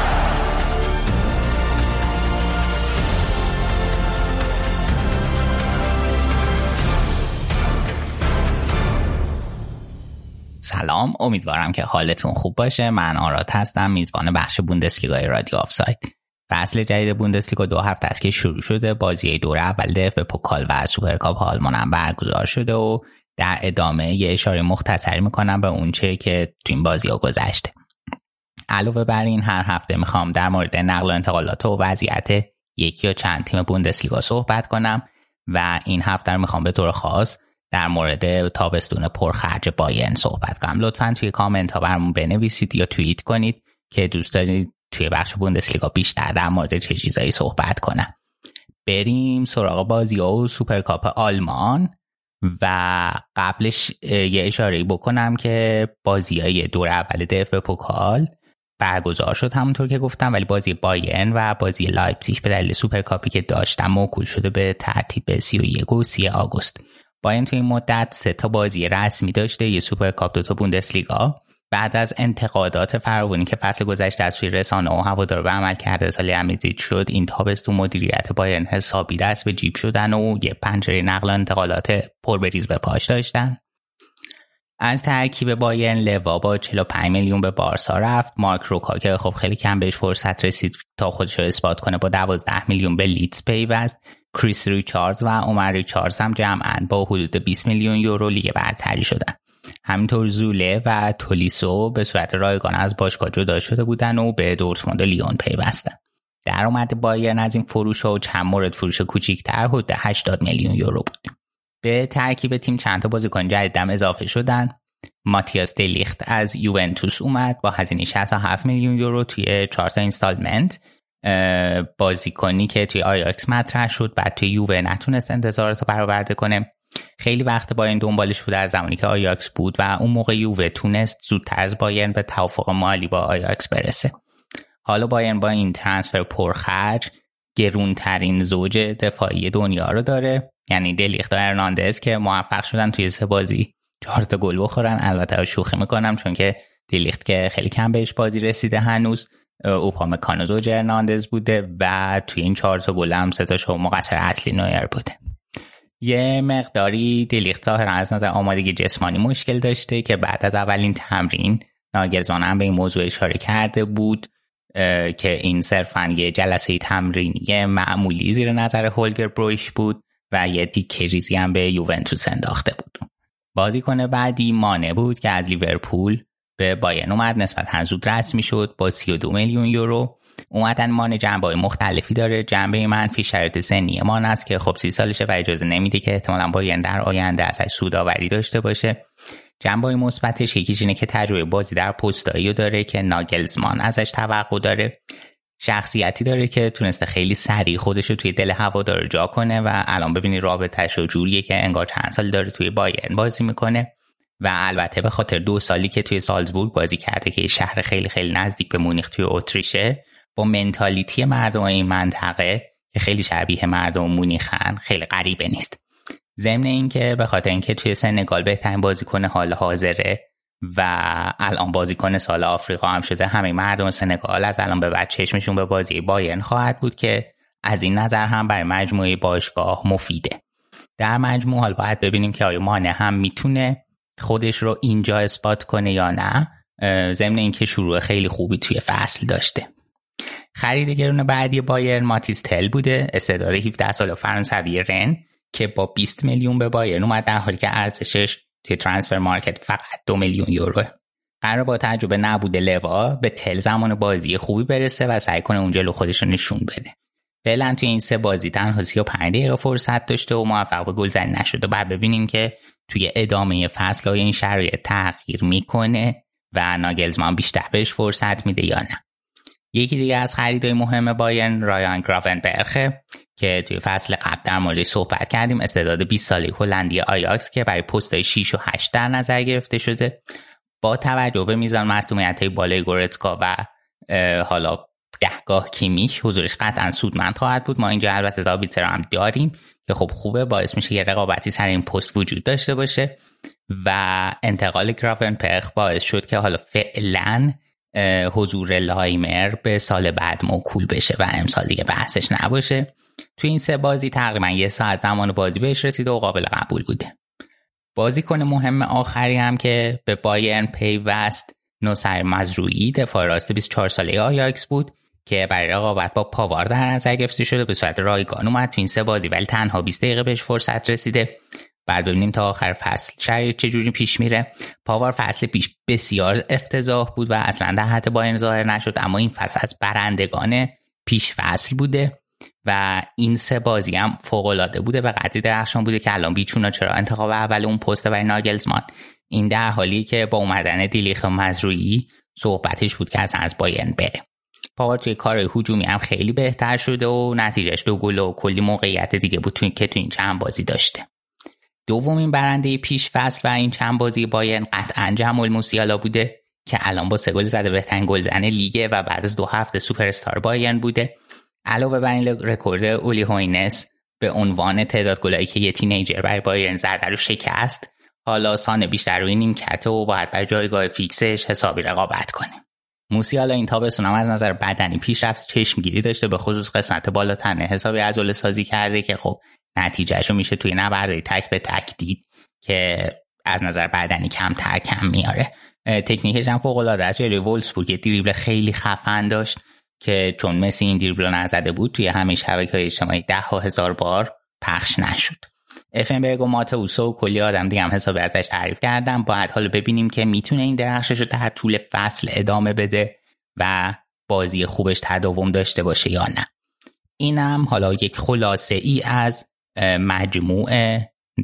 سلام. امیدوارم که حالتون خوب باشه. من آراد هستم میزبان بخش بوندسلیگای رادیو آفساید. فصل جدید بوندسلیگا دو هفته است که شروع شده. بازی دور اول DFB پوکال و سوپرکاپ آلمان هم برگزار شده و در ادامه یه اشاره مختصری می‌کنم به اونچه که تو این بازی ها گذشته. علاوه بر این هر هفته می‌خوام در مورد نقل و انتقالات و وضعیت یکی یا چند تیم بوندسلیگا صحبت کنم و این هفته رو می‌خوام به طور خاص در مورد تابستون پرخرج بایرن صحبت کنم. لطفا توی کامنت ها برامون بنویسید یا توییت کنید که دوست دارید توی بخش بوندسلیگا بیشتر در مورد چه چیزایی صحبت کنم. بریم سراغ بازی ها و سوپرکاپ آلمان و قبلش یه اشاره بکنم که بازی های دور اول DFB پوکال برگزار شد. همونطور که گفتم ولی بازی بایرن و بازی لایپزیگ به دلیل سوپرکاپی که داشتن موکول شده به ترتیب 31 و 30 آگوست. بایرن تو این مدت سه تا بازی رسمی داشته یه سوپرکاپ دو تا بوندسلیگا. بعد از انتقادات فراوانی که فصل گذشته از سوی رسانه و هوادار به عملکرد صالح حمیدزیچ شد این تابستون مدیریت بایرن حسابی دست به جیب شدن و یه پنجره نقل و انتقالات پر بریز و بپاش داشتن. از ترکیب بایرن لوا با 45 میلیون به بارسا رفت. مارک روکا که خب خیلی کم بهش فرصت رسید تا خودش رو اثبات کنه با 12 میلیون به لیدز پیوست. کریس ریچاردز و عمر ریچاردز هم جمعا با حدود 20 میلیون یورو لیگ برتری شدن. همینطور زوله و تولیسو به صورت رایگان از باشگاه جدا شده بودن و به دورتموند لیون پیوستن. درآمد بایرن از این فروش و چند مورد فروش کوچیکتر حدود 80 میلیون یورو بود. به ترکیب تیم چند تا بازیکن جدیدم اضافه شدن. ماتیاس دلیخت از یوونتوس اومد با هزینه 67 میلیون یورو توی 4 تا installment. بازیکنی که توی آیاکس مطرح شد بعد توی یووه نتونست انتظارات رو برآورده کنه. خیلی وقت بایرن دنبالش بوده از زمانی که آیاکس بود و اون موقع یووه تونست زودتر از بایرن به توافق مالی با آیاکس برسه. حالا بایرن با این transfer پرخرج گرونترین زوج دفاعی دنیا رو داره. یعنی دلیخت و ارناندز که موفق شدن توی سه بازی چهار تا گل بخورن. البته شوخی می‌کنم چون که دلیخت که خیلی کم بهش بازی رسیده هنوز. اوپام کانوزو جرناندز بوده و توی این چهار تا گل هم سه تا مقصر اصلی نویر بوده. یه مقداری دلیخت ظاهرا از نظر آمادگی جسمانی مشکل داشته که بعد از اولین تمرین ناگزمان هم به این موضوع اشاره کرده بود که این صرفا یه جلسه تمرینی معمولی زیر نظر هولگر برویش بود و یه دیکه ریزی هم به یوونتوس انداخته بود. بازیکن بعدی مانه بود که از لیورپول به بایرن اومد نسبتا زود رسمی شد با 32 میلیون یورو. اومدن مان جنبه مختلفی داره. جنبه منفی شرط سنی مان است که خب سی سالشه و اجازه نمیده که احتمالا بایرن در آینده ازش سوداوری داشته باشه. جنبه مثبتش یکیش اینه که تجربه بازی در پستایی رو داره که ناگلزمان ازش توقع داره. شخصیتی داره که تونسته خیلی سریع خودش رو توی دل هوادار جا کنه و الان ببینی رابطهش و جوریه که انگار چند سال داره توی بایرن بازی می‌کنه. و البته به خاطر دو سالی که توی سالزبورگ بازی کرده که شهر خیلی خیلی نزدیک به مونیخ توی اتریشه با منتالیتی مردم این منطقه که خیلی شبیه مردم مونیخن خیلی غریبه نیست. ضمن اینکه به خاطر اینکه توی سنگال بهترین بازیکن حال حاضره و الان بازیکن سال آفریقا هم شده همه مردم سنگال از الان به بعد چشمشون به بازی بایرن خواهد بود که از این نظر هم برای مجموعه باشگاه مفیده. در مجموع حال باید ببینیم که آیا مانه هم می‌تونه خودش رو اینجا اثبات کنه یا نه ضمن اینکه شروع خیلی خوبی توی فصل داشته. خرید گرون بعدی بایرن ماتیس تل بوده استعداد 17 سال فرانسوی رن که با 20 میلیون به بایرن اومد در حالی که ارزشش توی ترانسفر مارکت فقط دو میلیون یورو قرار با تجربه نبود لوا به تل زمان بازی خوبی برسه و سعی کنه اون جلو خودش رو نشون بده. فعلا توی این سه بازی تنها 35 دقیقه فرصت داشته و موفق به گلزنی نشده. بعد ببینیم که توی ادامه فصل های این شرایط تغییر می‌کنه و ناگلزمان بیشتر بهش فرصت میده یا نه. یکی دیگه از خریدهای مهم بایرن رایان گراونبرخه که توی فصل قبل در مورد صحبت کردیم استعداد 20 ساله هلندی آیاکس که برای پست 6 و 8 در نظر گرفته شده. با توجه به میزان مسئولیت بالای گورتسکا و حالا دهگاه کیمیش حضورش قطعا سودمند خواهد بود. ما اینجا البته زابیتر هم داریم. که خب خوبه باعث میشه یه رقابتی سر این پست وجود داشته باشه و انتقال گرافن پرخ باعث شد که حالا فعلا حضور لایمر به سال بعد موکول بشه و امسال دیگه بحثش نباشه. توی این سه بازی تقریبا یه ساعت زمان بازی بهش رسیده و قابل قبول بوده. بازیکن مهم آخری هم که به بایرن پیوست نوسر مزروعی دفاع راست 24 ساله آیاکس بود. که برای رقابت با پاوار در نظر گرفته شده به صورت رایگان اومد تو این سه بازی ولی تنها 20 دقیقه بهش فرصت رسیده. بعد ببینیم تا آخر فصل شرایط چجوری پیش میره. پاوار فصل پیش بسیار افتضاح بود و اصلا در حد باین ظاهر نشد اما این فصل از برندگان پیش فصل بوده و این سه بازی هم فوق العاده بوده و قدری درخشان بوده که الان بیچونا چرا انتخاب اول اون پست برای ناگلزمان. این در حالی که با اومدن دلیخت مزروعی صحبتش بود که از از بایرن بره. پاوار توی کار هجومی هم خیلی بهتر شده و نتیجهش دو گل و کلی موقعیت دیگه بود که تو این چند بازی داشته. دومین برنده پیش فصل و این چند بازی بایرن قطعا جمال موسیالا بوده که الان با سه گل زده بهترین گلزن لیگه و بعد از دو هفته سوپر استار بایرن بوده. علاوه بر این رکورد اولی هوینس به عنوان تعداد گلایی که یه teenager برای بایرن زده رو شکست حالا سان بیشتر روی نیمکته و باید بر جایگاه فیکسش حسابی رقابت کنه. موسیالا این تابستون هم از نظر بدنی پیشرفت چشمگیری داشته به خصوص قسمت بالا تنه حسابی عضله سازی کرده که خب نتیجهشو میشه توی نبرده تک به تک دید که از نظر بدنی کمتر کم میاره. تکنیکش هم فوق العاده است. جلوی وولسبورگ دریبل خیلی خفن داشت که چون مسی این دریبل نزده بود توی همه شبکه های اجتماعی ده ها هزار بار پخش نشد. افنبرگ و ماتئوس و و کلی آدم دیگه هم حساب ازش تعریف کردن. باید حالا ببینیم که می‌تونه این درخشش رو در طول فصل ادامه بده و بازی خوبش تداوم داشته باشه یا نه. اینم حالا یک خلاصه ای از مجموع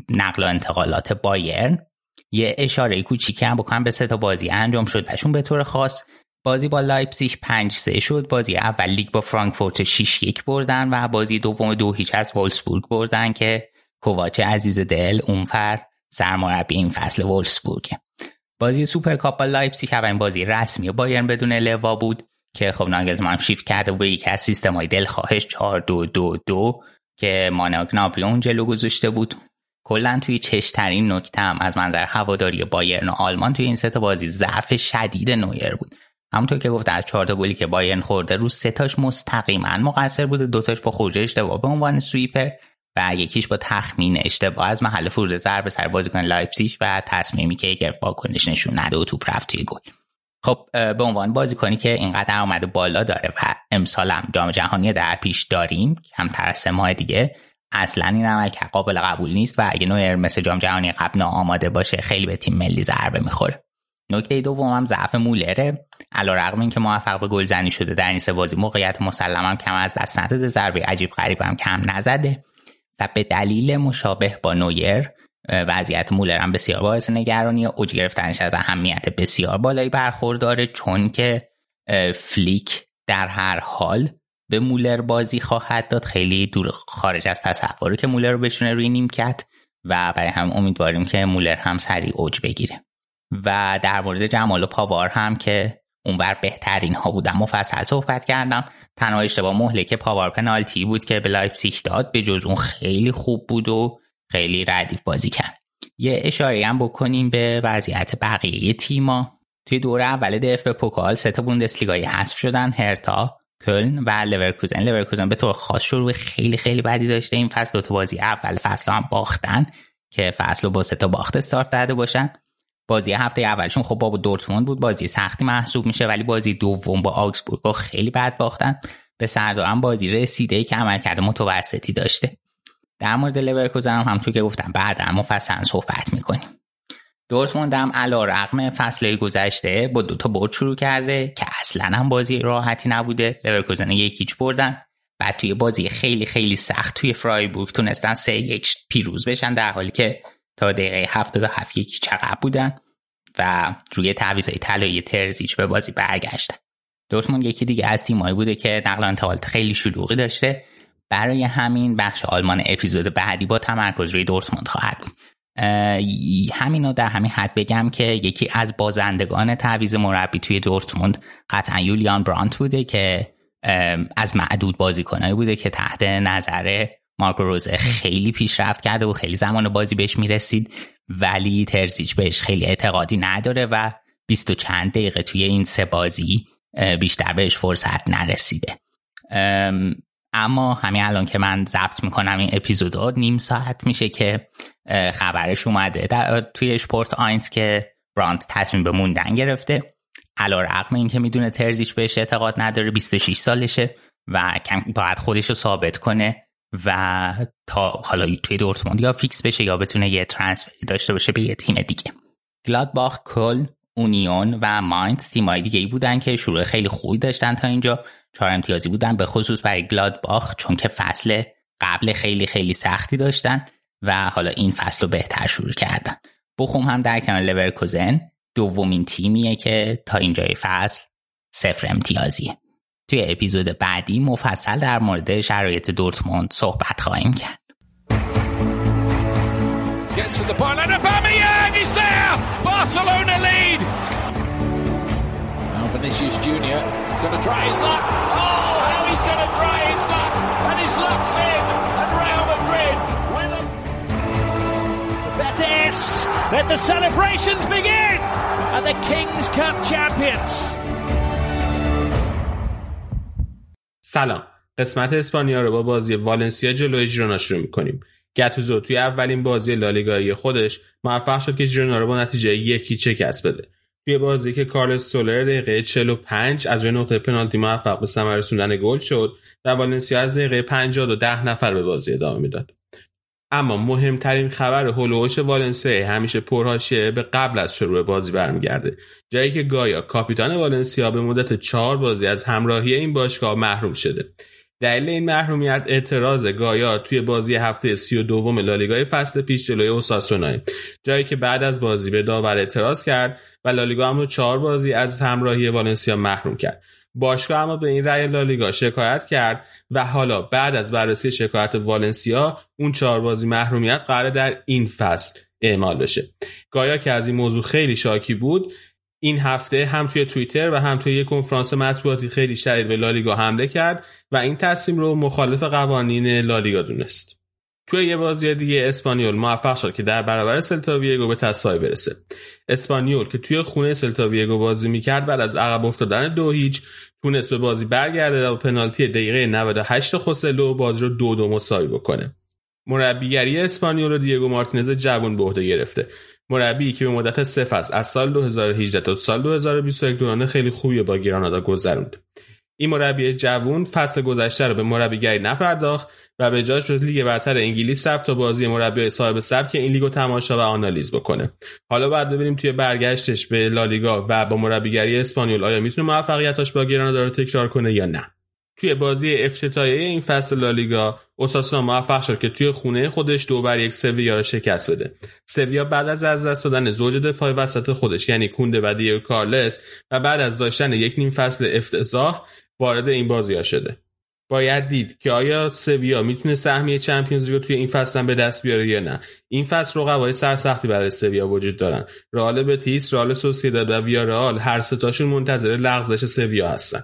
نقل و انتقالات بایرن. یه اشاره کوچیکی هم بکنم به سه تا بازی انجام شدهشون به طور خاص بازی با لایپزیش 5 3 شد. بازی اول لیگ با فرانکفورت 6 1 بردن و بازی دوم دو هیچ از وولسبورگ بردن که کوواچ عزیز دل اونفر سرمربی این فصل وولسبورگ بازی سوپرکاپ با لایپزیگ اولین بازی رسمی بایرن بدون لوا بود که خب ناگلزمان هم شیفت کرده و به یکی از سیستم های دلخواهش 4 2 2 2 که مانه گنابری جلو گذاشته بود. کلا توی چشم‌ترین نکته هم از منظر هواداری بایرن و آلمان توی این سه بازی ضعف شدید نویر بود. همونطور که گفت از چهار گلی که بایرن خورده رو سه تاش مستقیما مقصر بوده دوتاش با خروج اشتباه به عنوان sweeper و یکیش با تخمین اشتباه از محل فرود ضربه سر بازیکن لایپزیگ و تصمیم گرفت واکنش نشون نده و توپ رفت توی گل. خب به عنوان بازیکنی که اینقدر ادعای بالا داره و امسال هم جام جهانی در پیش داریم کمتر از سه ماه دیگه اصلا این عملکرد قابل قبول نیست و اگه نویر مثل جام جهانی قبل آماده باشه خیلی به تیم ملی ضربه می‌خوره. نکته دوم هم ضعف مولره. علیرغم اینکه موفق به گلزنی شده در این سه بازی موقعیت مسلما کم از دست نداده ضربه عجیب غریب هم کم نزده. و به دلیل مشابه با نویر وضعیت مولر هم بسیار باعث نگرانی اوج گرفتنش از اهمیت بسیار بالایی برخورداره چون که فلیک در هر حال به مولر بازی خواهد داد. خیلی دور خارج از تصوری که مولر رو بشونه روی نیمکت و برای هم امیدواریم که مولر هم سریع اوج بگیره. و در مورد جمال و پاوار هم که اونور بهترین ها بودم. مفصل صحبت کردم. تنها اشتباه مهلک پاوار پنالتی بود که به لایپزیگ داد. به جز اون خیلی خوب بود و خیلی ردیف بازی کرد. یه اشاره هم بکنیم به وضعیت بقیه تیما. توی دور اول DFB Pokal سه تا بوندسلیگایی حذف شدن. هرتا کلن و لورکوزن. لورکوزن به طور خاص شروع خیلی خیلی بدی داشته. این فصل دو تا بازی اول فصل هم باختن که فصل با سه تا باخت استارت داده باشن. بازی هفته اولشون خب با دورتموند بود بازی سختی محسوب میشه ولی بازی دوم با آگسبورگ خیلی بد باختن. به سردارم بازی رسیده ای که عملکرد متوسطی داشته. در مورد لورکوزن هم همونطور که گفتم بعدا مفصل صحبت می‌کنیم. دورتموند هم علا رقم فصل گذشته با دوتا برد شروع کرده که اصلا هم بازی راحتی نبوده. لورکوزن یکیچ بردن بعد توی بازی خیلی خیلی سخت توی فرایبورگ تونستن سه یک پیروز بشن در حالی که تا دقیقه هفت یکی چقدر بودن و روی تعویضای طلایی ترزیچ به بازی برگشتن. دورتموند یکی دیگه از تیمایی بوده که نقل انتقالات خیلی شلوغی داشته. برای همین بخش آلمان اپیزود بعدی با تمرکز روی دورتموند خواهد بود. همینو در همین حد بگم که یکی از بازندگان تعویز مربی توی دورتموند قطعا یولیان برانت بوده که از معدود بازیکنایی بوده که تحت نظر مارکو روزه خیلی پیشرفت کرده و خیلی زمان بازی بهش می‌رسید. ولی ترزیچ بهش خیلی اعتقادی نداره و بیست و چند دقیقه توی این سه بازی بیشتر بهش فرصت نرسیده. اما همین الان که من ضبط می‌کنم این اپیزودا نیم ساعت میشه که خبرش اومده. در توی شپورت آینز که برانت تصمیم به موندن گرفته. علا رقم این که می‌دونه ترزیچ بهش اعتقاد نداره 26 سالشه و کم باید خودش رو ثابت کنه. و تا حالا توی دورتموند یا فیکس بشه یا بتونه یه ترانسفری داشته باشه به یه تیم دیگه. گلادباخ کل اونیون و ماینز تیمای دیگه ای بودن که شروع خیلی خوبی داشتن تا اینجا. چهار امتیازی بودن به خصوص برای گلادباخ چون که فصل قبل خیلی خیلی سختی داشتن و حالا این فصل رو بهتر شروع کردن. بخوم هم در کنار لورکوزن دومین تیمیه که تا اینجای فصل صفر امتیازیه. توی اپیزود بعدی مفصل در مورد شرایط دورتموند صحبت خواهیم کرد. Let the celebrations begin! And the Kings Cup champions. سلام. قسمت اسپانیا رو با بازی والنسیا جلوی ژیرونا شروع می‌کنیم. گتوزو توی اولین بازی لالیگایی خودش موفق شد که ژیرونا رو با نتیجه یکی کسب بده. توی بازی که کارلس سولر دقیقه 45 از روی نقطه پنالتی موفق به ثمر رسوندن گل شد و والنسیا از دقیقه 50 و 10 نفر به بازی ادامه می‌داد. اما مهمترین خبر هولوش والنسیا همیشه پرهاشیه به قبل از شروع بازی برمیگرده. جایی که گایا کاپیتان والنسیا به مدت چهار بازی از همراهی این باشگاه محروم شده. دلیل این محرومیت اعتراض گایا توی بازی هفته سی و دوم لالیگای فصل پیش جلوی اوساسونای. جایی که بعد از بازی به داور اعتراض کرد و لالیگا هم رو چهار بازی از همراهی والنسیا محروم کرد. باشگاه اما به این رأی لالیگا شکایت کرد و حالا بعد از بررسی شکایت والنسیا اون چهار بازی محرومیت قراره در این فصل اعمال بشه. گایا که از این موضوع خیلی شاکی بود این هفته هم توی توییتر و هم توی یک کنفرانس مطبوعاتی خیلی شدید به لالیگا حمله کرد و این تصمیم رو مخالف قوانین لالیگا دونست. توی یه بازی دیگه اسپانیول موفق شد که در برابر سلتاویگو به تساوی برسه. اسپانیول که توی خونه سلتاویگو بازی می‌کرد بعد از عقب افتادن دو هیچ تونست به بازی برگرده و پنالتی دقیقه 98 خوسلو بازی رو دو دو مساوی بکنه. مربیگری اسپانیول رو دیگو مارتینز جوون به عهده گرفته. مربی که به مدت سه فصل از سال 2018 تا سال 2021 دوران خیلی خوبی با گرانادا گذروند. این مربی جوون فصل گذشته رو به مربیگری نپرداخت و به جاش به لیگ برتر انگلیس رفت تا بازی مربی صاحب سبک این لیگو تماشا و آنالیز بکنه. حالا بعد ببینیم توی برگشتش به لالیگا و با مربیگری اسپانیول آیا می‌تونه موفقیتاش با گرانادا رو تکرار کنه یا نه. توی بازی افتتاحیه این فصل لالیگا اوساسونا موفق شد که توی خونه خودش دو بر یک سویا را شکست بده. سویا بعد از از دست دادن زوج دفاع وسط خودش یعنی کونده و دیو کارلس و بعد از داشتن یک نیم فصل افتضاح وارد این بازی ها شده. باید دید که آیا سویا می‌تونه سهمیه چمپیونز رو توی این فصل هم به دست بیاره یا نه. این فصل رقبای سرسختی برای سویا وجود دارن. رئال بتیس رئال سوسیداد و ویارئال هر ستاشون منتظر لغزش سویا هستن.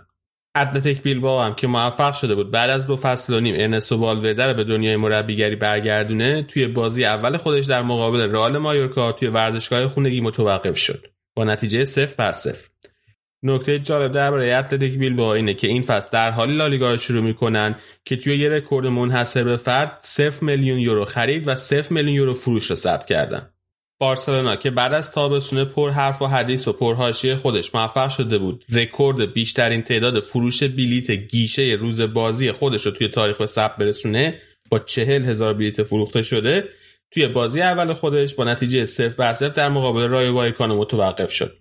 اتلتیک بیلبائو هم که موفق شده بود بعد از دو فصل و نیم ارنستو والورده رو به دنیای مربیگری برگردونه توی بازی اول خودش در مقابل رئال مایورکا توی ورزشگاه خونگی متوقف شد. با نتیجه صفر بر صفر. نکته جالب درباره اتلتیک بیلبائو اینه که این فصل در حالی لالیگا رو شروع می‌کنن که توی یه رکورد منحصر به فرد 0 میلیون یورو خرید و 0 میلیون یورو فروش رو ثبت کردن. بارسلونا که بعد از تابستون پر حرف و حدیث و پرحاشیه خودش موفق شده بود رکورد بیشترین تعداد فروش بلیت گیشه روز بازی خودش رو توی تاریخ به ثبت برسونه با چهل هزار بلیت فروخته شده. توی بازی اول خودش با نتیجه صفر بر صفر در مقابل رایو وایکانو متوقف شد.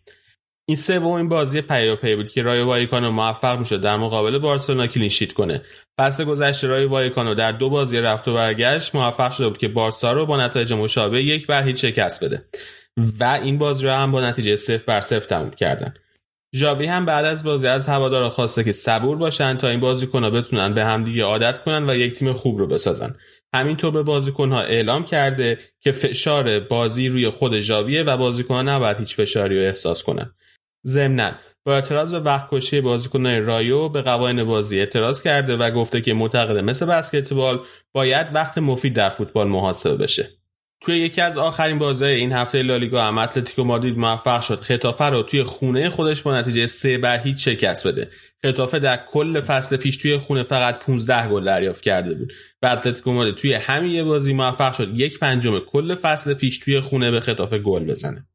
این سومین بازی پیاپی بود که رایو وایکانو موفق می‌شد در مقابل بارسلونا clean sheet کنه. فصل گذشته رایو وایکانو در دو بازی رفت و برگشت موفق شده بود که بارسا رو با نتایج مشابه یک بر هیچ شکست بده. و این بازی رو هم با نتیجه صفر بر صفر تموم کردن. ژاوی هم بعد از بازی از هوادارا خواسته که صبور باشن تا این بازیکنها بتونن به همدیگه عادت کنن و یک تیم خوب رو بسازن. همینطور به بازیکنها اعلام کرده که فشار بازی روی خود ژاویه و بازیکنها نباید هیچ فشاری رو احساس کنن. ضمنا با اعتراض به وقت کشی بازیکنان رایو به قوانین بازی اعتراض کرده و گفته که معتقده مثل بسکتبال باید وقت مفید در فوتبال محاسبه بشه. توی یکی از آخرین بازی این هفته لالیگا هم اتلتیکو مادرید موفق شد خطافه رو توی خونه خودش با نتیجه سه بر هیچ شکست بده. خطافه در کل فصل پیش توی خونه فقط 15 گل دریافت کرده بود و اتلتیکو مادرید توی همین یه بازی موفق شد یک پنجم کل فصل پیش توی خونه به خطافه گل بزنه.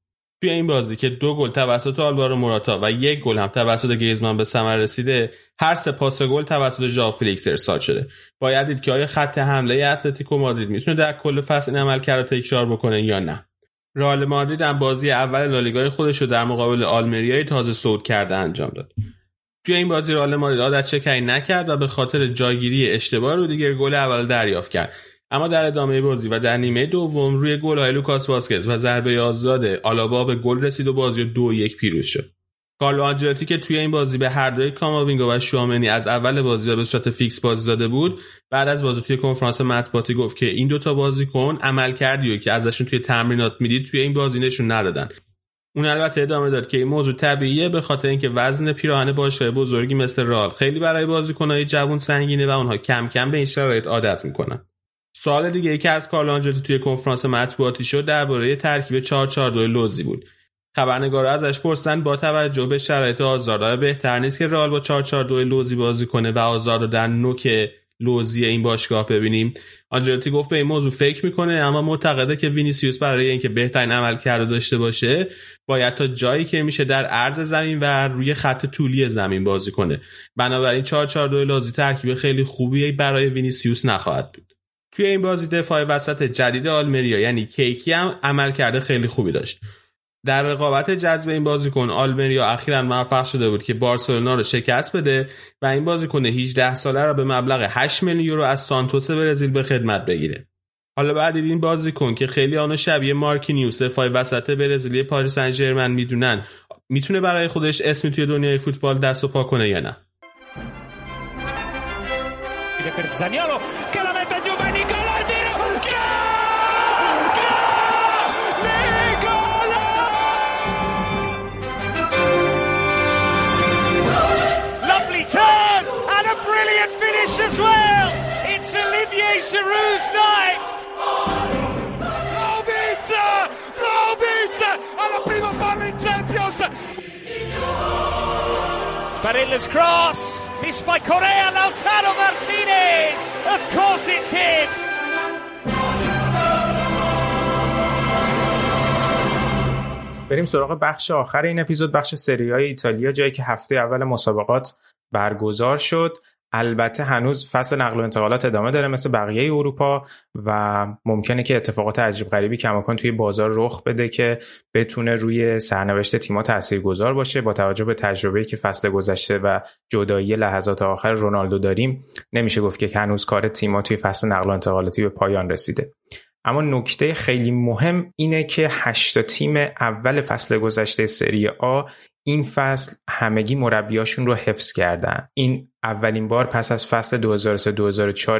توی این بازی که دو گل توسط آلوارو موراتا و یک گل هم توسط گریزمان به ثمر رسیده هر سه پاس گل توسط ژائو فلیکس ارسال شده. باید دید که آیا خط حمله اتلتیکو مادرید می‌تونه در کل فصل این عملکرد رو تکرار بکنه یا نه؟ رئال مادرید هم بازی اول لالیگای خودش رو در مقابل آلمریای تازه صعود کرده انجام داد. توی این بازی رئال مادرید عادت شکنی نکرد و به خاطر جایگیری اشتباه رودیگر گل اول دریافت کرد. اما در ادامه بازی و در نیمه دوم روی گل های لوکاس واسکز و ضربه آزاد آلابا به گل رسید و بازی دو یک پیروز شد. کارلو آنجلوتی که توی این بازی به هر دوی کاماوینگا و شوامنی از اول بازی و به صورت فیکس بازی داده بود بعد از بازی توی کنفرانس مطبوعاتی گفت که این دوتا بازیکن عملکردی رو که ازشون توی تمرینات می‌دید توی این بازی نشون ندادن. اون البته ادامه داد که این موضوع طبیعیه به خاطر اینکه وزن پیراهن باشگاه بزرگی مثل رئال خیلی برای بازیکنهای جوان سنگینه و اونها کم کم به این شرایط عادت می‌کنن. سوال دیگه ای که از کارلو آنجلوتی توی کنفرانس مطبوعاتی شد درباره ترکیب 442 لوزی بود. خبرنگارا ازش پرسیدن با توجه به شرایط هازارد بهتر نیست که رئال با 442 لوزی بازی کنه و هازارد در نوک لوزی این باشگاه ببینیم. آنجلوتی گفت به این موضوع فکر می‌کنه اما معتقده که وینیسیوس برای اینکه بهترین عملکرد رو داشته باشه باید تا جایی که میشه در عرض زمین و روی خط طولی زمین بازی کنه. بنابراین 442 لوزی ترکیب خیلی خوبی برای وینیسیوس نخواهد بود. توی این بازی دفاع وسط جدید آلمریا یعنی کیکی هم عمل کرده خیلی خوبی داشت. در رقابت جذب این بازیکن آلمریا اخیرا موفق شده بود که بارسلونا رو شکست بده و این بازیکن 18 ساله را به مبلغ 8 میلیون یورو از سانتوس برزیل به خدمت بگیره. حالا بعد این بازیکن که خیلی آنو شبیه مارکینیوس دفاع وسط برزیلی پاریس سن ژرمن می‌دونن می‌تونه برای خودش اسمی توی دنیای فوتبال دست و پا کنه یا نه؟ As well. It's Olivier Giroud's night. Vlaovic! Vlaovic! Alla prima palla in Champions! Barilla's cross. Missed by Correa Lautaro Martinez. Of course it's him. بریم سراغ بخش آخر این اپیزود بخش سری های ایتالیا جایی که هفته اول مسابقات برگزار شد البته هنوز فصل نقل و انتقالات ادامه داره مثل بقیه اروپا و ممکنه که اتفاقات عجیب غریبی کماکان توی بازار رخ بده که بتونه روی سرنوشت تیم‌ها تاثیرگذار باشه. با توجه به تجربه‌ای که فصل گذشته و جدایی لحظات آخر رونالدو داریم نمیشه گفت که هنوز کار تیم‌ها توی فصل نقل و انتقالاتی به پایان رسیده. اما نکته خیلی مهم اینه که هشتا تیم اول فصل گذشته سری آ این فصل همگی مربیاشون رو حفظ کردن. این اولین بار پس از فصل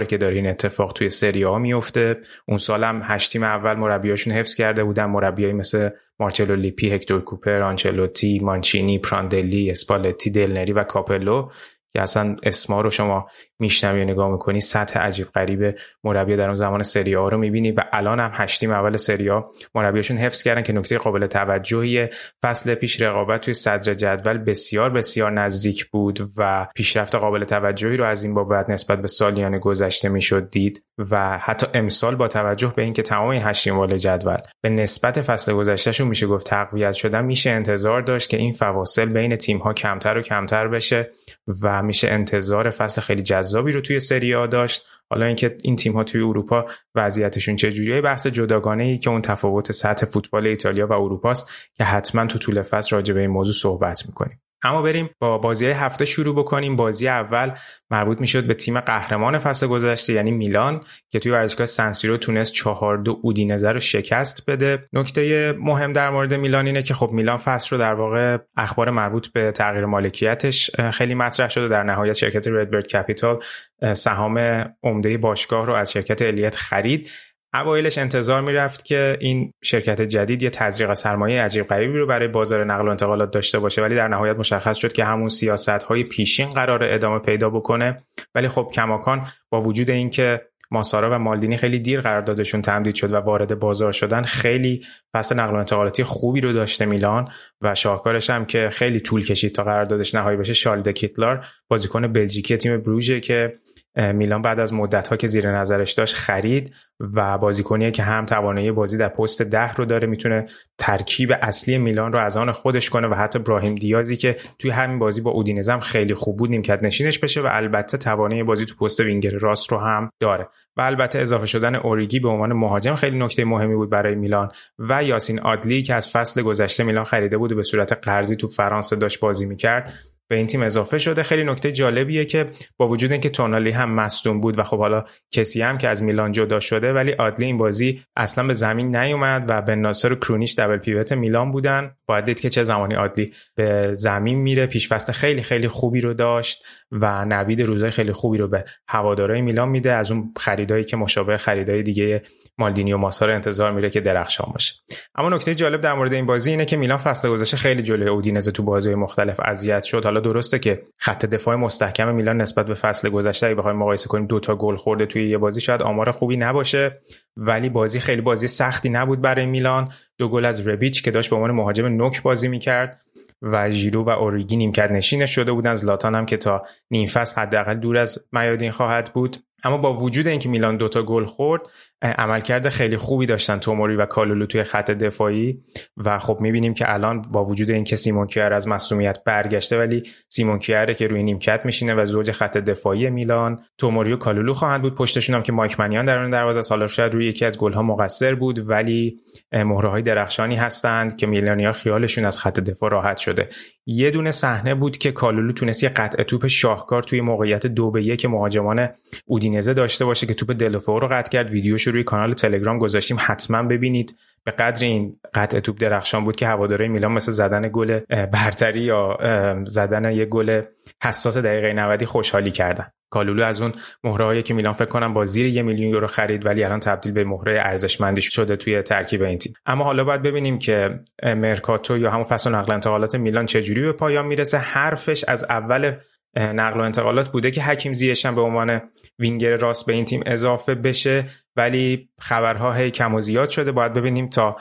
2003-2004 که داره این اتفاق توی سری آ میفته. اون سال هم هشت تیم اول مربیاشون حفظ کرده بودن. مربیایی مثل مارچلو لیپی، هکتور کوپر، آنچلوتی، مانچینی، پراندلی، اسپالتی، دلنری و کاپلو. که اصلا اسما رو شما میشنوی و نگاه می‌کنی سطح عجیب غریب مربی در اون زمان سری آ رو می‌بینی و الان هم هشت تیم اول سری آ. مربیاشون حفظ کردن که نکته قابل توجهی فصل پیش رقابت توی صدر جدول بسیار بسیار نزدیک بود و پیشرفت قابل توجهی رو از این بابت نسبت به سالیان گذشته می‌شد دید و حتی امسال با توجه به اینکه تمام هشتیم اول جدول به نسبت فصل گذشتهشون میشه گفت تقویت شدن میشه انتظار داشت که این فواصل بین تیم ها کمتر و کمتر بشه. و میشه انتظار فصل خیلی جذابی رو توی سری آ داشت. حالا اینکه این تیم ها توی اروپا وضعیتشون چجوریه بحث جداگانه ای که اون تفاوت سطح فوتبال ایتالیا و اروپاست که حتما تو طول فصل راجع به این موضوع صحبت می‌کنیم. اما بریم با بازی هفته شروع بکنیم. بازی اول مربوط می‌شد به تیم قهرمان فصل گذشته یعنی میلان که توی ورزشگاه سنسیرو تونست چهار دو اودینزه رو شکست بده. نکته مهم در مورد میلان اینه که خب میلان فصل رو در واقع اخبار مربوط به تغییر مالکیتش خیلی مطرح شده. در نهایت شرکت ردبرد کپیتال سهام عمده باشگاه رو از شرکت الیت خرید. اوایلش انتظار می‌رفت که این شرکت جدید یه تزریق سرمایه عجیب غریبی رو برای بازار نقل و انتقالات داشته باشه ولی در نهایت مشخص شد که همون سیاست های پیشین قرار ادامه پیدا بکنه. ولی خب کماکان با وجود اینکه ماسارا و مالدینی خیلی دیر قراردادشون تمدید شد و وارد بازار شدن خیلی فصل نقل و انتقالاتی خوبی رو داشته میلان و شاهکارش هم که خیلی طول کشید تا قراردادش نهایی بشه شالده کیتلار بازیکن بلژیکی تیم بروژه که میلان بعد از مدت ها که زیر نظرش داشت خرید و بازیکنیه که هم توانایی بازی در پست ده رو داره می‌تونه ترکیب اصلی میلان رو از آن خودش کنه و حتی براهیم دیازی که توی همین بازی با اودینزم خیلی خوب بود نیمکت نشینش بشه و البته توانایی بازی تو پست وینگر راست رو هم داره. و البته اضافه شدن اوریگی به عنوان مهاجم خیلی نکته مهمی بود برای میلان و یاسین آدلی که از فصل گذشته میلان خریده بود و به صورت قرضی تو فرانسه داشت بازی می‌کرد. به این تیم اضافه شده. خیلی نکته جالبیه که با وجود اینکه تونالی هم مصدوم بود و خب حالا کسی هم که از میلان جدا شده ولی آدلی این بازی اصلا به زمین نیومد و به ناصر و کرونیش دبل پیوت میلان بودن. باید دید که چه زمانی آدلی به زمین میره. پیشفست خیلی خیلی خوبی رو داشت و نوید روزای خیلی خوبی رو به هوادارهای میلان میده. از اون خریدایی که مشابه خریدای دیگه مالدینی و ماسا انتظار میره که درخشان باشه. اما نکته جالب در مورد این بازی اینه که میلان فصل گذشته خیلی جلوی اودینزه تو بازی مختلف اذیت شد. حالا درسته که خط دفاع مستحکم میلان نسبت به فصل گذشته اگه بخوایم مقایسه کنیم دوتا گل خورده توی یه بازی شاید آمار خوبی نباشه. ولی بازی خیلی بازی سختی نبود برای میلان. دو گل از ربیچ که داشت به عنوان مهاجم نوک بازی می‌کرد و ژیرو و اوریگی نیمکت نشین شده بودن. زلاتان هم که تا نیم فصل حداقل دور از میادین خواهد بود. اما با وجود اینکه میلان دوتا گل خورد عملکرد خیلی خوبی داشتن توموری و کالولو توی خط دفاعی و خب می‌بینیم که الان با وجود اینکه سیمون کیر از مصومیت برگشته ولی سیمون کیره که روی نیمکت میشینه و زوج خط دفاعی میلان توموری و کالولو خواهند بود. پشتشون هم که مایک منیان در اون دروازه از حالا شاید روی یکی از گلها مقصر بود ولی مهره درخشانی هستند که میلانیا خیالشون از خط دفاع راحت شده. یه دونه صحنه بود که کالولو تونست یه قطع توپ شاهکار توی موقعیت دو به یک مهاجمان اودینزه داشته باشه که توپ دلوفو رو قطع کرد. ویدیوش روی کانال تلگرام گذاشتیم. حتما ببینید. به قدر این قطع توپ درخشان بود که هواداره میلان مثل زدن گل برتری یا زدن یه گل حساس دقیقه 90 خوشحالی کردن. کالولو از اون مهره که میلان فکر کنم با زیر یه میلیون یورو خرید ولی الان تبدیل به مهره ارزشمندی شده توی ترکیب این تیم. اما حالا باید ببینیم که مرکاتو یا همون فصل نقل انتقالات میلان چجوری به پایان می‌رسه. حرفش از اول نقل و انتقالات بوده که حکیم زیش هم به عنوان وینگر راست به این تیم اضافه بشه ولی خبرها هی کم و زیاد شده. باید ببینیم تا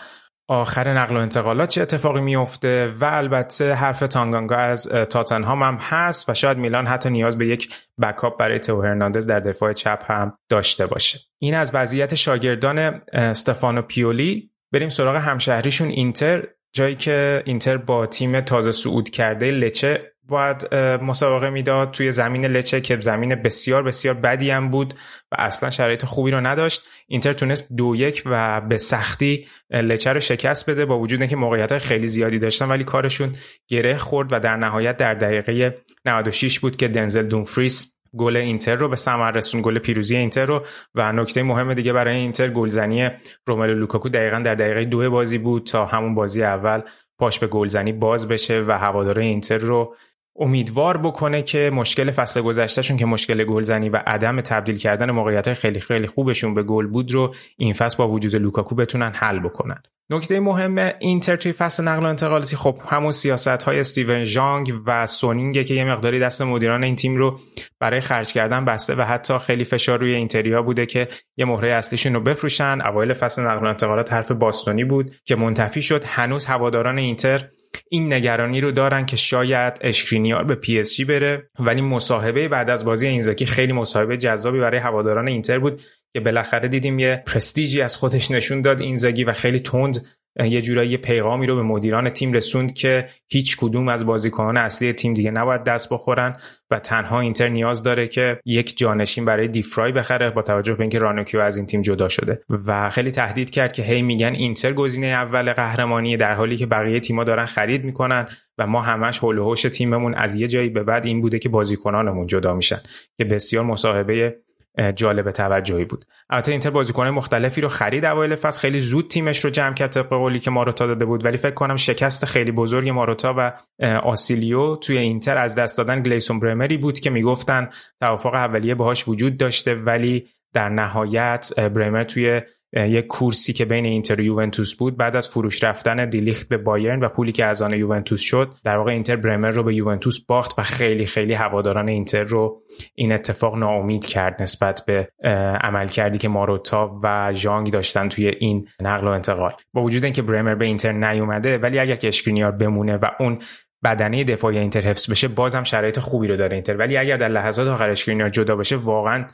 آخر نقل و انتقالات چه اتفاقی میفته و البته حرف تانگانگا از تاتنهام هم هست و شاید میلان حتی نیاز به یک بکاپ برای تو هرناندز در دفاع چپ هم داشته باشه. این از وضعیت شاگردان استفانو پیولی. بریم سراغ همشهریشون اینتر جایی که اینتر با تیم تازه صعود کرده لچه باید مسابقه می‌داد توی زمین لچه که زمین بسیار بسیار بدی هم بود و اصلا شرایط خوبی رو نداشت. اینتر تونست دو یک و به سختی لچه رو شکست بده با وجود اینکه موقعیت خیلی زیادی داشتن ولی کارشون گره خورد و در نهایت در دقیقه 96 بود که دنزل دونفریس گل اینتر رو به ثمر رسون گل پیروزی اینتر رو. و نکته مهم دیگه برای اینتر گلزنی روملو لوکاکو دقیقا در دقیقه دو بازی بود تا همون بازی اول پاش به گلزنی باز بشه و هواداره اینتر رو امیدوار بکنه که مشکل فصل گذشتهشون که مشکل گلزنی و عدم تبدیل کردن موقعیت خیلی خیلی خوبشون به گل بود رو این فصل با وجود لوکاکو بتونن حل بکنن. نکته مهم اینتر توی فصل نقل و انتقالاتی خب همون سیاست های استیون ژانگ و سونینگه که یه مقداری دست مدیران این تیم رو برای خرج کردن بسته و حتی خیلی فشار روی اینتریا بوده که یه مهره اصلیشون رو بفروشن. اوایل فصل نقل و انتقالات حرف باستونی بود که منتفی شد. هنوز هواداران اینتر این نگرانی رو دارن که شاید اسکرینیار به پی اس جی بره. ولی مصاحبه بعد از بازی اینزاگی خیلی مصاحبه جذابی برای هواداران اینتر بود که بالاخره دیدیم یه پرستیجی از خودش نشون داد اینزاگی و خیلی تند یه جورایی پیغامی رو به مدیران تیم رسوند که هیچ کدوم از بازیکنان اصلی تیم دیگه نباید دست بخورن و تنها اینتر نیاز داره که یک جانشین برای دیفرای بخره با توجه به اینکه رانوکیا از این تیم جدا شده. و خیلی تهدید کرد که هی میگن اینتر گزینه اول قهرمانی در حالی که بقیه تیما دارن خرید می‌کنن و ما همش هول و تیممون از یه جایی به بعد این بوده که بازیکنانمون جدا میشن که بسیار مصاحبه جالب توجهی بود. البته اینتر بازیکنان مختلفی رو خرید اوایل فصل. خیلی زود تیمش رو جمع کرد طبق قولی که ماروتا داده بود. ولی فکر کنم شکست خیلی بزرگ ماروتا و آسیلیو توی اینتر از دست دادن گلیسون برمری بود که می‌گفتن توافق اولیه باهاش وجود داشته. ولی در نهایت برمر توی یک کورسی که بین اینتر و یوونتوس بود. بعد از فروش رفتن دیلیخت به بایرن و پولی که از آن یوونتوس شد در واقع اینتر برمر رو به یوونتوس باخت و خیلی خیلی هواداران اینتر رو این اتفاق ناامید کرد نسبت به عمل کردی که ماروتا و ژانگ داشتن توی این نقل و انتقال. با وجود اینکه برمر به اینتر نیومده ولی اگر که بمونه و اون بدنه دفاعی اینتر حفظ بشه بازم شرایط خوبی رو داره اینتر. ولی اگر در لحظات آخر اشکرینیار جدا بشه واقعا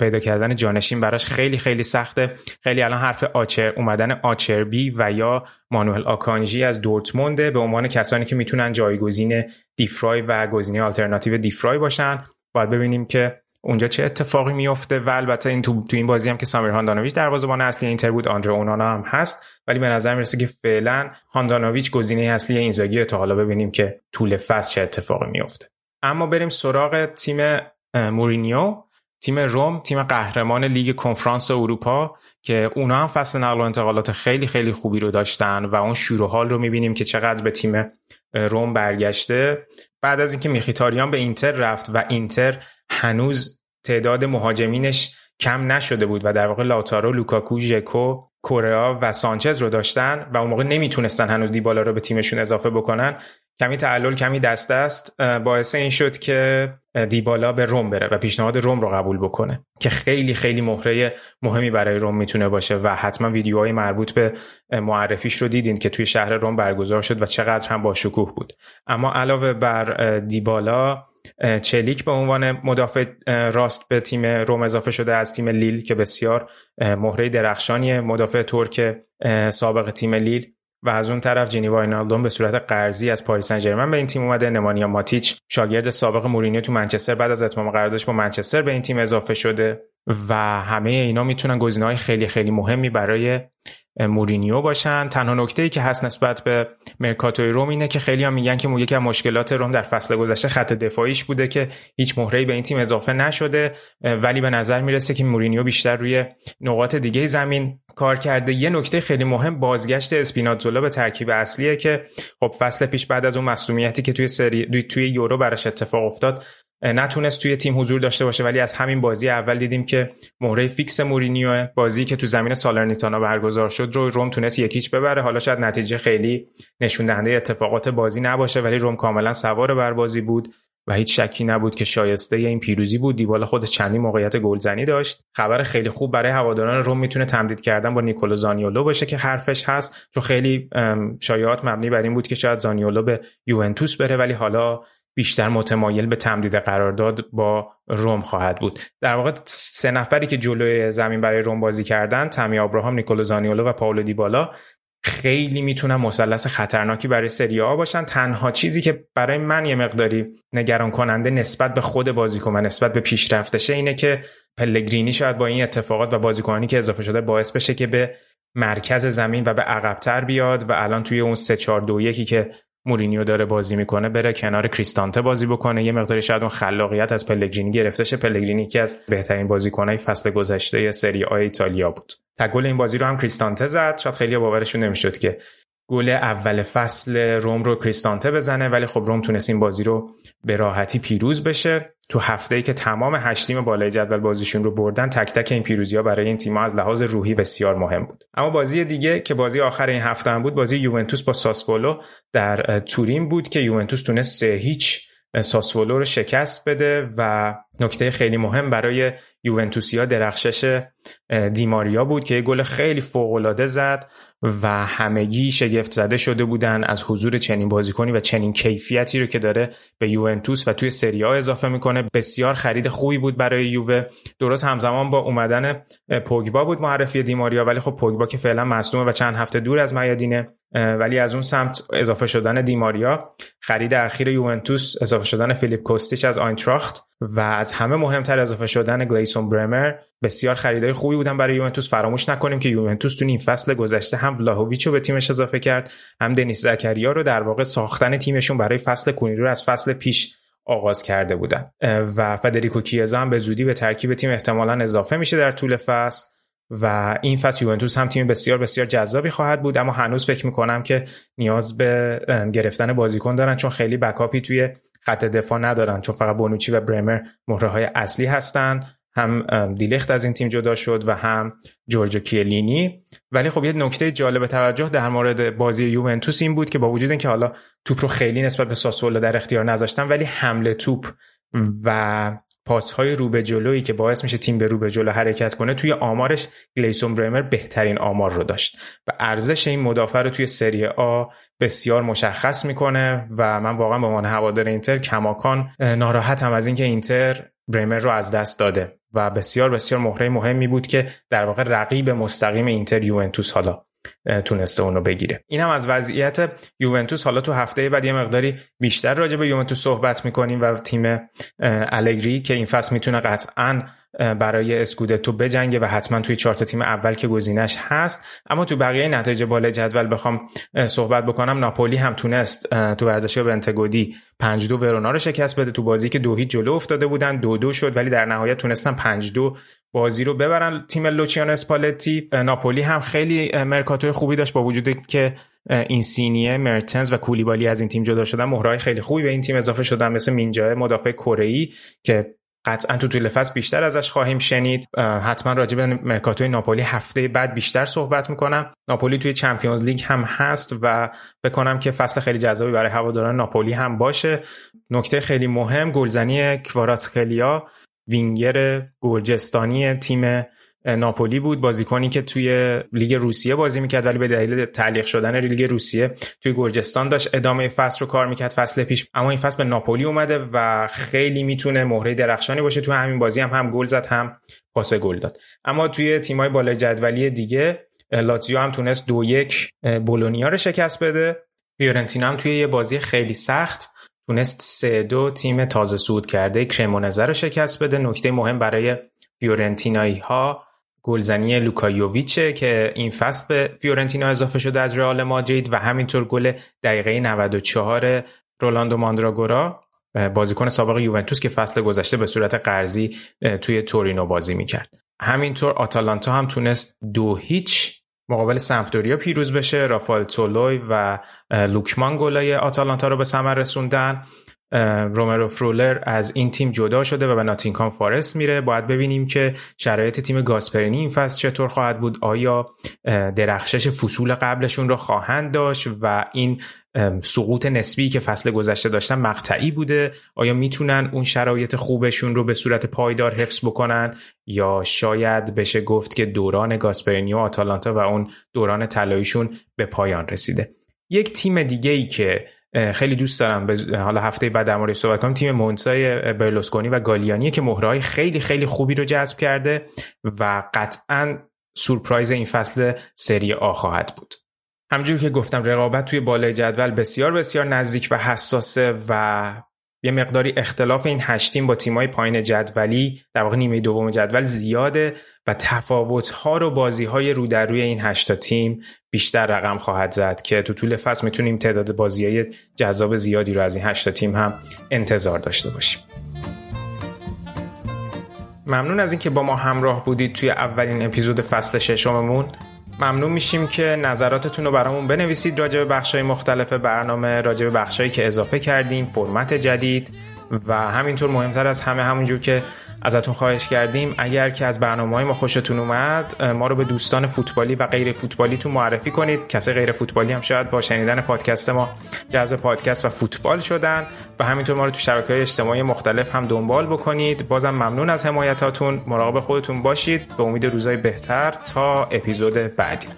پیدا کردن جانشین براش خیلی خیلی سخته. خیلی الان حرف آچر اومدن آچربی و یا مانوئل آکانجی از دورتمونده به عنوان کسانی که می‌تونن جایگزین دیفرای و گزینه آلترناتیو دیفرای باشن. باید ببینیم که اونجا چه اتفاقی میفته و البته این تو, تو این بازی هم که سامیر هاندانویچ دروازه‌بان اصلی اینتر بود آندره اونانا هم هست. ولی به نظر می‌رسه که فعلا هاندانویچ گزینه اصلی اینزاگی تا حالا ببینیم که طول فصل چه اتفاقی میفته اما بریم سراغ تیم مورینیو. تیم روم تیم قهرمان لیگ کنفرانس اروپا که اونا هم فصل نقل و انتقالات خیلی خیلی خوبی رو داشتن و اون شور و حال رو می‌بینیم که چقدر به تیم روم برگشته. بعد از اینکه میخیتاریان به اینتر رفت و اینتر هنوز تعداد مهاجمینش کم نشده بود و در واقع لاتارو، لوکاکو، ژکو، کوریا و سانچز رو داشتن و اون موقع نمی‌تونستن هنوز دیبالا رو به تیمشون اضافه بکنن. کمی تعلل کمی دست است باعث این شد که دیبالا به روم بره و پیشنهاد روم رو قبول بکنه که خیلی خیلی مهره مهمی برای روم می‌تونه باشه و حتما ویدیوهای مربوط به معرفیش رو دیدین که توی شهر روم برگزار شد و چقدر هم با شکوه بود. اما علاوه بر دیبالا چلیک به عنوان مدافع راست به تیم روم اضافه شده از تیم لیل که بسیار مهره درخشانی مدافع ترک سابق تیم لیل و از اون طرف جینی واینالدوم به صورت قرضی از پاریس سن به این تیم اومده. نمانیا ماتیچ شاگرد سابق مورینیو تو منچستر بعد از اتمام قراردادش با منچستر به این تیم اضافه شده و همه اینا می‌تونن گزینه‌های خیلی خیلی مهمی برای مورینیو باشن. تنها نکته ای که هست نسبت به مرکاتوی روم اینه که خیلی هم میگن که یکی از مشکلات روم در فصل گذشته خط دفاعیش بوده که هیچ مهره‌ای به این تیم اضافه نشده ولی به نظر می‌رسه که مورینیو بیشتر روی نقاط دیگه زمین کار کرده. یه نکته خیلی مهم بازگشت اسپیناتزولا به ترکیب اصلیه که خب فصل پیش بعد از اون مصونیتی که توی سری توی یورو براش اتفاق افتاد نتونست توی تیم حضور داشته باشه ولی از همین بازی اول دیدیم که مهره fix مورینیو بازی که تو زمین سالرنیتانا برگزار شد رو روم تونست یک هیچ ببره. حالا شاید نتیجه خیلی نشون دهنده اتفاقات بازی نباشه ولی روم کاملا سوار بر بازی بود و هیچ شکی نبود که شایسته این پیروزی بود. دیبالا خود چندین موقعیت گلزنی داشت. خبر خیلی خوب برای هواداران روم می‌تونه تمدید کردن با نیکولو زانیولو باشه که حرفش هست. چون خیلی شایعات مبنی بر این بود که شاید زانیولو به یوونتوس بره ولی حالا بیشتر متمایل به تمدید قرارداد با روم خواهد بود. در واقع سه نفری که جلوی زمین برای روم بازی کردن تامی آبراهام نیکولو زانیولو و پاولو دیبالا خیلی می‌تونن مثلث خطرناکی برای سری آ باشن. تنها چیزی که برای من یه مقداری نگران کننده نسبت به خود بازیکن و نسبت به پیشرفتشه اینه که پلگرینی شاید با این اتفاقات و بازیکنانی که اضافه شده باعث بشه که به مرکز زمین و به عقبتر بیاد و الان توی اون 3 4 2 1 که مورینیو داره بازی می‌کنه بره کنار کریستانته بازی بکنه. یه مقداری شاید اون خلاقیت از پلگرینی گرفته شه. پلگرینی که از بهترین بازیکنهای فصل گذشته سری آ ایتالیا بود. تا گل این بازی رو هم کریستانته زد. شاید خیلی باورشون نمی‌شد که گل اول فصل روم رو کریستانته بزنه ولی خب روم تونست این بازی رو به راحتی پیروز بشه. تو هفته ای که تمام هشت تیم بالای جدول بازیشون رو بردن تک تک این پیروزی ها برای این تیم از لحاظ روحی بسیار مهم بود. اما بازی دیگه که بازی آخر این هفته هم بود بازی یوونتوس با ساسولو در تورین بود که یوونتوس تونست سه هیچ ساسولو رو شکست بده و نکته خیلی مهم برای یوونتوسیا درخشش دیماریا بود که یه گل خیلی فوق‌العاده زد و همگی شگفت زده شده بودن از حضور چنین بازیکنی و چنین کیفیتی رو که داره به یوونتوس و توی سری ها اضافه می‌کنه. بسیار خرید خوبی بود برای یووه. درست همزمان با اومدن پوگبا بود معرفی دیماریا ولی خب پوگبا که فعلا مصدومه و چند هفته دور از میادینه ولی از اون سمت اضافه شدن دیماریا. خرید اخیر یوونتوس اضافه شدن فیلیپ کوستیچ از آینتراخت. و از همه مهمتر اضافه شدن گلیسون برمر بسیار خریدای خوبی بودن برای یوونتوس. فراموش نکنیم که یوونتوس تو این فصل گذشته هم ولاهویچ رو به تیمش اضافه کرد هم دنیس زکریا رو در واقع ساختن تیمشون برای فصل کنی رو از فصل پیش آغاز کرده بودن. و فدریکو کیزا هم به زودی به ترکیب تیم احتمالا اضافه میشه در طول فصل و این فصل یوونتوس هم تیم بسیار بسیار جذابی خواهد بود. اما هنوز فکر می‌کنم که نیاز به گرفتن بازیکن دارن چون خیلی بکاپی توی خط دفاع ندارن چون فقط بونوچی و برمر مهره های اصلی هستن هم دیلخت از این تیم جدا شد و هم جورجو کیلینی. ولی خب یه نکته جالب توجه در مورد بازی یوونتوس این بود که با وجود اینکه حالا توپ رو خیلی نسبت به ساسولو در اختیار نذاشتن ولی حمله توپ و پاس های رو به جلویی که باعث میشه تیم به رو به جلو حرکت کنه توی آمارش گلیسون برمر بهترین آمار رو داشت. و ارزش این مدافع رو توی سری آ بسیار مشخص می‌کنه و من واقعا به عنوان هوادار اینتر کماکان ناراحتم از اینکه اینتر برمر رو از دست داده و بسیار بسیار مهره مهمی بود که در واقع رقیب مستقیم اینتر یوونتوس حالا تونسته اونو بگیره. این هم از وضعیت یوونتوس. حالا تو هفته بعد یه مقداری بیشتر راجع به یوونتوس صحبت می‌کنیم و تیم الگری که این فصل می‌تونه قطعا برای اسکودتو بجنگه و حتما توی چارت تیم اول که گزینش هست. اما تو بقیه نتایج بالای جدول بخوام صحبت بکنم. ناپولی هم تونست تو ورزشگاه بنتگودی 5 دو ورونا رو شکست بده. تو بازی که دو هیچ جلو افتاده بودن دو دو شد ولی در نهایت تونستن 5 دو بازی رو ببرن. تیم لوچیانو اسپالتی ناپولی هم خیلی مرکاتو خوبی داشت با وجود که این سینیه مرتنز و کولیبالی از این تیم جدا شدن. مهرهای خیلی خوبی به این تیم اضافه شدن مثل مینجا مدافع کره که قطعا تو طول فصل بیشتر ازش خواهیم شنید. حتما راجع به مرکاتوی ناپولی هفته بعد بیشتر صحبت می‌کنم. ناپولی توی چمپیونز لیگ هم هست و بکنم که فصل خیلی جذابی برای هواداران ناپولی هم باشه. نکته خیلی مهم گلزنی کواراتسخلیا وینگر گرجستانی تیم ناپولی بود. بازیکنی که توی لیگ روسیه بازی می‌کرد ولی به دلیل تعلیق شدن لیگ روسیه توی گرجستان داشت ادامه فصل رو کار می‌کرد فصل پیش. اما این فصل به ناپولی اومده و خیلی می‌تونه مهره درخشانی باشه. توی همین بازی هم هم گل زد هم پاس گل داد. اما توی تیمای بالای جدولی دیگه لاتزیو هم تونست دو یک بولونیا رو شکست بده. فیورنتینا هم توی یه بازی خیلی سخت تونست سه دو تیم تازه صعود کرده کرمونزه رو شکست بده. نکته مهم برای فیورنتینایی ها گلزنی لوکا یوویچه که این فصل به فیورنتینا اضافه شده از رئال مادرید و همینطور گل دقیقه 94 رولاندو ماندراگورا بازیکن سابق یوونتوس که فصل گذشته به صورت قرضی توی تورینو بازی می‌کرد. همینطور آتالانتا هم تونست دو هیچ مقابل سمپدوریا پیروز بشه. رافال تولوی و لوکمان گلای آتالانتا رو به ثمر رسوندن. رومرو فرولر از این تیم جدا شده و به ناتینکام فارست میره. باید ببینیم که شرایط تیم گاسپرینی این فصل چطور خواهد بود. آیا درخشش فصول قبلشون رو خواهند داشت و این سقوط نسبی که فصل گذشته داشتن مقطعی بوده؟ آیا می‌تونن اون شرایط خوبشون رو به صورت پایدار حفظ بکنن؟ یا شاید بشه گفت که دوران گاسپرینی و آتالانتا و اون دوران طلاییشون به پایان رسیده. یک تیم دیگه ای که خیلی دوست دارم به حالا هفته بعد در موردش صحبت کنم. تیم مونسای برلوسکونی و گالیانی که مهرهای خیلی خیلی خوبی رو جذب کرده و قطعا سورپرایز این فصل سری آ خواهد بود. همجور که گفتم رقابت توی بالای جدول بسیار بسیار نزدیک و حساسه و یه مقداری اختلاف این هشت تیم با تیمای پایین جدولی در واقع نیمه دوم جدول زیاده و تفاوت‌ها رو بازی‌های رو در روی این هشتا تیم بیشتر رقم خواهد زد که تو طول فصل می‌تونیم تعداد بازی‌های جذاب زیادی رو از این هشتا تیم هم انتظار داشته باشیم. ممنون از اینکه با ما همراه بودید توی اولین اپیزود فصل ششممون. ممنون میشیم که نظراتتون رو برامون بنویسید راجع به بخشای مختلف برنامه راجع به بخشایی که اضافه کردیم فرمت جدید. و همینطور مهمتر از همه همونجور که ازتون خواهش کردیم اگر که از برنامه های ما خوشتون اومد ما رو به دوستان فوتبالی و غیر فوتبالیتون معرفی کنید. کسی غیر فوتبالی هم شاید با شنیدن پادکست ما جذب پادکست و فوتبال شدن و همینطور ما رو تو شبکه های اجتماعی مختلف هم دنبال بکنید. بازم ممنون از حمایتاتون. مراقب خودتون باشید. به امید روزای بهتر تا اپیزود بعدی.